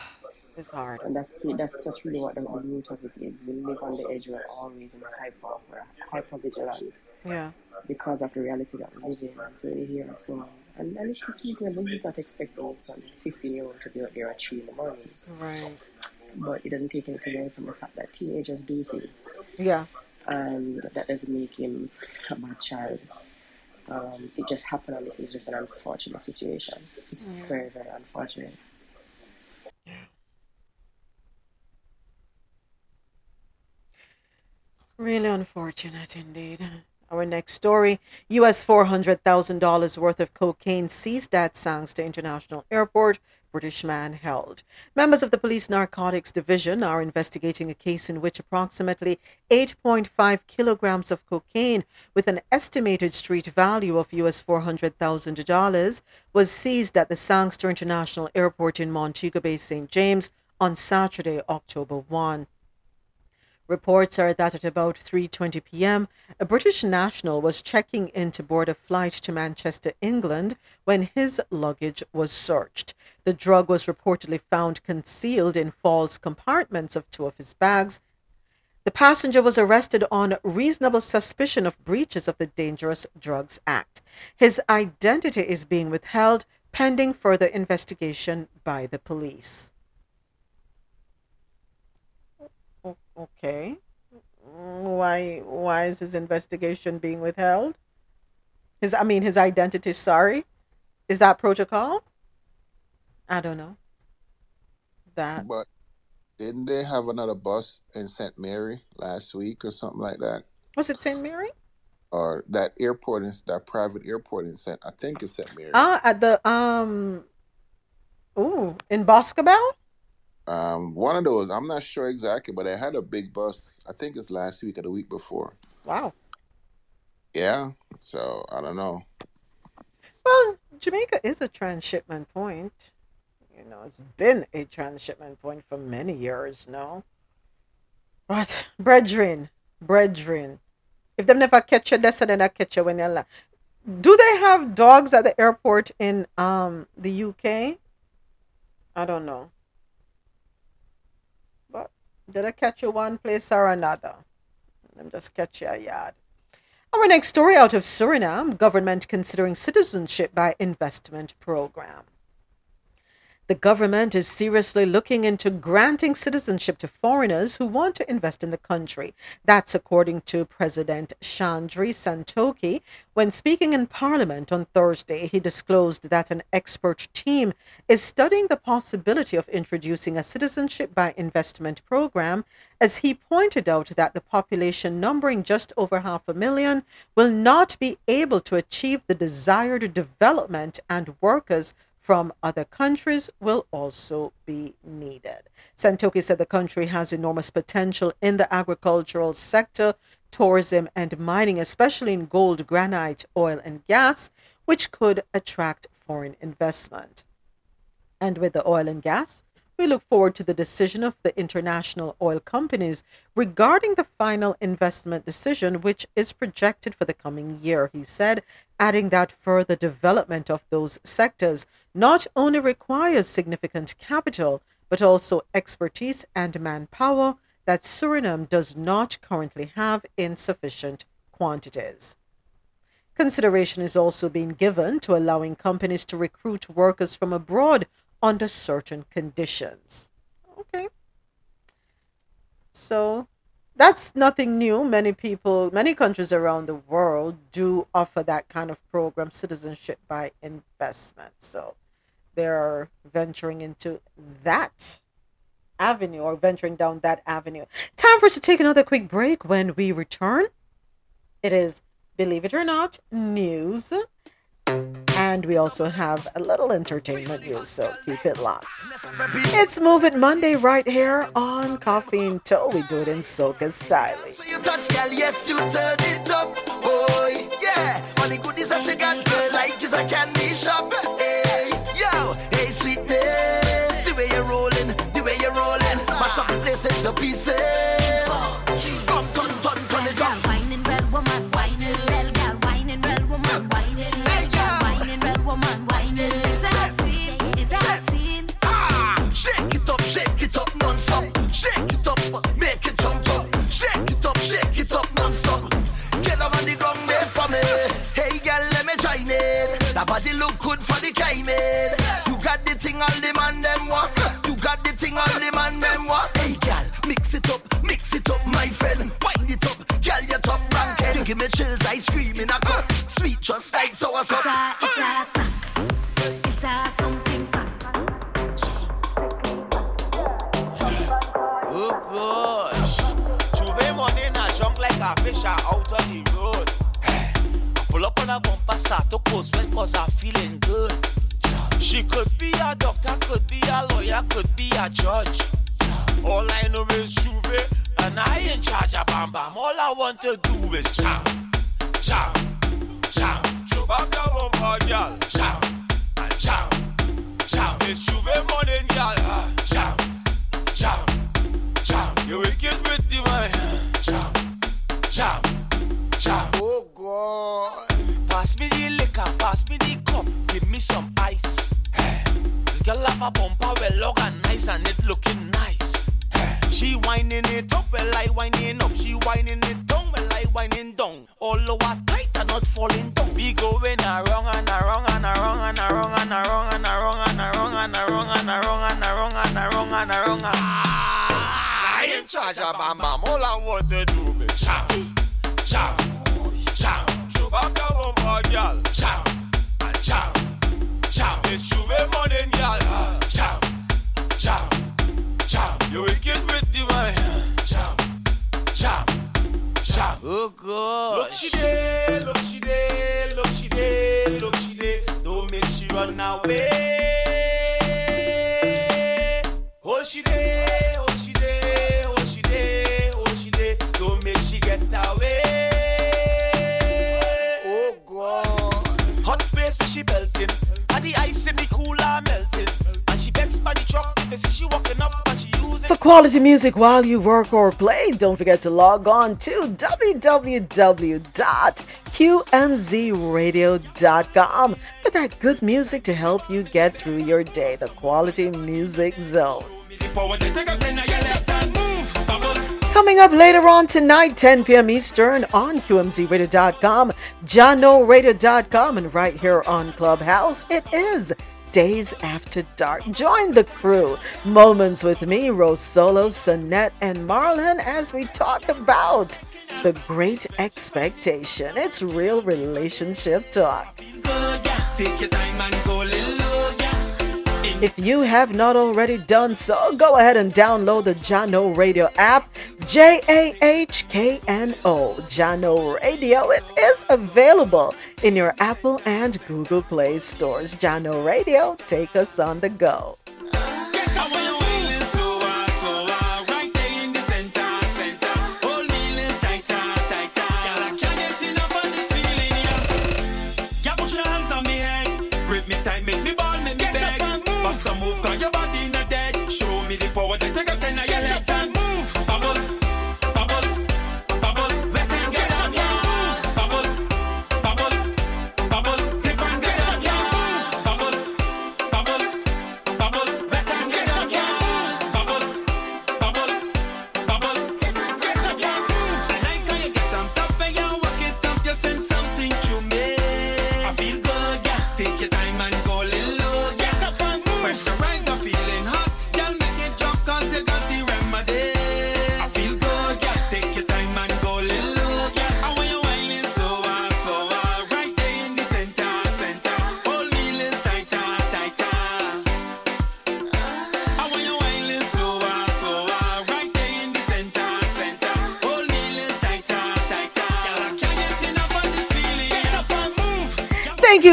it's hard And that's that's that's really what the, the root of it is. We live on the edge, we're always in hyper, we're hyper vigilant yeah because of the reality that we live in. And so you hear so and, and it's it's reasonable. He's not expecting some 15 year old to be out there at 3 in the morning. right But it doesn't take anything away from the fact that teenagers do things. yeah And that doesn't make him a bad child. Um, it just happened and it was just an unfortunate situation. It's Yeah. very, very unfortunate. Really unfortunate indeed. Our next story US $400,000 worth of cocaine seized at Sangster International Airport. British man held. Members of the police narcotics division are investigating a case in which approximately 8.5 kilograms of cocaine with an estimated street value of US $400,000 was seized at the Sangster International Airport in Montego Bay, St. James on Saturday, October 1. Reports are that at about 3:20 p.m., a British national was checking in to board a flight to Manchester, England, when his luggage was searched. The drug was reportedly found concealed in false compartments of two of his bags. The passenger was arrested on reasonable suspicion of breaches of the Dangerous Drugs Act. His identity is being withheld pending further investigation by the police. O- Okay. Why why is his investigation being withheld? His I mean his identity, sorry. Is that protocol? I don't know. That But didn't they have another bus in St. Mary last week or something like that? was it St. Mary? Or that airport in that private airport in St. I think it's St. Mary. Ah, at the um ooh, in Boscobel? Um, one of those. I'm not sure exactly, but they had a big bus. I think it's last week or the week before. Wow. Yeah. So I don't know. Well, Jamaica is a transshipment point. You know, it's been a transshipment point for many years now. But, brethren, brethren, if them never catch you, that's then I catch you when you're la- Do they have dogs at the airport in um the UK? I don't know. Did I catch you one place or another? Let them just catch you a yard. Our next story out of Suriname government considering citizenship by investment program. The government is seriously looking into granting citizenship to foreigners who want to invest in the country. That's according to President Chandri Santokhi. When speaking in Parliament on Thursday, he disclosed that an expert team is studying the possibility of introducing a citizenship by investment program, as he pointed out that the population numbering just over half a million will not be able to achieve the desired development and workers from other countries will also be needed. Santokhi said the country has enormous potential in the agricultural sector, tourism, and mining, especially in gold, granite, oil, and gas, which could attract foreign investment. And with the oil and gas, We look forward to the decision of the international oil companies regarding the final investment decision, which is projected for the coming year, he said, adding that further development of those sectors not only requires significant capital, but also expertise and manpower that Suriname does not currently have in sufficient quantities. Consideration is also being given to allowing companies to recruit workers from abroad under certain conditions. Okay. So that's nothing new. Many people, many countries around the world do offer that kind of program, citizenship by investment. So they're venturing into that avenue or venturing down that avenue. Time for us to take another quick break. When we return, it is, believe it or not, news and we also have a little entertainment news, so keep it locked. It's Move It Monday right here on Coffee and Toe. We do it in soca style. You touch, girl, yes, you turn it up. Yeah. All the goodies that you got, girl, like is a candy shop. Hey, yo, hey, sweetness. The way you're rolling, the way you're rolling. Mash up the place into pieces. Quality music while you work or play, don't forget to log on to www.qmzradio.com for that good music to help you get through your day. The Quality Music Zone. Coming up later on tonight, 10 p.m. Eastern on QMZRadio.com, JahknoRadio.com, and right here on Clubhouse, it is Days After Dark. Join the crew. Moments with me, Rose Solo, Sonette, and Marlon as we talk about the great expectation. It's real relationship talk. If you have not already done so, go ahead and download the Jahkno Radio app, J A H K N O, Jahkno Radio. It is available in your Apple and Google Play stores. Jahkno Radio, take us on the go.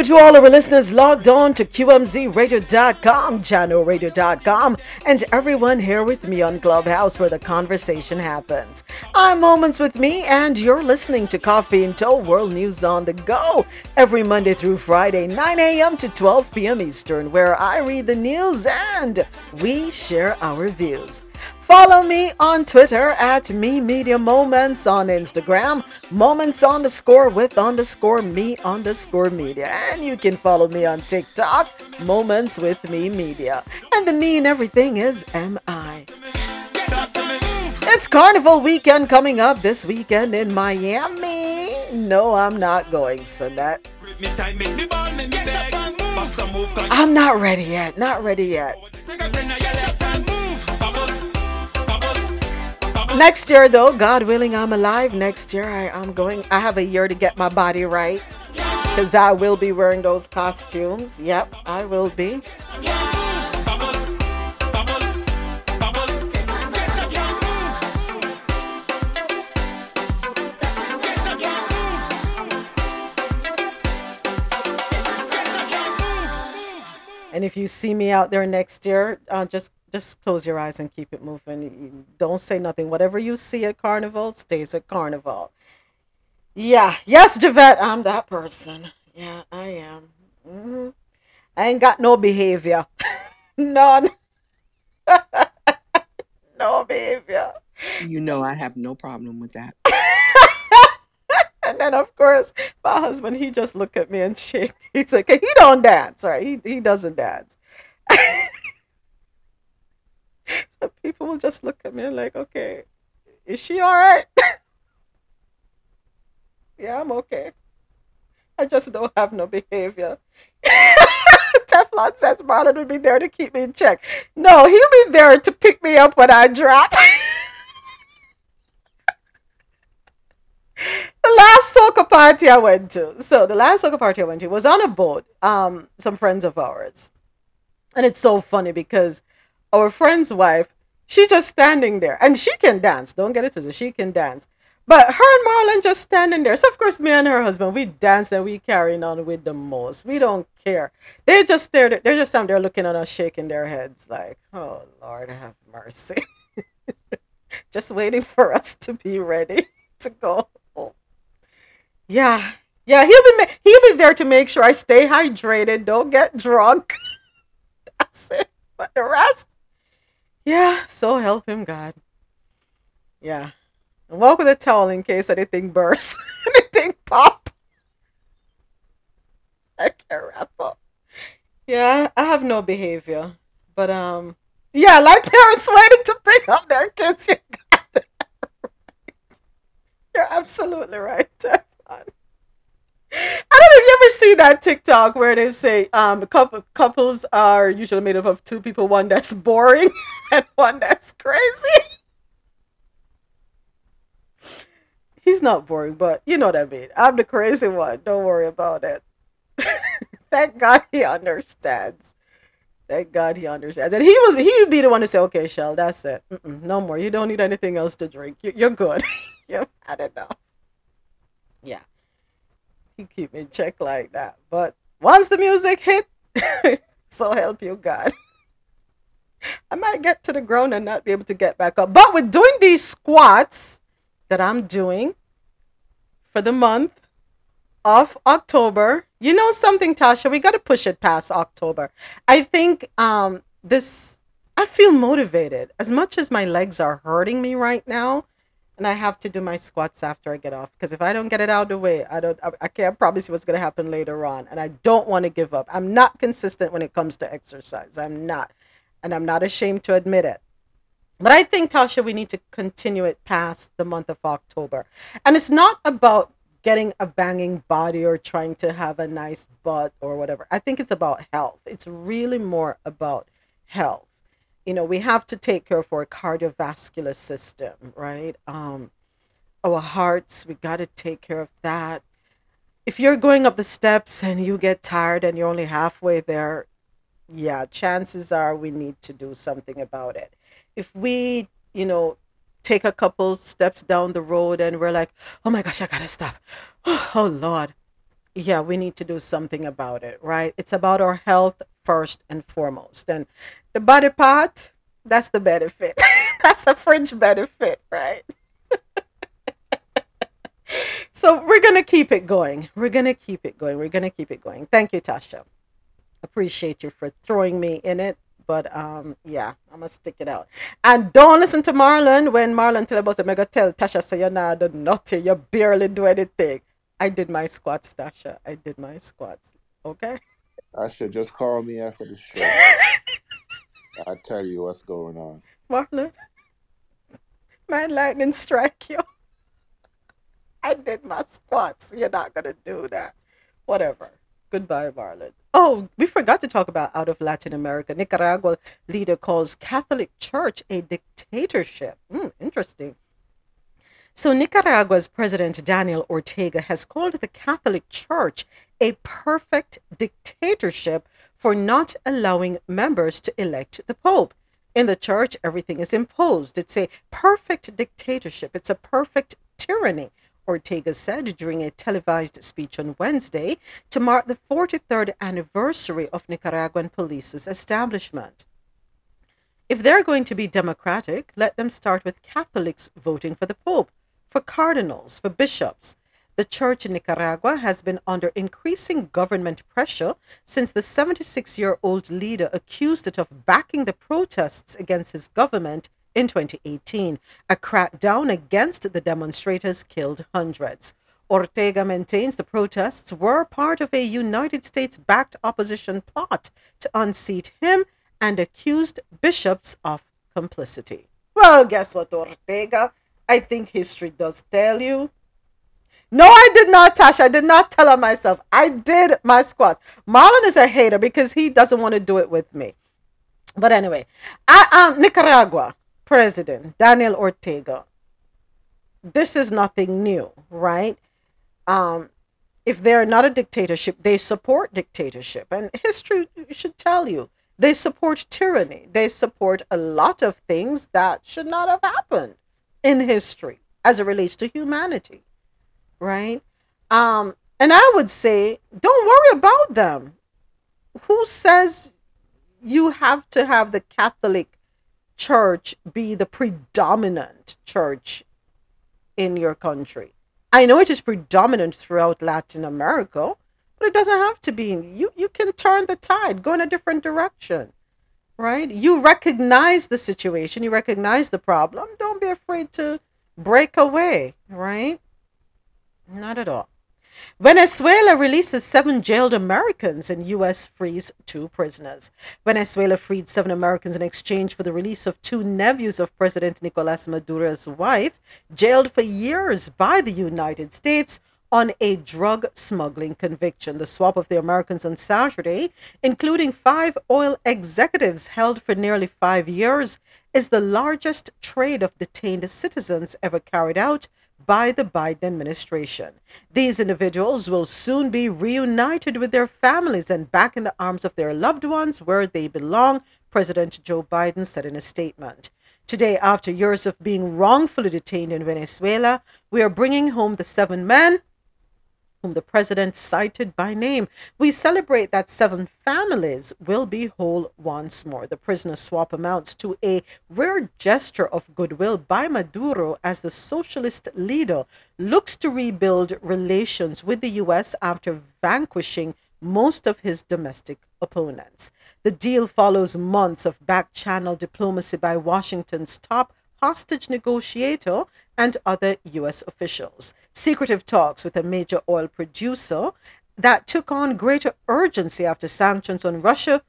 Thank you all of our listeners logged on to QMZRadio.com, JahknoRadio.com, and everyone here with me on Clubhouse where the conversation happens. I'm Moments with Mi, and you're listening to Coffee and Toe World News on the Go every Monday through Friday, 9 a.m. to 12 p.m. Eastern, where I read the news and we share our views. Follow me on Twitter at Mi Media Moments, on Instagram, Moments underscore with underscore me underscore media. And you can follow me on TikTok, Moments with Mi Media. And the me and everything is MI. It's Carnival weekend coming up this weekend in Miami. No, I'm not going, cause I'm not ready yet. Not ready yet. Next year, though, God willing, I'm alive. Next year, I, I'm going. I have a year to get my body right because I will be wearing those costumes. Yep, I will be. And if you see me out there next year, uh, just just close your eyes and keep it moving. Don't say nothing. Whatever you see at Carnival stays at Carnival. Yeah, yes, Javette, I'm that person. Yeah, I am. hmm I ain't got no behavior. None. no behavior. You know I have no problem with that. And then of course my husband he just look at me and shake. He's like, he don't dance, right? He he doesn't dance. so people will just look at me like, okay, is she all right? yeah, I'm okay. I just don't have no behavior. Teflon says Marlon would be there to keep me in check. No, he'll be there to pick me up when I drop. the last soca party I went to. So the last soca party I went to was on a boat. Um, some friends of ours, and it's so funny because our friend's wife, she just standing there, and she can dance. Don't get it twisted, she can dance. But her and Marlon just standing there. So of course, me and her husband, we dance and we carrying on with the most. We don't care. They just stared. They're just standing there looking at us, shaking their heads like, "Oh Lord, have mercy." just waiting for us to be ready to go. Yeah, yeah. He'll be he'll be there to make sure I stay hydrated, don't get drunk. That's it. But the rest, yeah. So help him God. Yeah. And walk with a towel in case anything bursts, anything pop. I can't wrap up. Yeah, I have no behavior, but um, yeah, like parents waiting to pick up their kids. You got it right. You're absolutely right. I don't know if you ever see that TikTok where they say um couple, couples are usually made up of two people, one that's boring and one that's crazy. He's not boring, but you know what I mean. I'm the crazy one. Don't worry about it. Thank God he understands. Thank God he understands. And he was he would be the one to say, "Okay, Shell, that's it. Mm-mm, no more. You don't need anything else to drink. You, you're good. You've had enough." Yeah, he keep me check like that. But once the music hit, so help you God. I might get to the ground and not be able to get back up. But with doing these squats that I'm doing for the month of October, you know something, Tasha, we got to push it past October. I think um this I feel motivated as much as my legs are hurting me right now and I have to do my squats after I get off because if I don't get it out of the way, I don't I, I can't promise you what's going to happen later on and I don't want to give up. I'm not consistent when it comes to exercise. I'm not. And I'm not ashamed to admit it. But I think, Tasha, we need to continue it past the month of October. And it's not about getting a banging body or trying to have a nice butt or whatever. I think it's about health. It's really more about health. You know, we have to take care of our cardiovascular system, right? Um, our hearts, we got to take care of that. If you're going up the steps and you get tired and you're only halfway there, yeah, chances are we need to do something about it. If we, you know, take a couple steps down the road and we're like, oh my gosh, I gotta stop. Oh Lord. Yeah, we need to do something about it, right? It's about our health first and foremost. And the body part, that's the benefit. that's a fringe benefit, right? so we're gonna keep it going. We're gonna keep it going. We're gonna keep it going. Thank you, Tasha. Appreciate you for throwing me in it. But um, yeah, I'm gonna stick it out. And don't listen to Marlon when Marlon tell about the mega tell Tasha say you're not the naughty, you barely do anything. I did my squats, Tasha. I did my squats. Okay. I should just call me after the show. I'll tell you what's going on. Marlon, my lightning strike you. I did my squats. You're not gonna do that. Whatever. Goodbye, Marlon. Oh, we forgot to talk about out of Latin America. Nicaragua leader calls Catholic Church a dictatorship. Hmm, interesting. So, Nicaragua's President Daniel Ortega has called the Catholic Church a perfect dictatorship for not allowing members to elect the Pope. In the church, everything is imposed. It's a perfect dictatorship, it's a perfect tyranny. Ortega said during a televised speech on Wednesday to mark the 43rd anniversary of Nicaraguan police's establishment. If they're going to be democratic, let them start with Catholics voting for the Pope, for cardinals, for bishops. The church in Nicaragua has been under increasing government pressure since the 76 year old leader accused it of backing the protests against his government in 2018. A crackdown against the demonstrators killed hundreds. Ortega maintains the protests were part of a United States backed opposition plot to unseat him and accused bishops of complicity. Well, guess what, Ortega? I think history does tell you. No, I did not, Tasha. I did not tell her myself. I did my squats. Marlon is a hater because he doesn't want to do it with me. But anyway, I, um, Nicaragua president, Daniel Ortega. This is nothing new, right? Um, if they're not a dictatorship, they support dictatorship. And history should tell you they support tyranny. They support a lot of things that should not have happened in history as it relates to humanity, right? Um, and I would say, don't worry about them. Who says you have to have the Catholic church be the predominant church in your country. I know it is predominant throughout Latin America, but it doesn't have to be. You you can turn the tide, go in a different direction. Right? You recognize the situation, you recognize the problem. Don't be afraid to break away, right? Not at all. Venezuela releases seven jailed Americans and U.S. frees two prisoners. Venezuela freed seven Americans in exchange for the release of two nephews of President Nicolas Maduro's wife, jailed for years by the United States on a drug smuggling conviction. The swap of the Americans on Saturday, including five oil executives held for nearly five years, is the largest trade of detained citizens ever carried out by the Biden administration. These individuals will soon be reunited with their families and back in the arms of their loved ones where they belong, President Joe Biden said in a statement. Today, after years of being wrongfully detained in Venezuela, we are bringing home the seven men whom the president cited by name. We celebrate that seven families will be whole once more. The prisoner swap amounts to a rare gesture of goodwill by Maduro as the socialist leader looks to rebuild relations with the U.S. after vanquishing most of his domestic opponents. The deal follows months of back channel diplomacy by Washington's top hostage negotiator and other U.S. officials. Secretive talks with a major oil producer that took on greater urgency after sanctions on Russia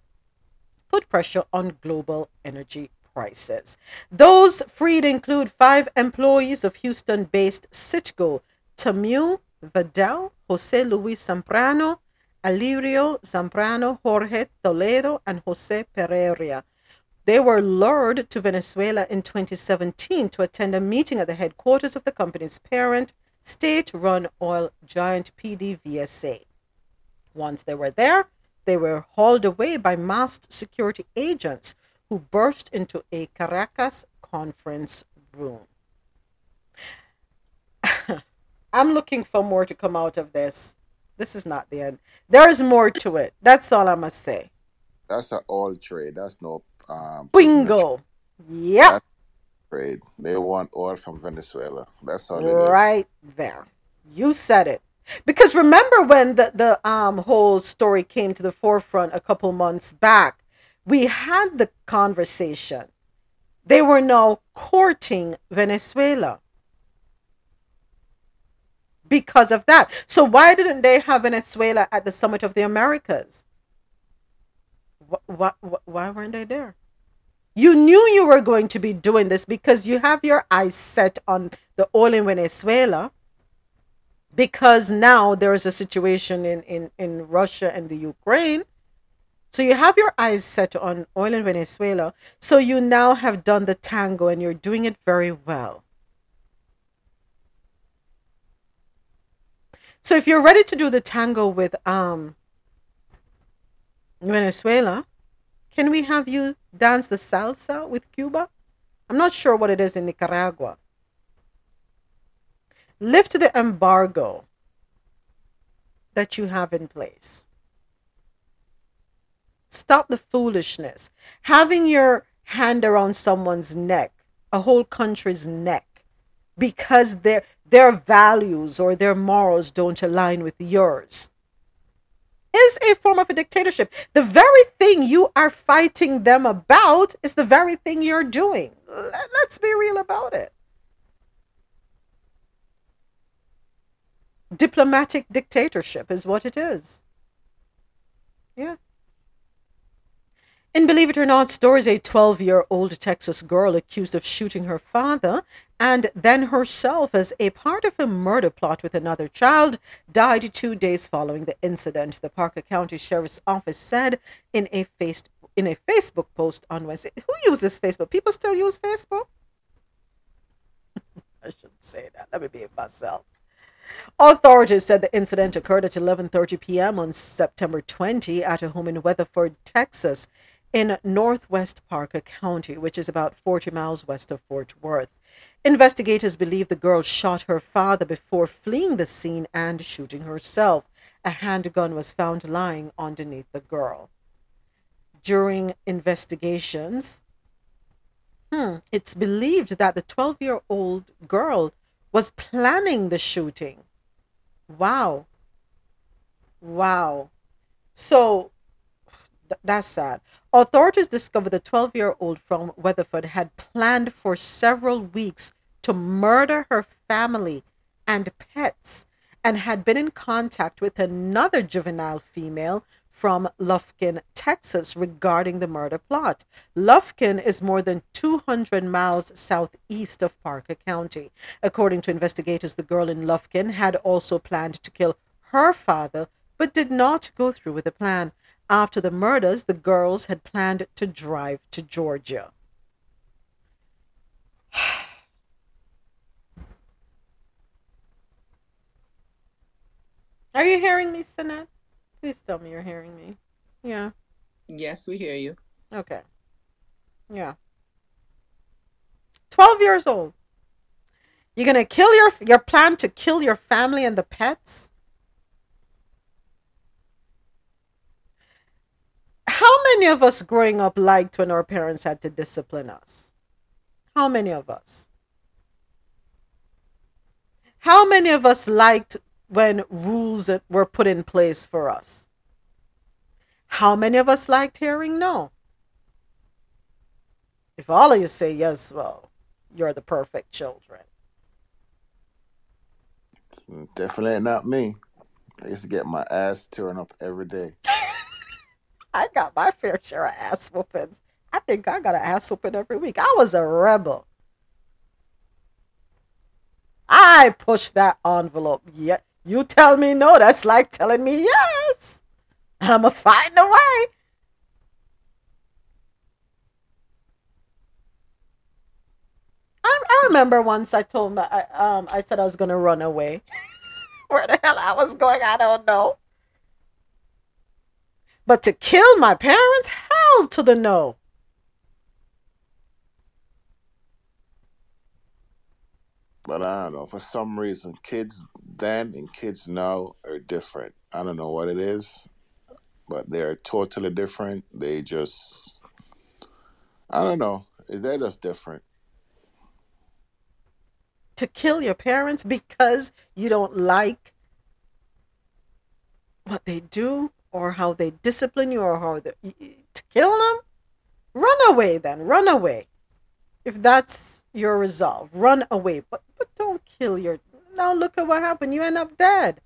put pressure on global energy prices. Those freed include five employees of Houston based Citgo, Tomeu Vadell, Jose Luis Zambrano, Alirio Zambrano, Jorge Toledo, and Jose Pereira. They were lured to Venezuela in 2017 to attend a meeting at the headquarters of the company's parent, state run oil giant PDVSA. Once they were there, they were hauled away by masked security agents who burst into a Caracas conference room. I'm looking for more to come out of this. This is not the end. There is more to it. That's all I must say. That's an oil trade. That's no um, Bingo. Yep. That's trade. They want oil from Venezuela. That's all. Right it is. There. You said it. Because remember when the, the um whole story came to the forefront a couple months back, we had the conversation. They were now courting Venezuela because of that. So why didn't they have Venezuela at the summit of the Americas? Why, why, why weren't they there? You knew you were going to be doing this because you have your eyes set on the oil in Venezuela. Because now there is a situation in, in, in Russia and the Ukraine. So you have your eyes set on oil in Venezuela. So you now have done the tango and you're doing it very well. So if you're ready to do the tango with um Venezuela, can we have you dance the salsa with Cuba? I'm not sure what it is in Nicaragua. Lift the embargo that you have in place. Stop the foolishness. Having your hand around someone's neck, a whole country's neck, because their their values or their morals don't align with yours is a form of a dictatorship. The very thing you are fighting them about is the very thing you're doing. Let- Let's be real about it. Diplomatic dictatorship is what it is. Yeah. In Believe It or Not stories, a 12 year old Texas girl accused of shooting her father and then herself as a part of a murder plot with another child died two days following the incident, the Parker County Sheriff's Office said in a, face- in a Facebook post on Wednesday. Who uses Facebook? People still use Facebook? I shouldn't say that. Let me be myself. Authorities said the incident occurred at 11:30 p.m. on September 20 at a home in Weatherford, Texas, in northwest Parker County, which is about 40 miles west of Fort Worth. Investigators believe the girl shot her father before fleeing the scene and shooting herself. A handgun was found lying underneath the girl. During investigations, hmm, it's believed that the 12 year old girl was planning the shooting. Wow. Wow. So th- that's sad. Authorities discovered the 12 year old from Weatherford had planned for several weeks to murder her family and pets and had been in contact with another juvenile female from Lufkin, Texas, regarding the murder plot. Lufkin is more than 200 miles southeast of Parker County. According to investigators, the girl in Lufkin had also planned to kill her father, but did not go through with the plan. After the murders, the girls had planned to drive to Georgia. Are you hearing me, Sinette? Please tell me you're hearing me. Yeah. Yes, we hear you. Okay. Yeah. 12 years old. You're going to kill your your plan to kill your family and the pets? How many of us growing up liked when our parents had to discipline us? How many of us? How many of us liked when rules were put in place for us? How many of us liked hearing no? If all of you say yes, well, you're the perfect children. Definitely not me. I used to get my ass torn up every day. I got my fair share of ass whoopings. I think I got an ass whooping every week. I was a rebel. I pushed that envelope. Yeah, You tell me no, that's like telling me yes. I'ma find a way. I, I remember once I told my I, um I said I was gonna run away. Where the hell I was going, I don't know. But to kill my parents, hell to the no. But I don't know. For some reason, kids then and kids now are different. I don't know what it is, but they're totally different. They just, I don't know. They're just different. To kill your parents because you don't like what they do or how they discipline you or how they, to kill them? Run away then. Run away. If that's your resolve, run away. But but don't kill your. Now look at what happened. You end up dead.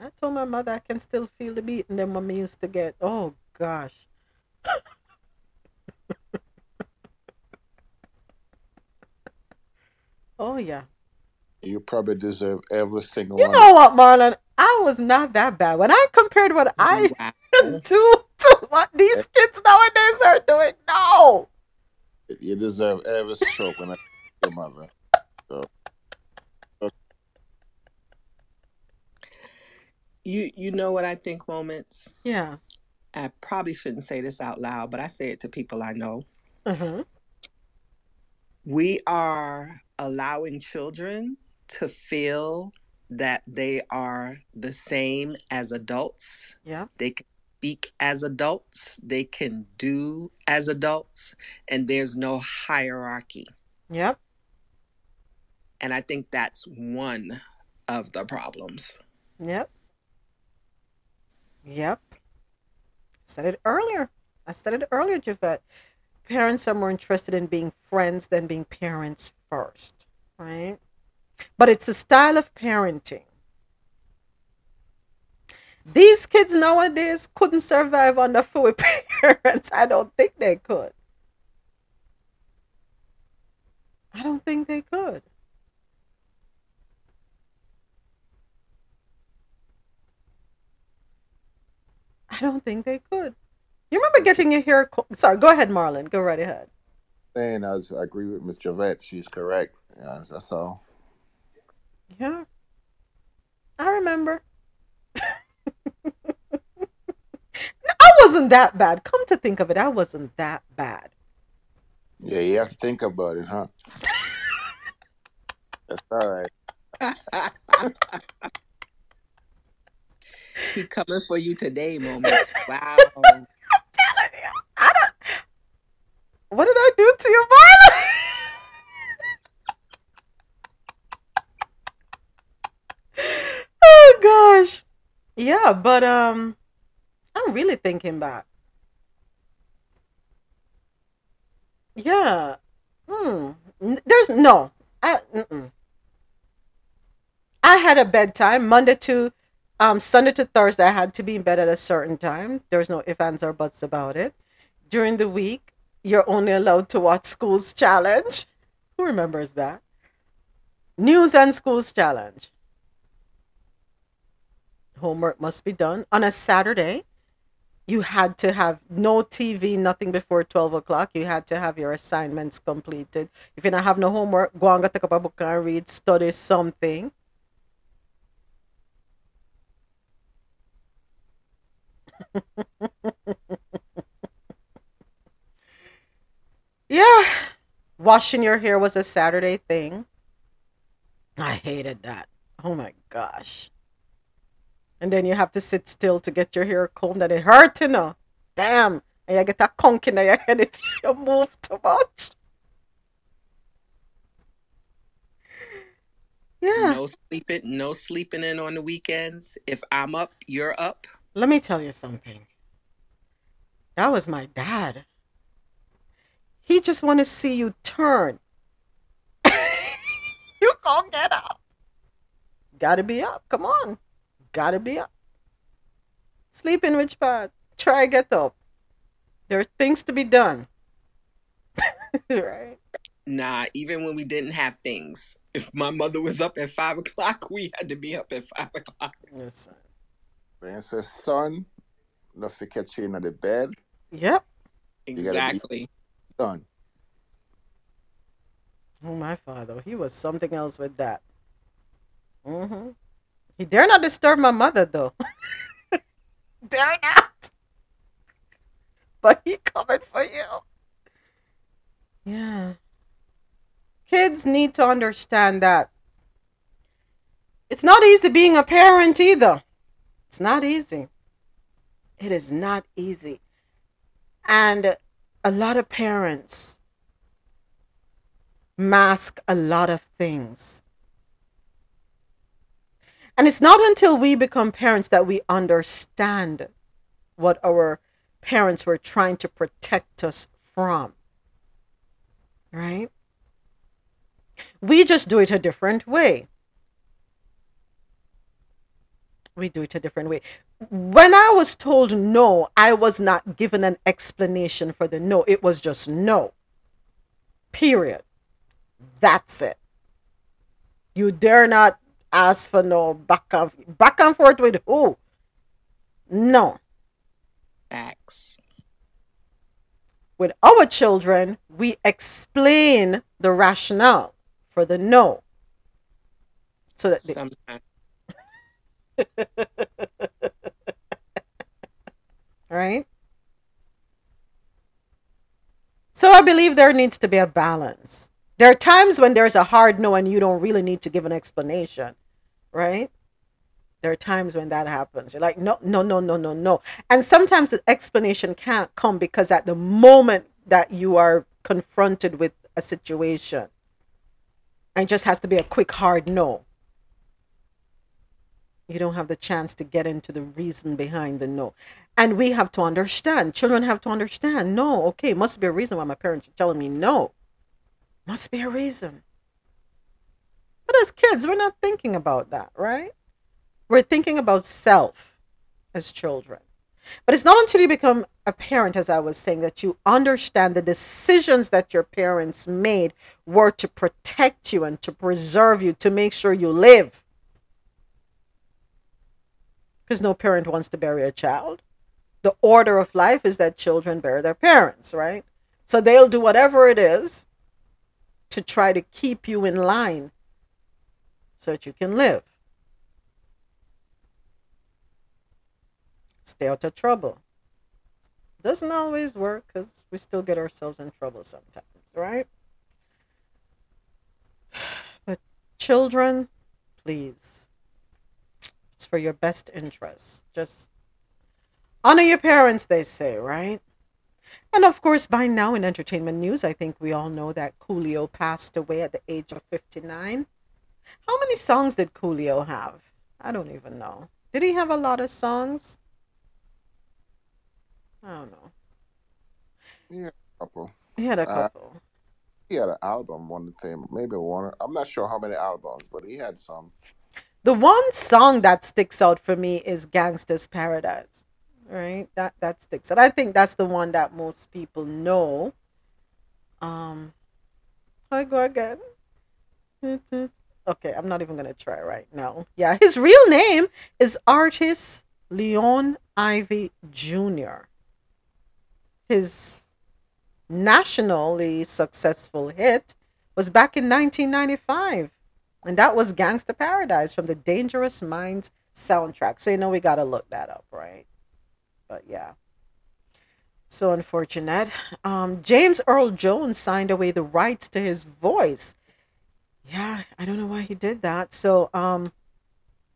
I told my mother I can still feel the beating them when we used to get. Oh gosh. Oh yeah. You probably deserve every single You one. know what, Marlon? I was not that bad. When I compared what I do to what these kids nowadays are doing, no. You deserve every stroke when I your mother. So, You you know what I think moments? Yeah. I probably shouldn't say this out loud, but I say it to people I know. Uh-huh. We are allowing children to feel that they are the same as adults. Yeah. They can speak as adults, they can do as adults, and there's no hierarchy. Yep. And I think that's one of the problems. Yep. Yep. Said it earlier. I said it earlier, Javette. Parents are more interested in being friends than being parents first, right? But it's a style of parenting. These kids nowadays couldn't survive on the food parents. I don't think they could. I don't think they could. I don't think they could. You remember getting your hair? Co- Sorry, go ahead, Marlon. Go right ahead. saying I, was, I agree with Miss Javette. She's correct. Yeah, that's all. Yeah, I remember. I wasn't that bad. Come to think of it, I wasn't that bad. Yeah, you have to think about it, huh? That's all right. he coming for you today, moments. Wow. I'm telling you. I don't What did I do to you, Marlon? oh gosh. Yeah, but um, I'm really thinking back. Yeah. Hmm. There's no. I. Mm-mm. I had a bedtime Monday to um Sunday to Thursday. I had to be in bed at a certain time. There's no ifs ands or buts about it. During the week, you're only allowed to watch Schools Challenge. Who remembers that? News and Schools Challenge. Homework must be done on a Saturday. You had to have no TV, nothing before 12 o'clock. You had to have your assignments completed. If you don't have no homework, go and take up a book and read, study something. yeah. Washing your hair was a Saturday thing. I hated that. Oh my gosh. And then you have to sit still to get your hair combed and it hurt, you know. Damn. And you get a conk in your head if you move too much. Yeah. No sleeping, no sleeping in on the weekends. If I'm up, you're up. Let me tell you something. That was my dad. He just want to see you turn. you gonna get up. Gotta be up. Come on. Gotta be up. Sleep in which part? Try get up. There are things to be done. right. Nah, even when we didn't have things, if my mother was up at five o'clock, we had to be up at five o'clock. Listen. Then says, son, not to catch you in the bed. Yep. You Exactly. son. Oh, my father. He was something else with that. hmm He dare not disturb my mother, though. dare not. But he coming for you. Yeah. Kids need to understand that it's not easy being a parent either. It's not easy. It is not easy. And a lot of parents mask a lot of things. And it's not until we become parents that we understand what our parents were trying to protect us from. Right? We just do it a different way. We do it a different way. When I was told no, I was not given an explanation for the no. It was just no. Period. That's it. You dare not ask for no back and back and forth with who? No. Facts. With our children, we explain the rationale for the no. So that they, right? So I believe there needs to be a balance. There are times when there's a hard no and you don't really need to give an explanation, right? There are times when that happens. You're like, no, no, no, no, no, no. And sometimes the explanation can't come because at the moment that you are confronted with a situation, and it just has to be a quick, hard no. You don't have the chance to get into the reason behind the no. And we have to understand, children have to understand, no, okay, must be a reason why my parents are telling me no. Must be a reason. But as kids, we're not thinking about that, right? We're thinking about self as children. But it's not until you become a parent, as I was saying, that you understand the decisions that your parents made were to protect you and to preserve you, to make sure you live. Because no parent wants to bury a child. The order of life is that children bury their parents, right? So they'll do whatever it is to try to keep you in line so that you can live. Stay out of trouble. Doesn't always work because we still get ourselves in trouble sometimes, right? But children, please, it's for your best interests. Just honor your parents, they say, right? And of course, by now in entertainment news, I think we all know that Coolio passed away at the age of 59. How many songs did Coolio have? I don't even know. Did he have a lot of songs? I don't know. Yeah, couple. He had a Uh, couple. he had an album, one thing, maybe one. I'm not sure how many albums, but he had some. The one song that sticks out for me is Gangsta's Paradise. Right? That that sticks out. I think that's the one that most people know. Um I go again. Okay, I'm not even gonna try right now. Yeah, his real name is Artis Leon Ivey Jr. His nationally successful hit was back in 1995, and that was Gangsta Paradise from the Dangerous Minds soundtrack. So you know we gotta look that up, right? But yeah. So unfortunate. Um, James Earl Jones signed away the rights to his voice. Yeah, I don't know why he did that. So um,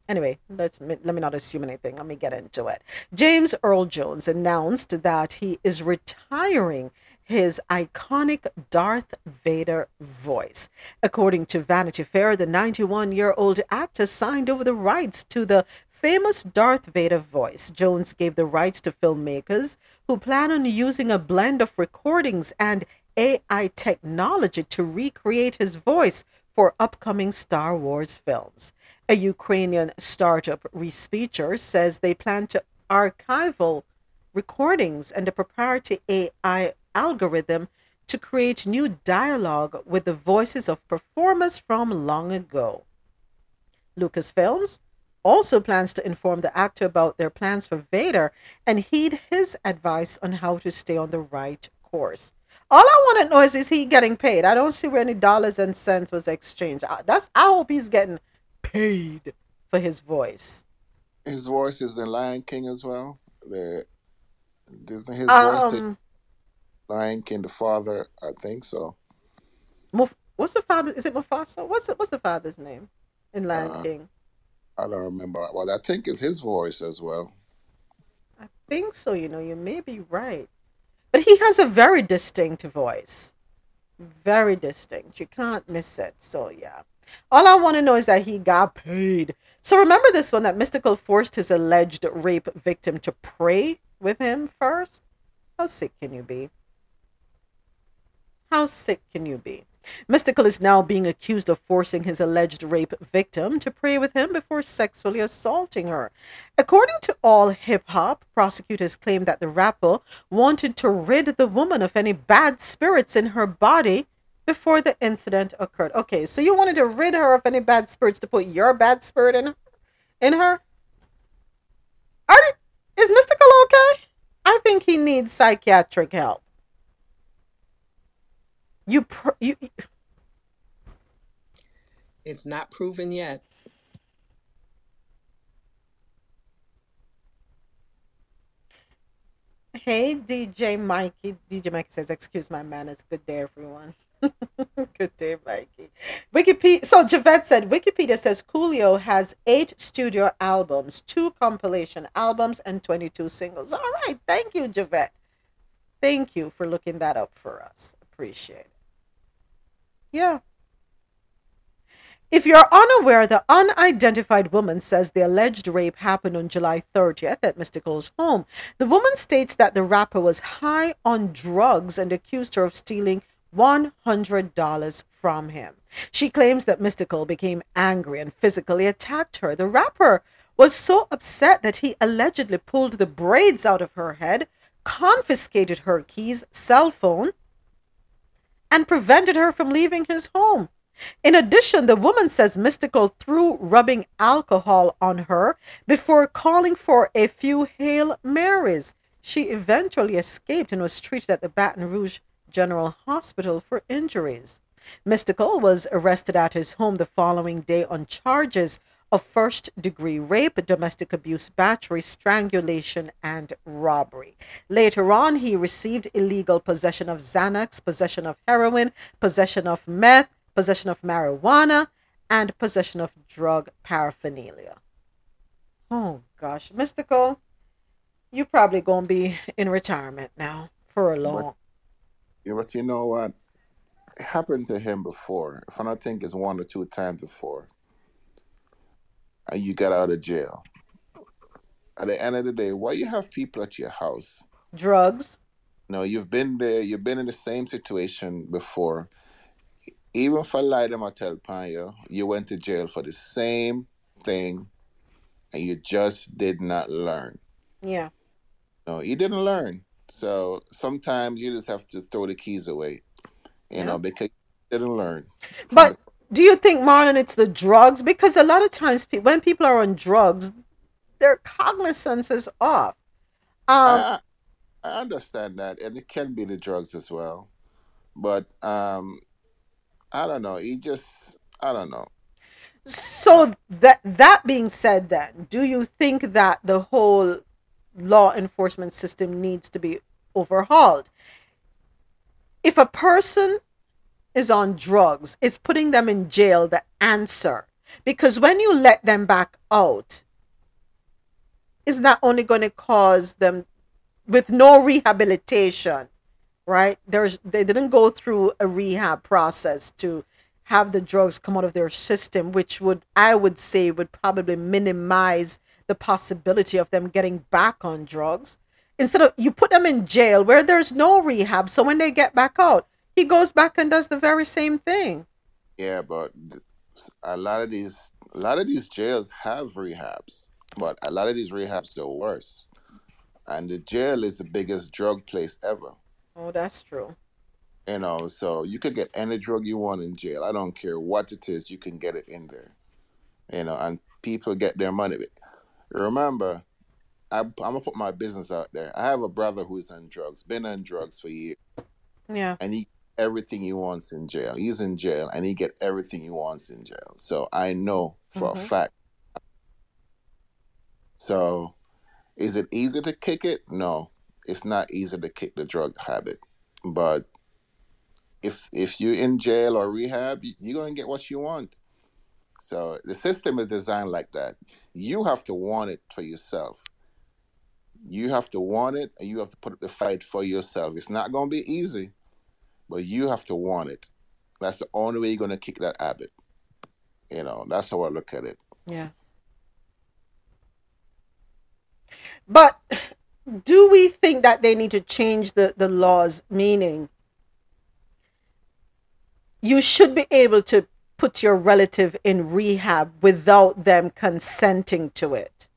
anyway, let's let me not assume anything. Let me get into it. James Earl Jones announced that he is retiring his iconic Darth Vader voice. According to Vanity Fair, the 91 year old actor signed over the rights to the famous Darth Vader voice. Jones gave the rights to filmmakers who plan on using a blend of recordings and AI technology to recreate his voice for upcoming Star Wars films. A Ukrainian startup, Respeecher, says they plan to archival recordings and a proprietary AI algorithm to create new dialogue with the voices of performers from long ago. Lucasfilms also plans to inform the actor about their plans for Vader and heed his advice on how to stay on the right course. All I want to know is is he getting paid? I don't see where any dollars and cents was exchanged. I- That's I hope he's getting paid for his voice. His voice is in Lion King as well. The Disney his voice Um, Lion King, the father, I think so. Muf- what's the father? Is it Mufasa? What's the, what's the father's name in Lion Uh, King? I don't remember. Well, I think it's his voice as well. I think so. You know, you may be right, but he has a very distinct voice. Very distinct. You can't miss it. So yeah. All I want to know is that he got paid. So remember this one that Mystikal forced his alleged rape victim to pray with him first? How sick can you be? How sick can you be? Mystikal is now being accused of forcing his alleged rape victim to pray with him before sexually assaulting her. According to All Hip Hop, prosecutors claim that the rapper wanted to rid the woman of any bad spirits in her body before the incident occurred. Okay, so you wanted to rid her of any bad spirits to put your bad spirit in in her? Are is Mystikal okay? I think he needs psychiatric help. You pr- you It's not proven yet. Hey, DJ Mikey. DJ Mikey says, "Excuse my manners. Good day, everyone." Good day, Mikey. Wikipedia. So Javette said Wikipedia says Coolio has eight studio albums, two compilation albums, and twenty-two singles. All right, thank you, Javette. Thank you for looking that up for us. Appreciate it. Yeah. If you're unaware, the unidentified woman says the alleged rape happened on July 30th at Mystikal's home. The woman states that the rapper was high on drugs and accused her of stealing $100 from him. She claims that Mystikal became angry and physically attacked her. The rapper was so upset that he allegedly pulled the braids out of her head, confiscated her keys, cell phone, and prevented her from leaving his home. In addition, the woman says Mystikal threw rubbing alcohol on her before calling for a few Hail Marys. She eventually escaped and was treated at the Baton Rouge General Hospital for injuries. Mystikal was arrested at his home the following day on charges of first degree rape, domestic abuse, battery, strangulation, and robbery. Later on, he received illegal possession of Xanax, possession of heroin, possession of meth, possession of marijuana, and possession of drug paraphernalia. Oh gosh, Mystikal, you probably gonna be in retirement now for a long. yeah, but you know what? It happened to him before. If I don't think it's one or two times before, and you got out of jail. At the end of the day, why you have people at your house? Drugs. No, you've been there. You've been in the same situation before. Even for lie them I tell upon you, went to jail for the same thing, and you just did not learn. Yeah. No, you didn't learn. So sometimes you just have to throw the keys away, you Yeah. know, because you didn't learn But. Do you think, Marlon, it's the drugs? Because a lot of times, pe- when people are on drugs, their cognizance is off. Um, I I understand that, and it can be the drugs as well. But um, I don't know. He just I don't know. so that that being said, then, do you think that the whole law enforcement system needs to be overhauled? If a person is on drugs, It's putting them in jail the answer? Because when you let them back out, is not only going to cause them with no rehabilitation, right? There's they didn't go through a rehab process to have the drugs come out of their system, which would I would say would probably minimize the possibility of them getting back on drugs. Instead of you put them in jail where there's no rehab, so when they get back out, he goes back and does the very same thing. Yeah, but a lot of these a lot of these jails have rehabs, but a lot of these rehabs are worse. And the jail is the biggest drug place ever. Oh, that's true. You know, so you could get any drug you want in jail. I don't care what it is, you can get it in there. You know, and people get their money. Remember, I, I'm gonna put my business out there. I have a brother who's on drugs, been on drugs for years, Yeah. and he everything he wants in jail. He's in jail, and he get everything he wants in jail. So I know for a Mhm. fact. So, is it easy to kick it? No, it's not easy to kick the drug habit. But if if you're in jail or rehab, you- you're gonna get what you want. So the system is designed like that. You have to want it for yourself. You have to want it, and you have to put up the fight for yourself. It's not gonna be easy, but you have to want it. That's the only way you're gonna kick that habit. You know, that's how I look at it. Yeah. But do we think that they need to change the, the laws, meaning you should be able to put your relative in rehab without them consenting to it?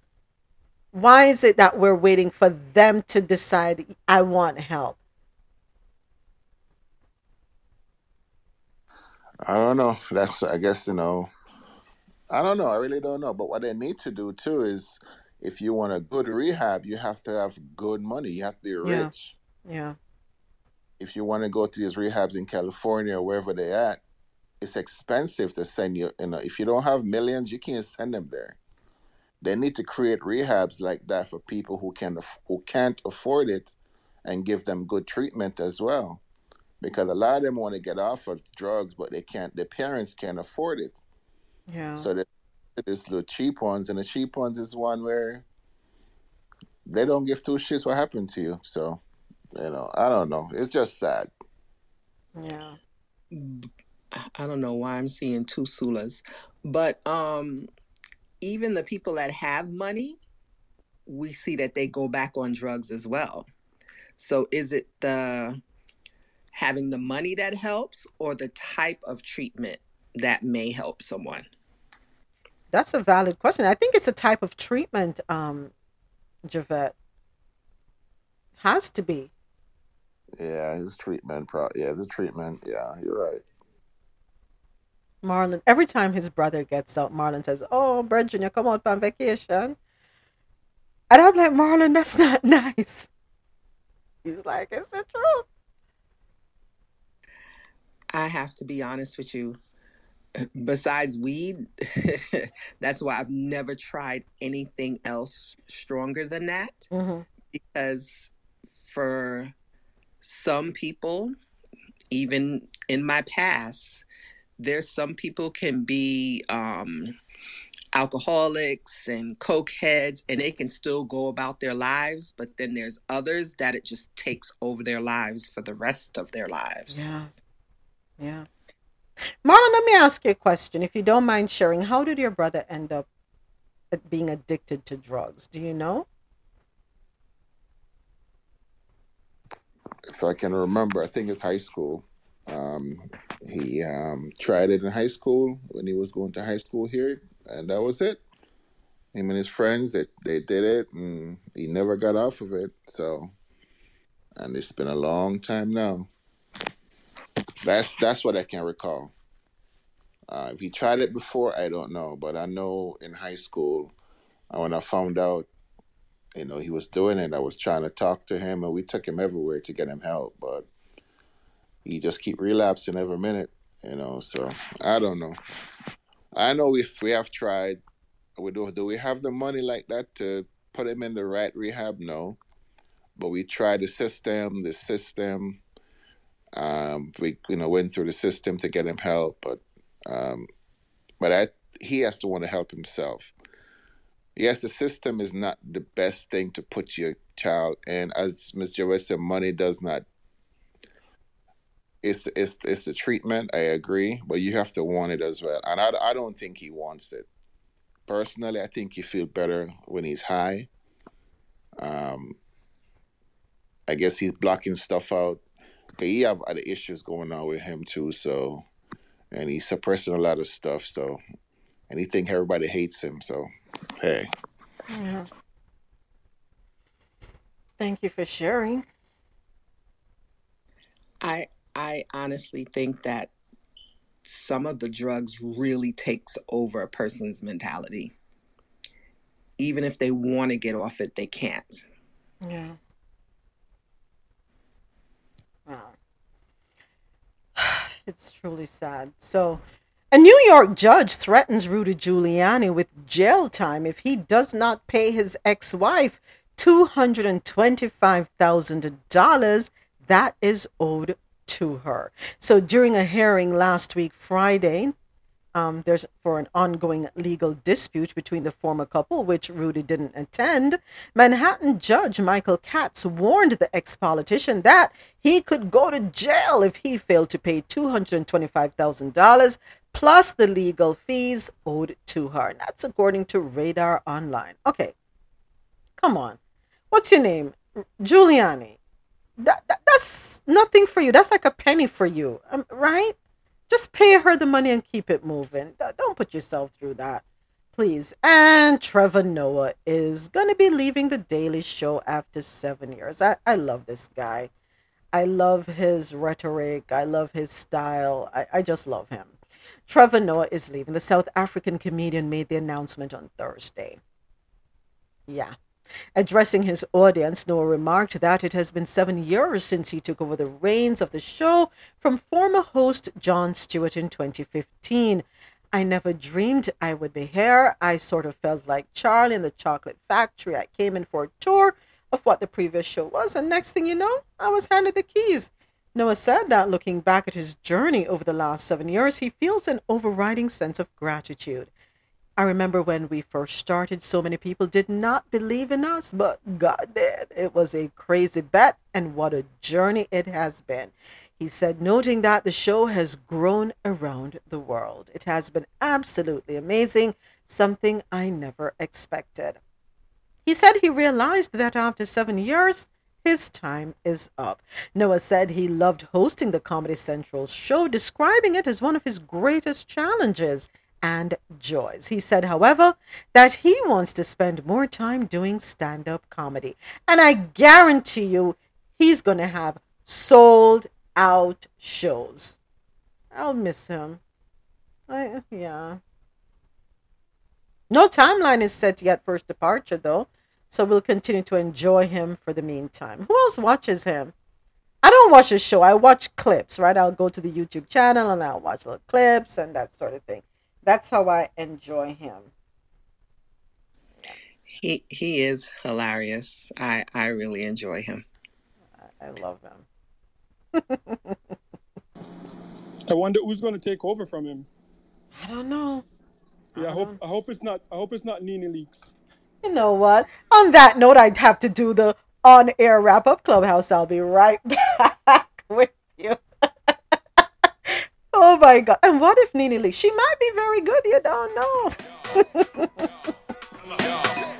Why is it that we're waiting for them to decide, I want help? I don't know. That's I guess you know. I don't know. I really don't know. But what they need to do too is, if you want a good rehab, you have to have good money. You have to be rich. Yeah. yeah. If you want to go to these rehabs in California or wherever they at, it's expensive to send you. You know, if you don't have millions, you can't send them there. They need to create rehabs like that for people who can who can't afford it, and give them good treatment as well. Because a lot of them want to get off of drugs, but they can't. Their parents can't afford it. Yeah. So there- there's the cheap ones, and the cheap ones is one where they don't give two shits what happened to you. So, you know, I don't know. It's just sad. Yeah. I don't know why I'm seeing two Sulas, but um, even the people that have money, we see that they go back on drugs as well. So is it the having the money that helps, or the type of treatment that may help someone? That's a valid question. I think it's a type of treatment, um, Javette. Has to be. Yeah, his treatment. Pro- yeah, it's a treatment. Yeah, you're right. Marlon, every time his brother gets out, Marlon says, Oh, Brethren, Jr., come out on vacation. And I'm like, Marlon, that's not nice. He's like, It's the truth. I have to be honest with you. Besides weed, that's why I've never tried anything else stronger than that. Mhm. Because for some people, even in my past, there's some people can be um, alcoholics and coke heads and they can still go about their lives but then there's others that it just takes over their lives for the rest of their lives Yeah. Yeah. Marlon, let me ask you a question. If you don't mind sharing, how did your brother end up being addicted to drugs? Do you know? If I can remember, I think it's high school. Um, he um, tried it in high school when he was going to high school here, and that was it. Him and his friends, they, they did it, and he never got off of it. So, and it's been a long time now. That's that's what I can recall. Uh, if he tried it before, I don't know, but I know in high school, uh, when I found out, you know, he was doing it, I was trying to talk to him, and we took him everywhere to get him help, but he just keep relapsing every minute, you know. So I don't know. I know if we have tried, we do. Do we have the money like that to put him in the right rehab? No, but we tried the system. The system, um, we you know went through the system to get him help, but um, but I he has to want to help himself. Yes, the system is not the best thing to put your child in. As Ms. Joyce said, money does not it's it's it's the treatment. I agree, but you have to want it as well. And I, I don't think he wants it. Personally, I think he feel better when he's high. Um, I guess he's blocking stuff out. 'Cause He have other issues going on with him too. So, and he's suppressing a lot of stuff. So, and he think everybody hates him. So, hey, Yeah. Thank you for sharing. I I honestly think that some of the drugs really takes over a person's mentality. Even if they want to get off it, they can't. Yeah. It's truly sad. So, a New York judge threatens Rudy Giuliani with jail time if he does not pay his ex wife $225,000 that is owed to her. So, during a hearing last week, Friday, um, there's for an ongoing legal dispute between the former couple, which Rudy didn't attend. Manhattan Judge Michael Katz warned the ex politician that he could go to jail if he failed to pay $225,000 plus the legal fees owed to her. That's according to Radar Online. Okay, come on. What's your name? Giuliani. That, that, that's nothing for you. That's like a penny for you, um, right? Just pay her the money and keep it moving. Don't put yourself through that, please. And Trevor Noah is going to be leaving The Daily Show after seven years. I, I love this guy. I love his rhetoric. I love his style. I, I just love him. Trevor Noah is leaving. The South African comedian made the announcement on Thursday. Yeah. Addressing his audience, Noah remarked that it has been seven years since he took over the reins of the show from former host Jon Stewart in 2015. I never dreamed I would be here. I sort of felt like Charlie in the Chocolate Factory. I came in for a tour of what the previous show was, and next thing you know, I was handed the keys. Noah said that looking back at his journey over the last seven years, he feels an overriding sense of gratitude. I remember when we first started, so many people did not believe in us, but God did. It was a crazy bet, and what a journey it has been. He said, noting that the show has grown around the world. It has been absolutely amazing, something I never expected. He said he realized that after seven years, his time is up. Noah said he loved hosting the Comedy Central show, describing it as one of his greatest challenges and joys. He said, however, that he wants to spend more time doing stand up comedy. And I guarantee you, he's going to have sold out shows. I'll miss him. I, yeah. No timeline is set yet for his departure, though, so we'll continue to enjoy him for the meantime. Who else watches him? I don't watch his show. I watch clips, right? I'll go to the YouTube channel and I'll watch little clips and that sort of thing. That's how I enjoy him. He he is hilarious. I I really enjoy him. I, I love him. I wonder who's going to take over from him. I don't know. Yeah, I hope I hope it's not I hope it's not Nene Leakes. You know what? On that note, I'd have to do the on air wrap up clubhouse. I'll be right back with you. Oh my God. And what if Nene Lee? She might be very good. You don't know.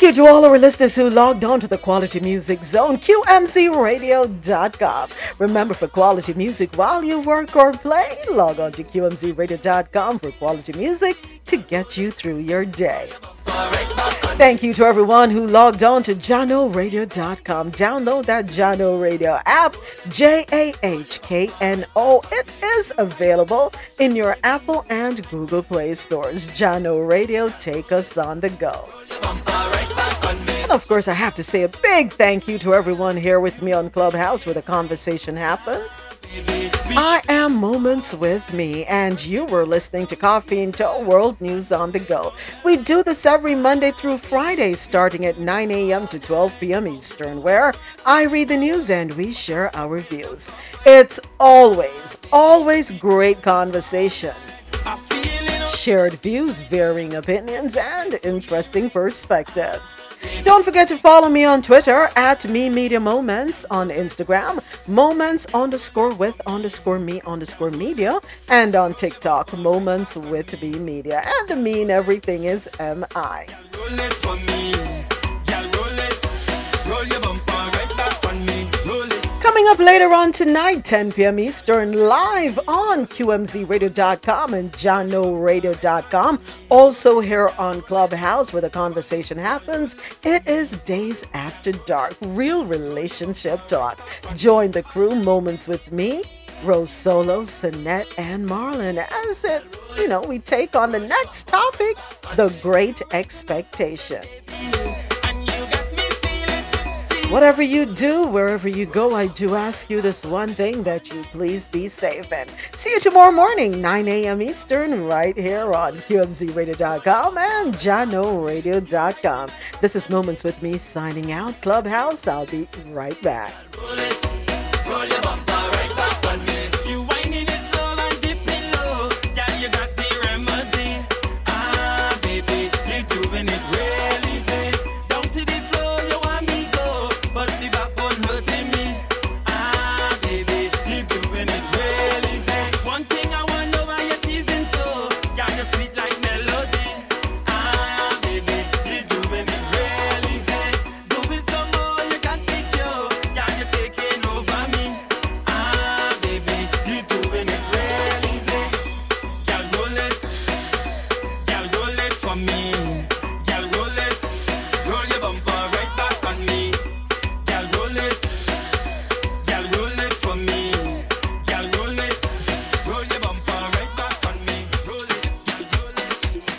Thank you to all our listeners who logged on to the Quality Music Zone, QMZRadio.com. Remember, for quality music while you work or play, log on to QMZRadio.com for quality music to get you through your day. Thank you to everyone who logged on to JahknoRadio.com. Download that Jahkno Radio app, J A H K N O. It is available in your Apple and Google Play stores. Jahkno Radio, take us on the go. And of course, I have to say a big thank you to everyone here with me on Clubhouse where the conversation happens. I am Moments with Mi, and you were listening to Coffee and Toe World News on the Go. We do this every Monday through Friday, starting at 9 a.m. to 12 p.m. Eastern, where I read the news and we share our views. It's always, always great conversation. Shared views, varying opinions, and interesting perspectives. Don't forget to follow me on Twitter at Mi Media Moments, on Instagram, Moments underscore with underscore mi underscore media, and on TikTok, Moments with Mi Media. And the mean everything is M Coming up later on tonight, 10 p.m. Eastern, live on QMZRadio.com and JahknoRadio.com. Also here on Clubhouse where the conversation happens. It is Days After Dark, real relationship talk. Join the crew, Moments with Mi, Rose Solo, Sinette, and Marlon as it, you know, we take on the next topic, the great expectation. Whatever you do, wherever you go, I do ask you this one thing that you please be safe and see you tomorrow morning, 9 a.m. Eastern, right here on QMZRadio.com and JahknoRadio.com. This is Moments with Mi signing out. Clubhouse, I'll be right back.